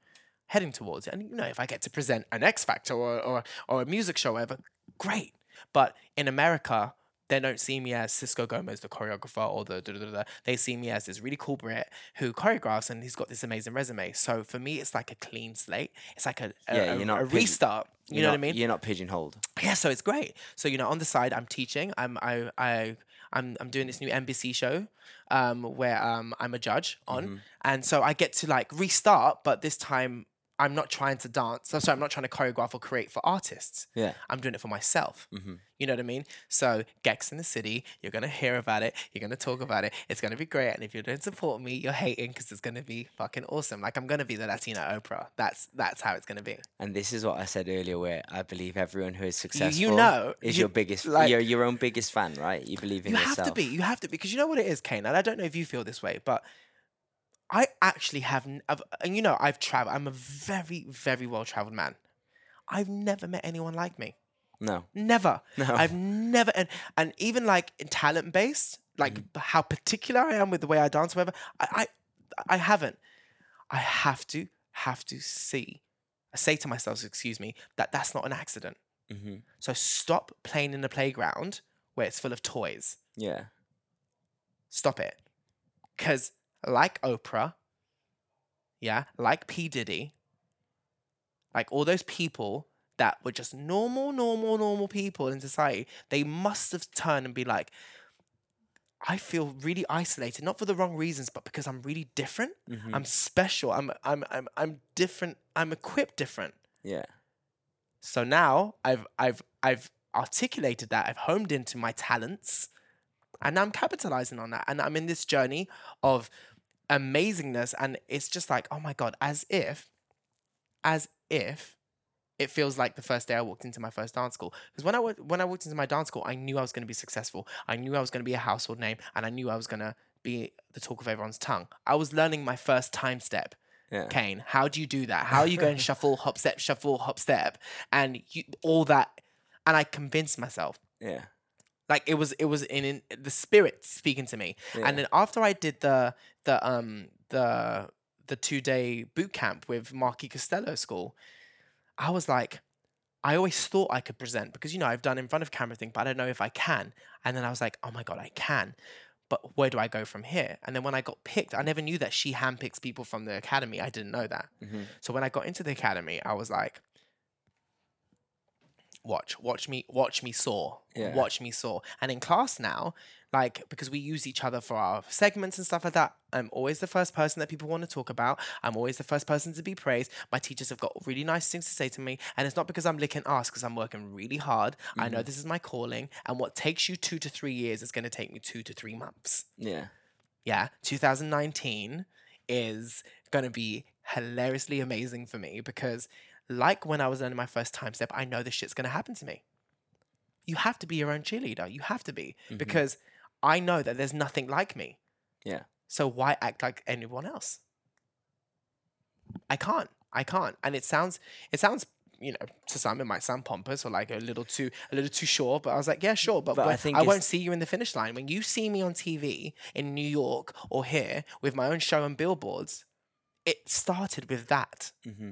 heading towards. And you know if i get to present an x factor or or, or a music show whatever great. But in america they don't see me as Sisco Gomez, the choreographer, or the da, da, da, da. they see me as this really cool Brit who choreographs and he's got this amazing resume. So for me, it's like a clean slate. It's like a, a, Yeah, you're not a pigeon- restart. You know not- what I mean? You're not pigeonholed. Yeah, so it's great. So you know, on the side, I'm teaching. I'm I I I'm I'm doing this new NBC show, um, where um I'm a judge on, Mm-hmm. and so I get to like restart, but this time I'm not trying to dance. I'm sorry, I'm not trying to choreograph or create for artists. Yeah. I'm doing it for myself. Mhm. You know what I mean? So Gex in the city, you're gonna hear about it. You're gonna talk about it. It's gonna be great. And if you don't support me, you're hating because it's gonna be fucking awesome. Like I'm gonna be the Latina Oprah. That's that's how it's gonna be. And this is what I said earlier, where I believe everyone who is You- successful you know, is you- your biggest, like- you're your own biggest fan, right? You believe in you yourself. You have to be. You have to because you know what it is, Kane. And I don't know if you feel this way, but I actually have, I've, and you know, I've traveled. I'm a very, very well traveled man. I've never met anyone like me. No. Never. No. I've never, and and even like in talent based, like Mm. how particular I am with the way I dance, whatever. I, I, I haven't. I have to, have to see. I say to myself, excuse me, that that's not an accident. hmm So stop playing in the playground where it's full of toys. Yeah. Stop it. Because, like Oprah, yeah, like P. Diddy, like all those people that were just normal, normal, normal people in society, they must have turned and be like, I feel really isolated, not for the wrong reasons, but because I'm really different. hmm I'm special. I'm, I'm, I'm, I'm different. I'm equipped different. yeah. So now I've I've I've articulated that. I've homed into my talents, and now I'm capitalizing on that. And I'm in this journey of amazingness, and it's just like, oh my god, as if, as if. It feels like the first day I walked into my first dance school. Because when I when I walked into my dance school, I knew I was going to be successful. I knew I was going to be a household name, and I knew I was going to be the talk of everyone's tongue. I was learning my first time step. Yeah. Kane, how do you do that? How are you going to shuffle, hop, step, shuffle, hop, step, and you, all that? And I convinced myself, Yeah. Like it was it was in, in the spirit speaking to me. Yeah. And then after I did the the um the the two day boot camp with Marki Costello School, I was like, I always thought I could present because you know I've done in front of camera thing, but I don't know if I can. And then I was like, oh my god, I can. But where do I go from here? And then when I got picked, I never knew that she handpicks people from the academy. I didn't know that. Mhm. So when I got into the academy, I was like, watch, watch me, watch me soar, Yeah. watch me soar. And in class now, like because we use each other for our segments and stuff like that, I'm always the first person that people want to talk about. I'm always the first person to be praised. My teachers have got really nice things to say to me, and it's not because I'm licking ass, because I'm working really hard. I know mm-hmm. this is my calling, and what takes you two to three years is going to take me two to three months Yeah. yeah, 2019 is going to be hilariously amazing for me because, like when I was learning my first time step, I know this shit's going to happen to me. You have to be your own cheerleader. You have to be Mhm. because I know that there's nothing like me. Yeah. So why act like anyone else? I can't. I can't. And it sounds. It sounds. You know, to some it might sound pompous or like a little too a little too sure, but I was like, yeah, sure, but, But I think I won't see you in the finish line. When you see me on TV in New York or here with my own show and billboards, it started with that. hmm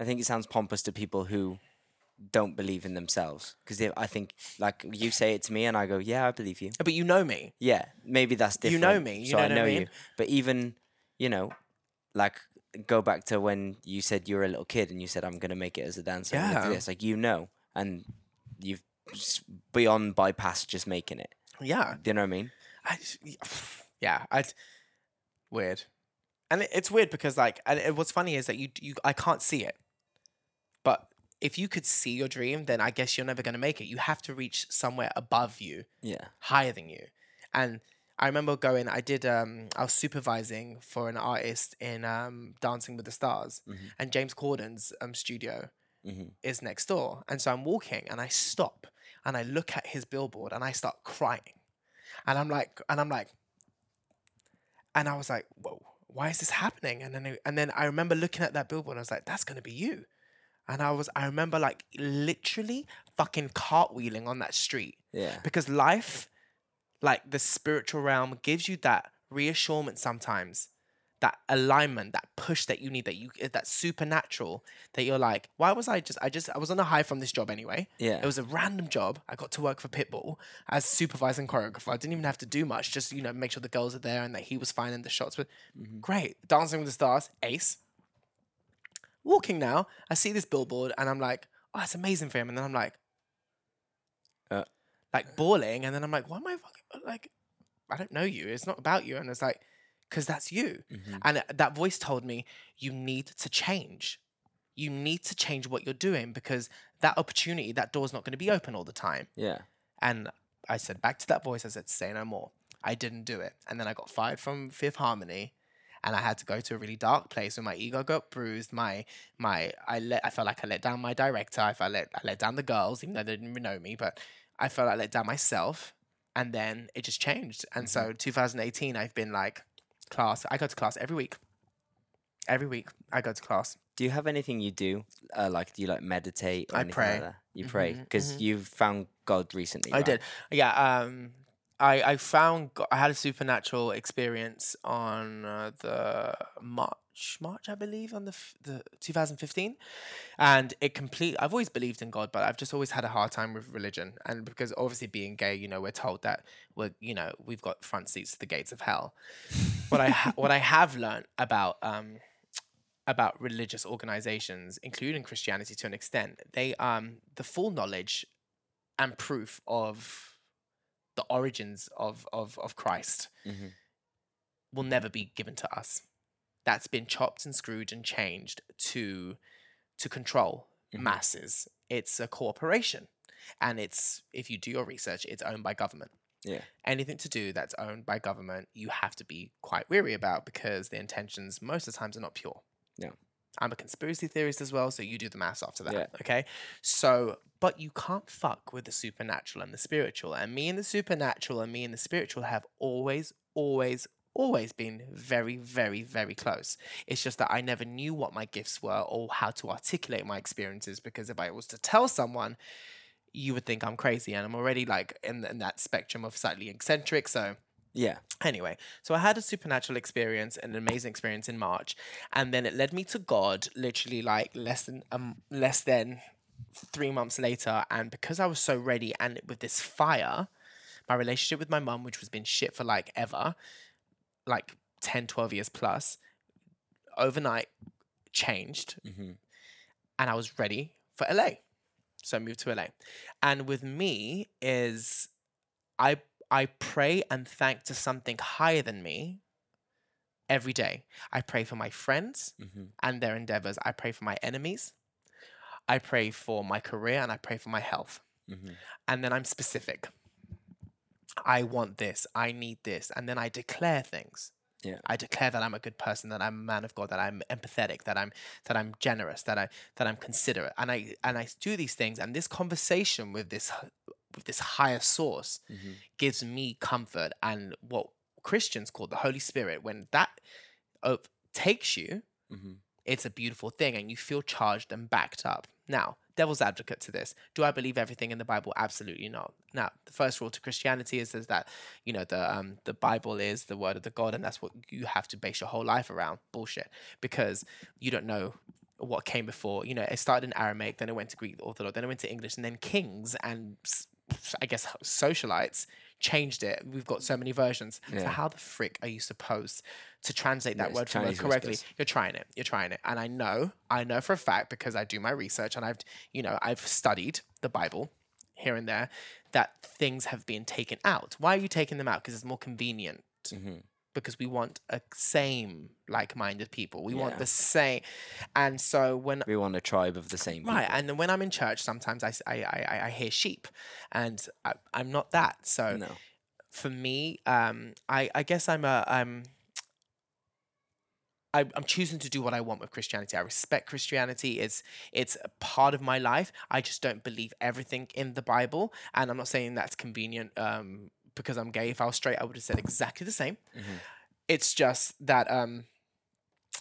I think it sounds pompous to people who don't believe in themselves because I think like you say it to me and I go, yeah, I believe you. But you know me. Yeah, maybe that's different. You know me, you so know I what I know mean? you. But even you know, like go back to when you said you were a little kid and you said I'm gonna make it as a dancer. Yeah. this. Like you know, and you've beyond bypass just making it. Yeah. Do you know what I mean? I just, yeah, I weird, and it, it's weird because like, and it, what's funny is that you you I can't see it, if you could see your dream, then I guess you're never gonna make it. You have to reach somewhere above you, Yeah. higher than you, and. I remember going. I did. Um, I was supervising for an artist in um, Dancing with the Stars, Mhm. and James Corden's um, studio hmm is next door. And so I'm walking and I stop and I look at his billboard and I start crying. And I'm like, and I'm like, and I was like, whoa, why is this happening? And then, and then I remember looking at that billboard and I was like, that's going to be you. And I was, I remember like literally fucking cartwheeling on that street Yeah. because life, like the spiritual realm, gives you that reassurance sometimes, that alignment, that push that you need, that you that supernatural that you're like, why was I just I just I was on a high from this job anyway. Yeah. It was a random job. I got to work for Pitbull as supervising choreographer. I didn't even have to do much, just you know, make sure the girls are there and that he was fine and the shots were Mhm. great. Dancing with the Stars, ace. Walking now, I see this billboard and I'm like, oh, it's amazing for him. And then I'm like, Uh. like bawling. And then I'm like, why am I fucking, like, I don't know you. It's not about you. And it's like, because that's you. Mhm. And that voice told me, you need to change. You need to change what you're doing because that opportunity, that door's not going to be open all the time. Yeah. And I said back to that voice, I said, say no more. I didn't do it. And then I got fired from Fifth Harmony. And I had to go to a really dark place where my ego got bruised. My my I let I felt like I let down my director. I felt let I let down the girls, even though they didn't even know me, but I felt like I let down myself. And then it just changed. And so 2018, I've been like class. I go to class every week. Every week I go to class. Do you have anything you do? Uh, like, do you like meditate? Or I anything pray. Like that? You pray Mhm, because mhm. you've found God recently. I right? did. Yeah. Um, I I found I had a supernatural experience on uh, the March March I believe on the f- the 2015, and it complete. I've always believed in God, but I've just always had a hard time with religion, and because obviously being gay, you know, we're told that we're you know we've got front seats to the gates of hell. what I ha- what I have learned about um about religious organizations, including Christianity to an extent, they um the full knowledge and proof of the origins of of of Christ Mhm. will never be given to us. That's been chopped and screwed and changed to to control Mhm. masses. It's a corporation, and it's if you do your research, it's owned by government. Yeah. Anything to do that's owned by government, you have to be quite weary about because the intentions most of the times are not pure. Yeah. I'm a conspiracy theorist as well, so you do the maths after that. Yeah. Okay. So, but you can't fuck with the supernatural and the spiritual. And me and the supernatural and me and the spiritual have always, always, always been very, very, very close. It's just that I never knew what my gifts were or how to articulate my experiences because if I was to tell someone, you would think I'm crazy, and I'm already like in, in that spectrum of slightly eccentric. So Yeah. Anyway, so I had a supernatural experience, an amazing experience in March, and then it led me to God literally like less than um less than three months later. And because I was so ready and with this fire, my relationship with my mum, which was been shit for like ever, like 10, 12 years plus, overnight changed hmm and I was ready for LA. So I moved to LA. And with me is I I pray and thank to something higher than me every day. I pray for my friends hmm and their endeavors. I pray for my enemies. I pray for my career and I pray for my health. hmm And then I'm specific. I want this. I need this. And then I declare things. Yeah. I declare that I'm a good person, that I'm a man of God, that I'm empathetic, that I'm that I'm generous, that I that I'm considerate. And I and I do these things and this conversation with this with this higher source hmm gives me comfort and what Christians call the Holy Spirit when that uh, takes you hmm it's a beautiful thing and you feel charged and backed up. Now, devil's advocate to this. Do I believe everything in the Bible? Absolutely not. Now, the first rule to Christianity is, is that, you know, the um the Bible is the word of the God and that's what you have to base your whole life around. Bullshit. Because you don't know what came before. You know, it started in Aramaic, then it went to Greek Orthodox, then it went to English, and then kings and I guess socialites changed it. We've got so many versions. So how the frick are you supposed to translate that Yes, word for word correctly? whispers. You're trying it. You're trying it. And I know, I know for a fact because I do my research and I've, you know, I've studied the Bible here and there that things have been taken out. Why are you taking them out? Because it's more convenient. hmm Because we want a same like-minded people. We want the same. And so when We want a tribe of the same. Right, people. and then when I'm in church, sometimes I I I hear sheep, and I, I'm not that. So No. for me, um, I, I guess I'm a I'm I, I'm choosing to do what I want with Christianity. I respect Christianity. It's it's a part of my life. I just don't believe everything in the Bible, and I'm not saying that's convenient um, because I'm gay. If I was straight, I would have said exactly the same. Mhm. It's just that um,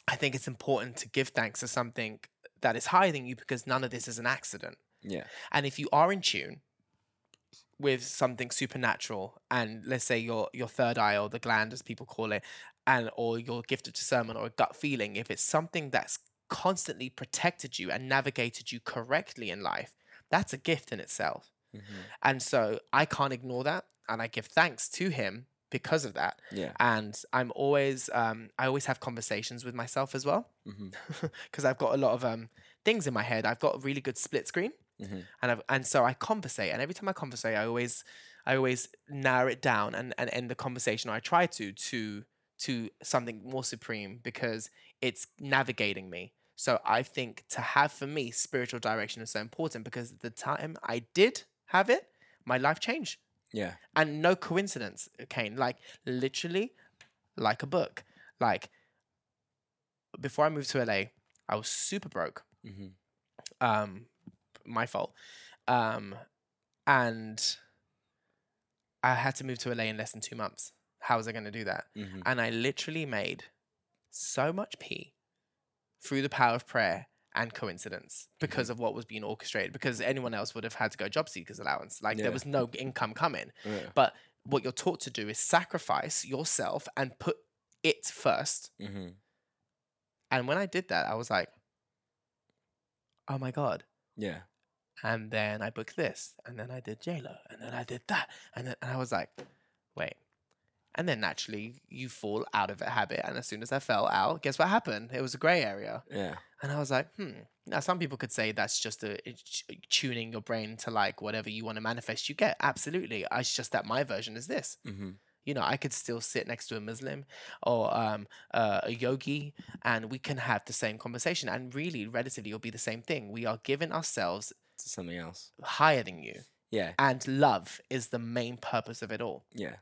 I think it's important to give thanks to something that is higher than you because none of this is an accident. Yeah. And if you are in tune with something supernatural, and let's say your your third eye or the gland, as people call it, and or your gift of discernment or a gut feeling, if it's something that's constantly protected you and navigated you correctly in life, that's a gift in itself. hmm And so I can't ignore that, and I give thanks to him because of that. Yeah. And I'm always, um, I always have conversations with myself as well, because I've got a lot of um, things in my head. I've got a really good split screen hmm and I've, and so I conversate, and every time I conversate, I always I always narrow it down and, and end the conversation, or I try to to to something more supreme because it's navigating me. So I think to have for me spiritual direction is so important because the time I did have it, my life changed, Yeah. and no coincidence, Kane. Like literally, like a book. Like before I moved to LA, I was super broke hmm um my fault um and i had to move to la in less than two months how was i going to do that hmm and i literally made so much pee through the power of prayer and coincidence because of what was being orchestrated because anyone else would have had to go job seekers allowance like Yeah. there was no income coming Yeah. but what you're taught to do is sacrifice yourself and put it first hmm and when i did that i was like oh my god Yeah. and then I booked this, and then I did JLo, and then I did that, and then and I was like, wait. And then naturally you fall out of a habit, and as soon as I fell out, guess what happened? It was a grey area, Yeah. and I was like, hmm. Now some people could say that's just a, tuning your brain to like whatever you want to manifest, you get absolutely. It's just that my version is this. hmm You know, I could still sit next to a Muslim or um, uh, a yogi, and we can have the same conversation. And really, relatively, it'll be the same thing. We are giving ourselves To something else. higher than you. Yeah. And love is the main purpose of it all. Yeah.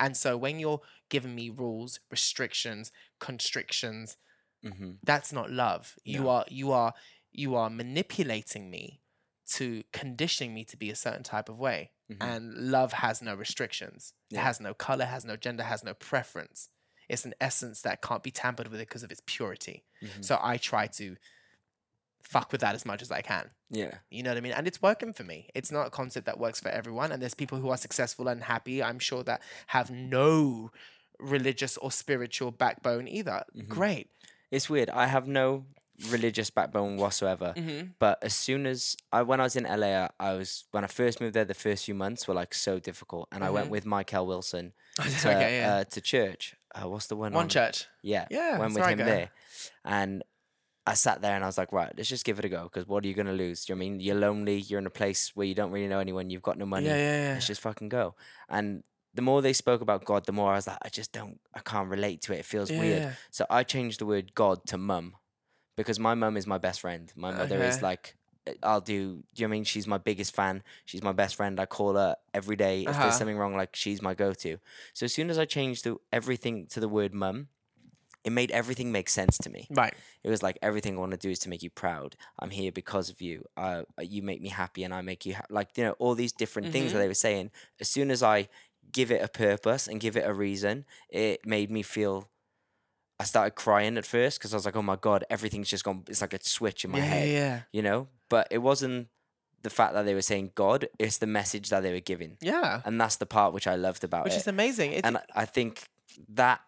And so when you're giving me rules, restrictions, constrictions, hmm that's not love. You No. are you are you are manipulating me to conditioning me to be a certain type of way. Mhm. And love has no restrictions. It has no color, has no gender, has no preference. It's an essence that can't be tampered with because of its purity. Mhm. So I try to fuck with that as much as I can. Yeah. You know what I mean? And it's working for me. It's not a concept that works for everyone. And there's people who are successful and happy, I'm sure, that have no religious or spiritual backbone either. Great. It's weird. I have no religious backbone whatsoever. Mm-hmm. But as soon as I, when I was in LA, I, was when I first moved there. The first few months were like so difficult, and I went with Michael Wilson to, Mm-hmm. Okay, yeah. uh, to church. Uh, what's the one? One on- church. Yeah, Yeah, went with him there, and I sat there and I was like, right, let's just give it a go. Because what are you gonna lose? You know I mean you're lonely? You're in a place where you don't really know anyone. You've got no money. Yeah, yeah, yeah. Let's just fucking go. And the more they spoke about God, the more I was like, I just don't, I can't relate to it. It feels weird. Yeah. So I changed the word God to mum because my mum is my best friend. My mother is like, I'll do, do you know what I mean? She's my biggest fan. She's my best friend. I call her every day. If Uh-huh. there's something wrong, like she's my go to. So as soon as I changed the, everything to the word mum, it made everything make sense to me. Right. It was like everything I want to do is to make you proud. I'm here because of you. Uh, you make me happy, and I make you ha- like you know all these different things that they were saying. As soon as I give it a purpose and give it a reason, it made me feel. I started crying at first because I was like, "Oh my god, everything's just gone." It's like a switch in my Yeah, head, yeah, you know. But it wasn't the fact that they were saying God; it's the message that they were giving, yeah. and that's the part which I loved about it. Which is amazing. It's, and I think that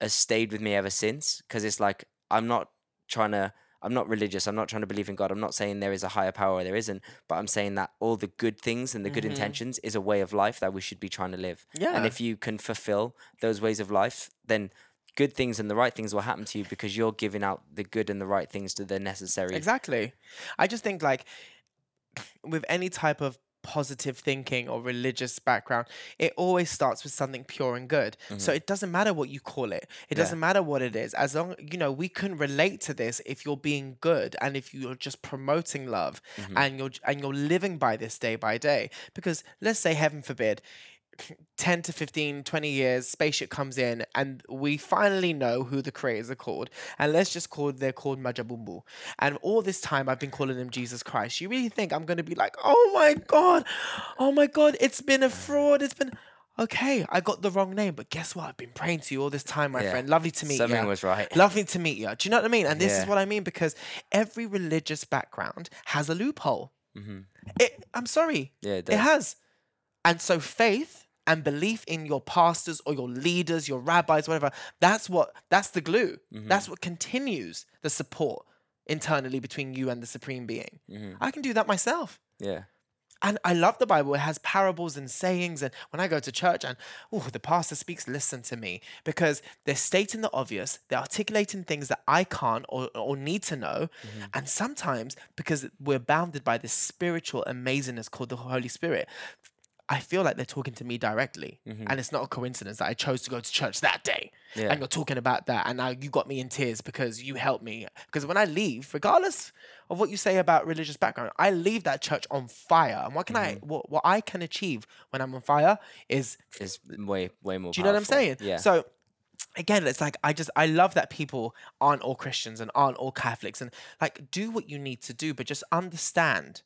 has stayed with me ever since because it's like I'm not trying to I'm not religious I'm not trying to believe in God I'm not saying there is a higher power or there isn't but I'm saying that all the good things and the good mm-hmm. intentions is a way of life that we should be trying to live Yeah. and if you can fulfill those ways of life then good things and the right things will happen to you because you're giving out the good and the right things to the necessary Exactly. I just think like with any type of positive thinking or religious background, it always starts with something pure and good. So mm-hmm. it doesn't matter what you call it. It Yeah. doesn't matter what it is. As long you know, we can relate to this if you're being good and if you're just promoting love mm-hmm. and you're and you're living by this day by day. Because let's say heaven forbid 10 to 15, 20 years, spaceship comes in, and we finally know who the creators are called. And let's just call they're called Majabumbu. And all this time I've been calling them Jesus Christ. You really think I'm gonna be like, oh my god, oh my god, it's been a fraud. It's been okay, I got the wrong name, but guess what? I've been praying to you all this time, my Yeah. friend. Lovely to meet you. Something was right. Lovely to meet you. Do you know what I mean? And this is what I mean because every religious background has a loophole. Mhm. It, I'm sorry. Yeah, it it has. And so faith and belief in your pastors or your leaders, your rabbis, whatever, that's what that's the glue. Mm-hmm. That's what continues the support internally between you and the supreme being. Mm-hmm. I can do that myself. yeah And I love the Bible. It has parables and sayings. And when I go to church and oh, the pastor speaks, listen to me because they're stating the obvious. They're articulating things that I can't or, or need to know. And sometimes because we're bounded by this spiritual amazingness called the Holy Spirit, I feel like they're talking to me directly. Mm-hmm. And it's not a coincidence that I chose to go to church that day. Yeah. And you're talking about that. And now you got me in tears because you helped me. Because when I leave, regardless of what you say about religious background, I leave that church on fire. And what can I mm-hmm. what, what I can achieve when I'm on fire is is way way more do you know what I'm saying? yeah So again, it's like I just I love that people aren't all Christians and aren't all Catholics and like do what you need to do, but just understand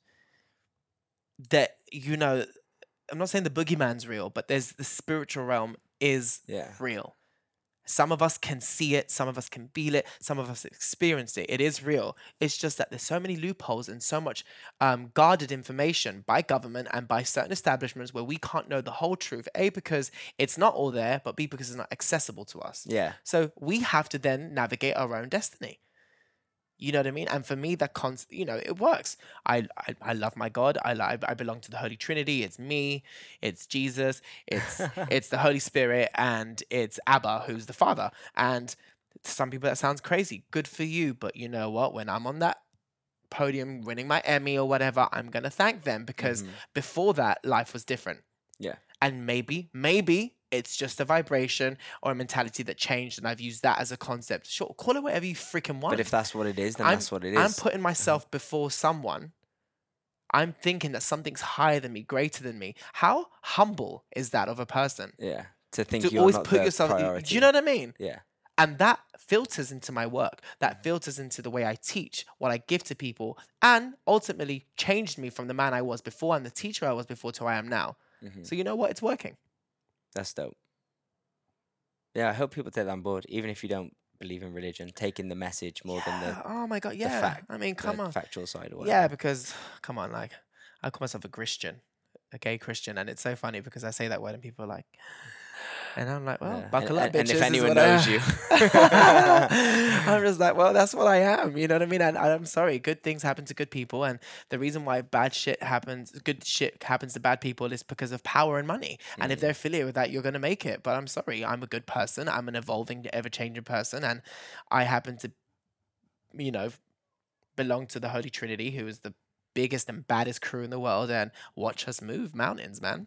that you know I'm not saying the boogeyman's real, but there's the spiritual realm is Yeah. real. Some of us can see it, some of us can feel it, some of us experience it. It is real. It's just that there's so many loopholes and so much um, guarded information by government and by certain establishments where we can't know the whole truth. A, because it's not all there, but B, because it's not accessible to us. yeah So we have to then navigate our own destiny. You know what I mean? And for me, that con- you know, it works. I, I I love my God. I I belong to the Holy Trinity. It's me. It's Jesus. It's it's the Holy Spirit, and it's Abba, who's the Father. And to some people, that sounds crazy. Good for you, but you know what? When I'm on that podium, winning my Emmy or whatever, I'm gonna thank them because mm-hmm. before that, life was different. yeah And maybe, maybe it's just a vibration or a mentality that changed, and I've used that as a concept. Sure, call it whatever you freaking want. but if that's what it is then I'm, that's what it is I'm putting myself before someone. I'm thinking that something's higher than me, greater than me. How humble is that of a person? yeah to think To you're always not put yourself. priority. Do you know what I mean? yeah And that filters into my work. That filters into the way I teach, what I give to people, and ultimately changed me from the man I was before and the teacher I was before to who I am now. Mhm. So you know what? It's working. That's dope. Yeah, I hope people take that on board, even if you don't believe in religion, taking the message more than the, oh my god, yeah. fact. I mean, come on. factual side or Yeah, because come on, like I call myself a Christian, a gay Christian, and it's so funny because I say that word and people are like, and I'm like, well, Yeah, buckle and- up, and- bitches. and if anyone what I knows you. I'm just like, well, that's what I am. You know what I mean? And I'm sorry, good things happen to good people, and the reason why bad shit happens, good shit happens to bad people, is because of power and money. And if Mm. they're affiliated with that, you're gonna make it. But I'm sorry, I'm a good person. I'm an evolving, ever-changing person, and I happen to, you know, belong to the Holy Trinity, who is the biggest and baddest crew in the world, and watch us move mountains, man.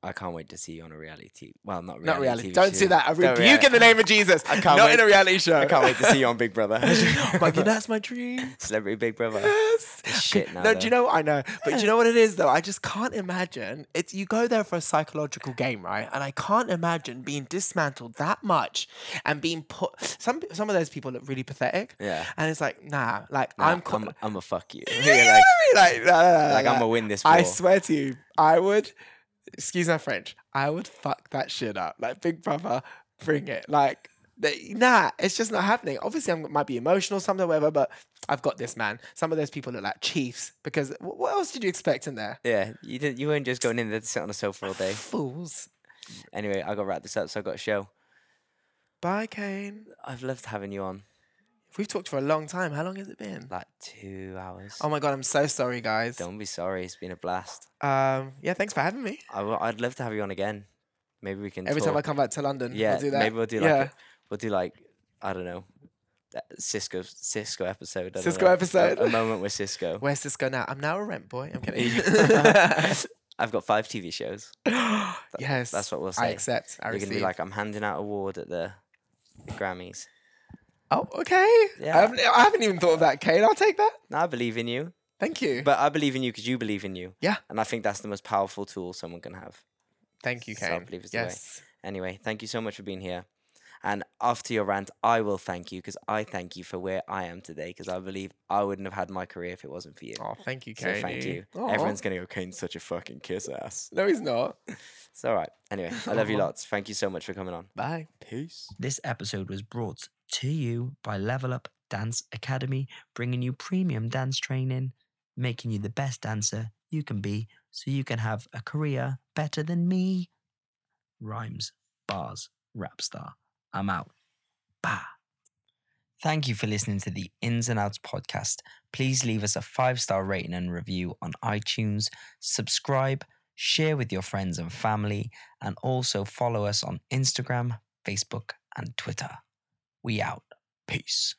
I can't wait to see you on a reality. Well, not reality. Not reality. TV Don't show. do that. I rebuke in the name of Jesus. I can't Not wait- in a reality show. I can't wait to see you on Big Brother. I'm like, that's my dream. Celebrity Big Brother. Yes. It's shit now, No, do you though. know? I know, but do you know what it is though? I just can't imagine. It's you go there for a psychological game, right? And I can't imagine being dismantled that much and being put. Some some of those people look really pathetic. Yeah. And it's like, nah, like Nah, I'm. I'm, co- I'm, I'm a fuck you. Like, what I mean? Like, nah, nah, nah, like I'm gonna win this war. I swear to you, I would. Excuse my French. I would fuck that shit up. Like Big Brother, bring it. Like. they- Nah, it's just not happening. Obviously, I might be emotional, something, whatever, but I've got this, man. Some of those people look like chiefs because what else did you expect in there? Yeah, you didn't. You weren't just going in there to sit on a sofa all day. Fools. Anyway, I got to wrap this up. So I got a show. Bye, Kane. I've loved having you on. We've talked for a long time. How long has it been? Like two hours. Oh my god, I'm so sorry, guys. Don't be sorry. It's been a blast. Um, yeah, thanks for having me. I w- I'd love to have you on again. Maybe we can. Every time I come back to London, Yeah, we'll do that. maybe we'll do like yeah. a, we'll do like I don't know, Sisco Sisco episode. I Sisco know. A- episode. A, moment with Sisco. Where's Sisco now? I'm now a rent boy. I'm kidding. I've got five TV shows. yes, That's what we'll say. I accept. I You're receive. gonna be like, I'm handing out a award at the, the Grammys. Oh, okay. Yeah. I, haven't, I haven't even thought of that, Kane. I'll take that. No, I believe in you, Thank you. but I believe in you because you believe in you. Yeah. And I think that's the most powerful tool someone can have. Thank you, so I believe it's the way. yes. Anyway, thank you so much for being here. And after your rant, I will thank you because I thank you for where I am today because I believe I wouldn't have had my career if it wasn't for you. Oh, thank you, so Kane. thank you. Aw. Everyone's going to go, Kane's such a fucking kiss ass. No, he's not. It's all right. Anyway, I love you lots. Thank you so much for coming on. Bye. Peace. This episode was brought to you by Level Up Dance Academy, bringing you premium dance training, making you the best dancer you can be so you can have a career better than me. Rhymes, bars, rap star. I'm out. Bah. Thank you for listening to the Ins and Outs podcast. Please leave us a five star rating and review on iTunes, subscribe, share with your friends and family, and also follow us on Instagram, Facebook, and Twitter. We out. Peace.